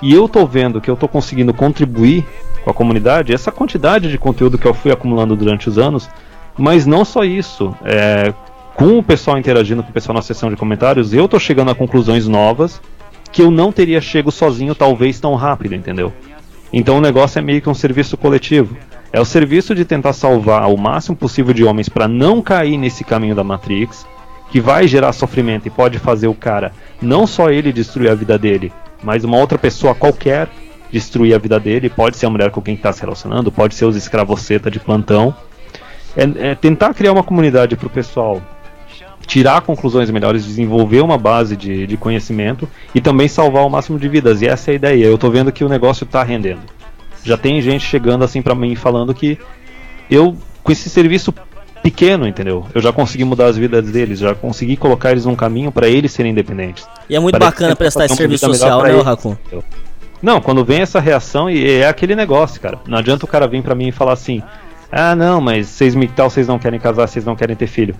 E eu tô vendo que eu tô conseguindo contribuir com a comunidade, essa quantidade de conteúdo que eu fui acumulando durante os anos, mas não só isso, é, com o pessoal interagindo com o pessoal na sessão de comentários, eu tô chegando a conclusões novas que eu não teria chego sozinho, talvez tão rápido, entendeu? Então o negócio é meio que um serviço coletivo. É o serviço de tentar salvar o máximo possível de homens para não cair nesse caminho da Matrix, que vai gerar sofrimento e pode fazer o cara não só ele destruir a vida dele, mas uma outra pessoa qualquer destruir a vida dele. Pode ser a mulher com quem está se relacionando, pode ser os escravoceta de plantão. É, é tentar criar uma comunidade para o pessoal tirar conclusões melhores, desenvolver uma base de, de conhecimento e também salvar o máximo de vidas. E essa é a ideia. Eu tô vendo que o negócio está rendendo. Já tem gente chegando assim para mim falando que eu, com esse serviço pequeno, entendeu? Eu já consegui mudar as vidas deles, já consegui colocar eles num caminho para eles serem independentes. E é muito Parece bacana prestar esse serviço social, né, Racun? Não, quando vem essa reação, e é aquele negócio, cara. Não adianta o cara vir para mim e falar assim: ah, não, mas vocês me tal, vocês não querem casar, vocês não querem ter filho.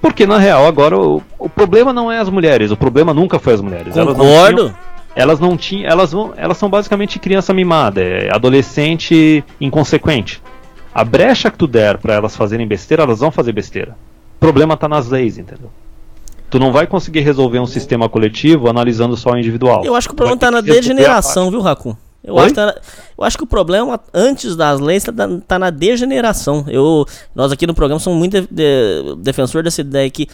Porque na real, agora o, o problema não é as mulheres, o problema nunca foi as mulheres. Concordo. Elas não tinham. Elas, vão, elas são basicamente criança mimada, é adolescente inconsequente. A brecha que tu der para elas fazerem besteira, elas vão fazer besteira. O problema tá nas leis, entendeu? Tu não vai conseguir resolver um sistema coletivo analisando só o individual. Eu acho que o problema tá na degeneração, viu, Racun? Eu acho, tá, eu acho, que o problema antes das leis está tá na degeneração. Eu, nós aqui no programa somos muito de, de, defensor dessa ideia que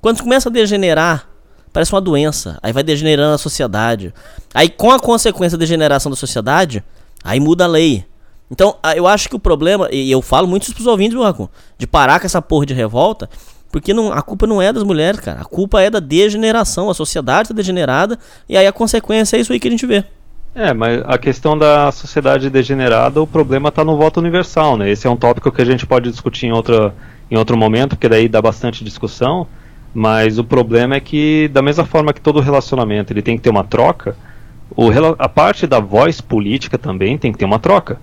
quando começa a degenerar Parece uma doença. Aí vai degenerando a sociedade. Aí, com a consequência da degeneração da sociedade, aí muda a lei. Então, eu acho que o problema, e eu falo muito pros ouvintes, Marco, de parar com essa porra de revolta, porque não, a culpa não é das mulheres, cara. A culpa é da degeneração. A sociedade tá degenerada, e aí a consequência é isso aí que a gente vê. É, mas a questão da sociedade degenerada, o problema está no voto universal, né? Esse é um tópico que a gente pode discutir em, outra, em outro momento, porque daí dá bastante discussão. Mas o problema é que, da mesma forma que todo relacionamento ele tem que ter uma troca, o, a parte da voz política também tem que ter uma troca.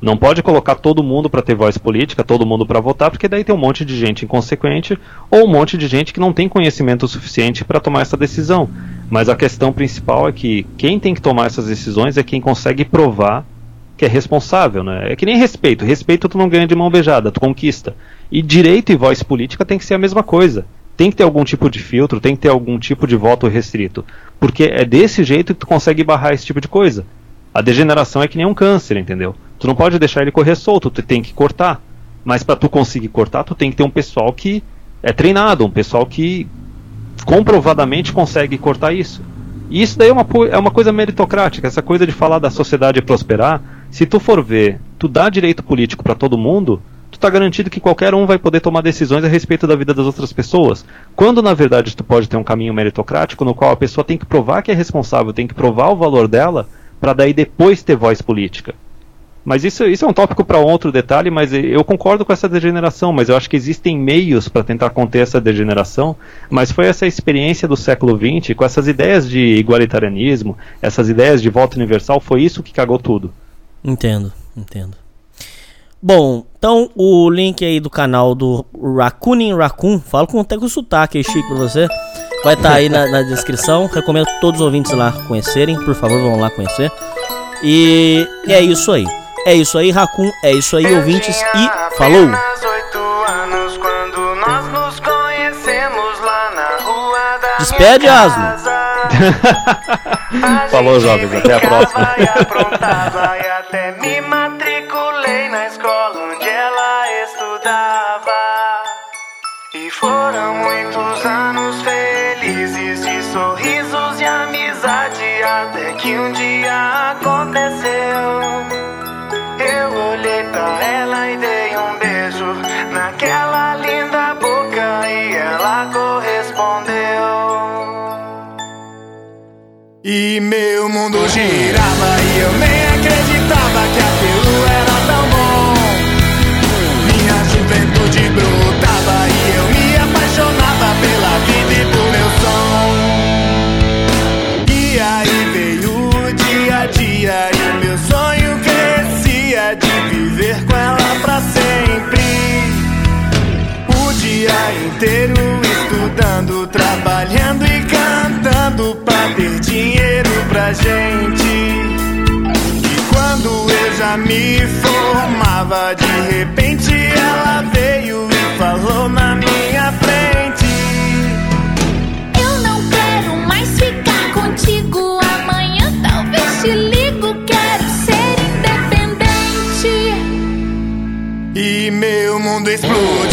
Não pode colocar todo mundo para ter voz política, todo mundo para votar, porque daí tem um monte de gente inconsequente ou um monte de gente que não tem conhecimento suficiente para tomar essa decisão. Mas a questão principal é que quem tem que tomar essas decisões é quem consegue provar que é responsável, né? É que nem respeito. Respeito tu não ganha de mão beijada, tu conquista. E direito e voz política tem que ser a mesma coisa tem que ter algum tipo de filtro, tem que ter algum tipo de voto restrito. Porque é desse jeito que tu consegue barrar esse tipo de coisa. A degeneração é que nem um câncer, entendeu? Tu não pode deixar ele correr solto, tu tem que cortar. Mas para tu conseguir cortar, tu tem que ter um pessoal que é treinado, um pessoal que comprovadamente consegue cortar isso. E isso daí é uma, é uma coisa meritocrática, essa coisa de falar da sociedade prosperar. Se tu for ver, tu dá direito político para todo mundo, tu tá garantido que qualquer um vai poder tomar decisões a respeito da vida das outras pessoas. Quando na verdade tu pode ter um caminho meritocrático no qual a pessoa tem que provar que é responsável, tem que provar o valor dela, para daí depois ter voz política. Mas isso, isso é um tópico para outro detalhe, mas eu concordo com essa degeneração, mas eu acho que existem meios para tentar conter essa degeneração, mas foi essa experiência do século XX, com essas ideias de igualitarianismo, essas ideias de voto universal, foi isso que cagou tudo. Entendo, entendo. Bom, então o link aí do canal do Raccoon Raccoon, falo com até com sotaque aí, chique pra você. Vai estar tá aí na, na, descrição. Recomendo todos os ouvintes lá conhecerem. Por favor, vão lá conhecer. E é isso aí. É isso aí, Raccoon. É isso aí, ouvintes. E falou! Despede, Asno. Falou, jovens. Até a próxima. Foram muitos anos felizes de sorrisos e amizade até que um dia aconteceu. E meu mundo girava e eu nem pra gente. E quando eu já me formava, de repente ela veio e falou na minha frente. Eu não quero mais ficar contigo amanhã. Talvez te ligo, quero ser independente. E meu mundo explodia,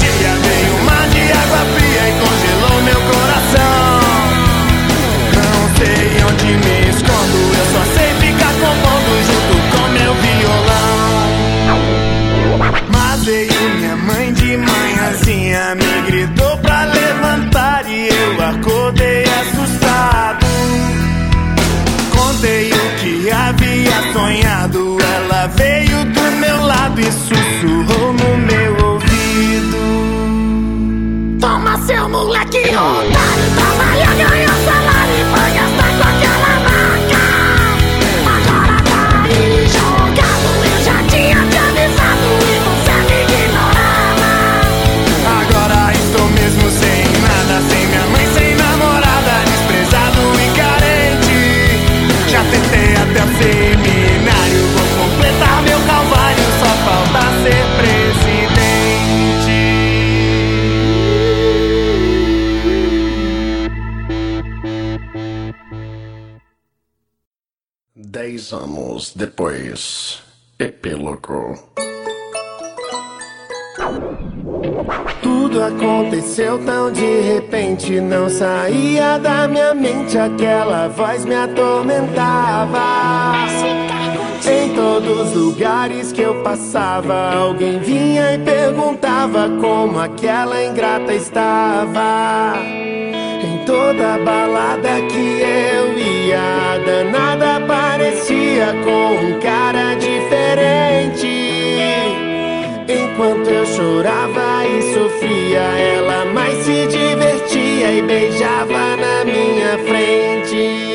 veio do meu lado e sussurrou no meu ouvido. Toma seu moleque otário, trabalha, ganha Depois, epílogo. Tudo aconteceu tão de repente, não saía da minha mente, aquela voz me atormentava. Em todos os lugares que eu passava, alguém vinha e perguntava como aquela ingrata estava. Em toda balada que eu ia, danada parecia com um cara diferente. Enquanto eu chorava e sofria, ela mais se divertia e beijava na minha frente.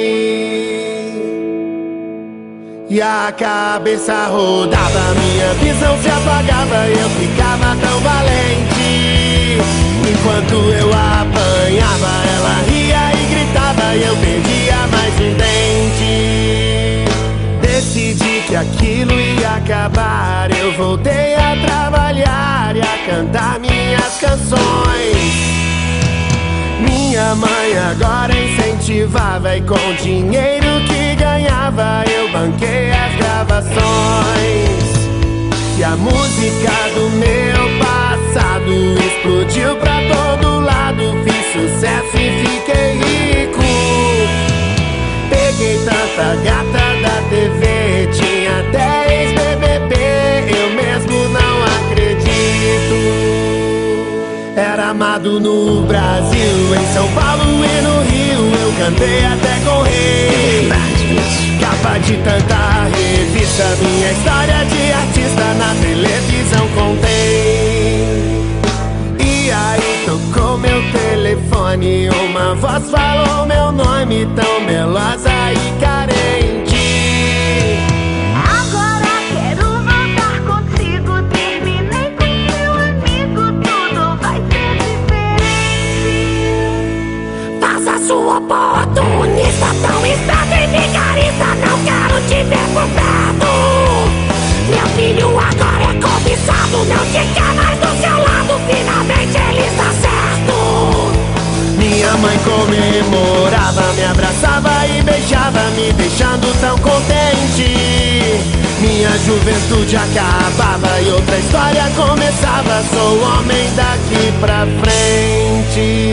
E a cabeça rodava, minha visão se apagava, eu ficava tão valente. Enquanto eu apanhava, ela ria e gritava, e eu perdia aquilo ia acabar, eu voltei a trabalhar e a cantar minhas canções. Minha mãe agora incentivava e com dinheiro que ganhava eu banquei as gravações. E a música do meu passado explodiu pra todo lado. Fiz sucesso e fiquei rico. Peguei tanta gata da TV, até ex-BBB. Eu mesmo não acredito. Era amado no Brasil, em São Paulo e no Rio. Eu cantei até correr. Capa de tanta revista, minha história de artista na televisão contei. E aí tocou meu telefone, uma voz falou meu nome, tão melosa e Meu filho agora é cobiçado Não te quer mais do seu lado Finalmente ele está certo Minha mãe comemorava, me abraçava e beijava, me deixando tão contente. Minha juventude acabava e outra história começava. Sou homem daqui pra frente.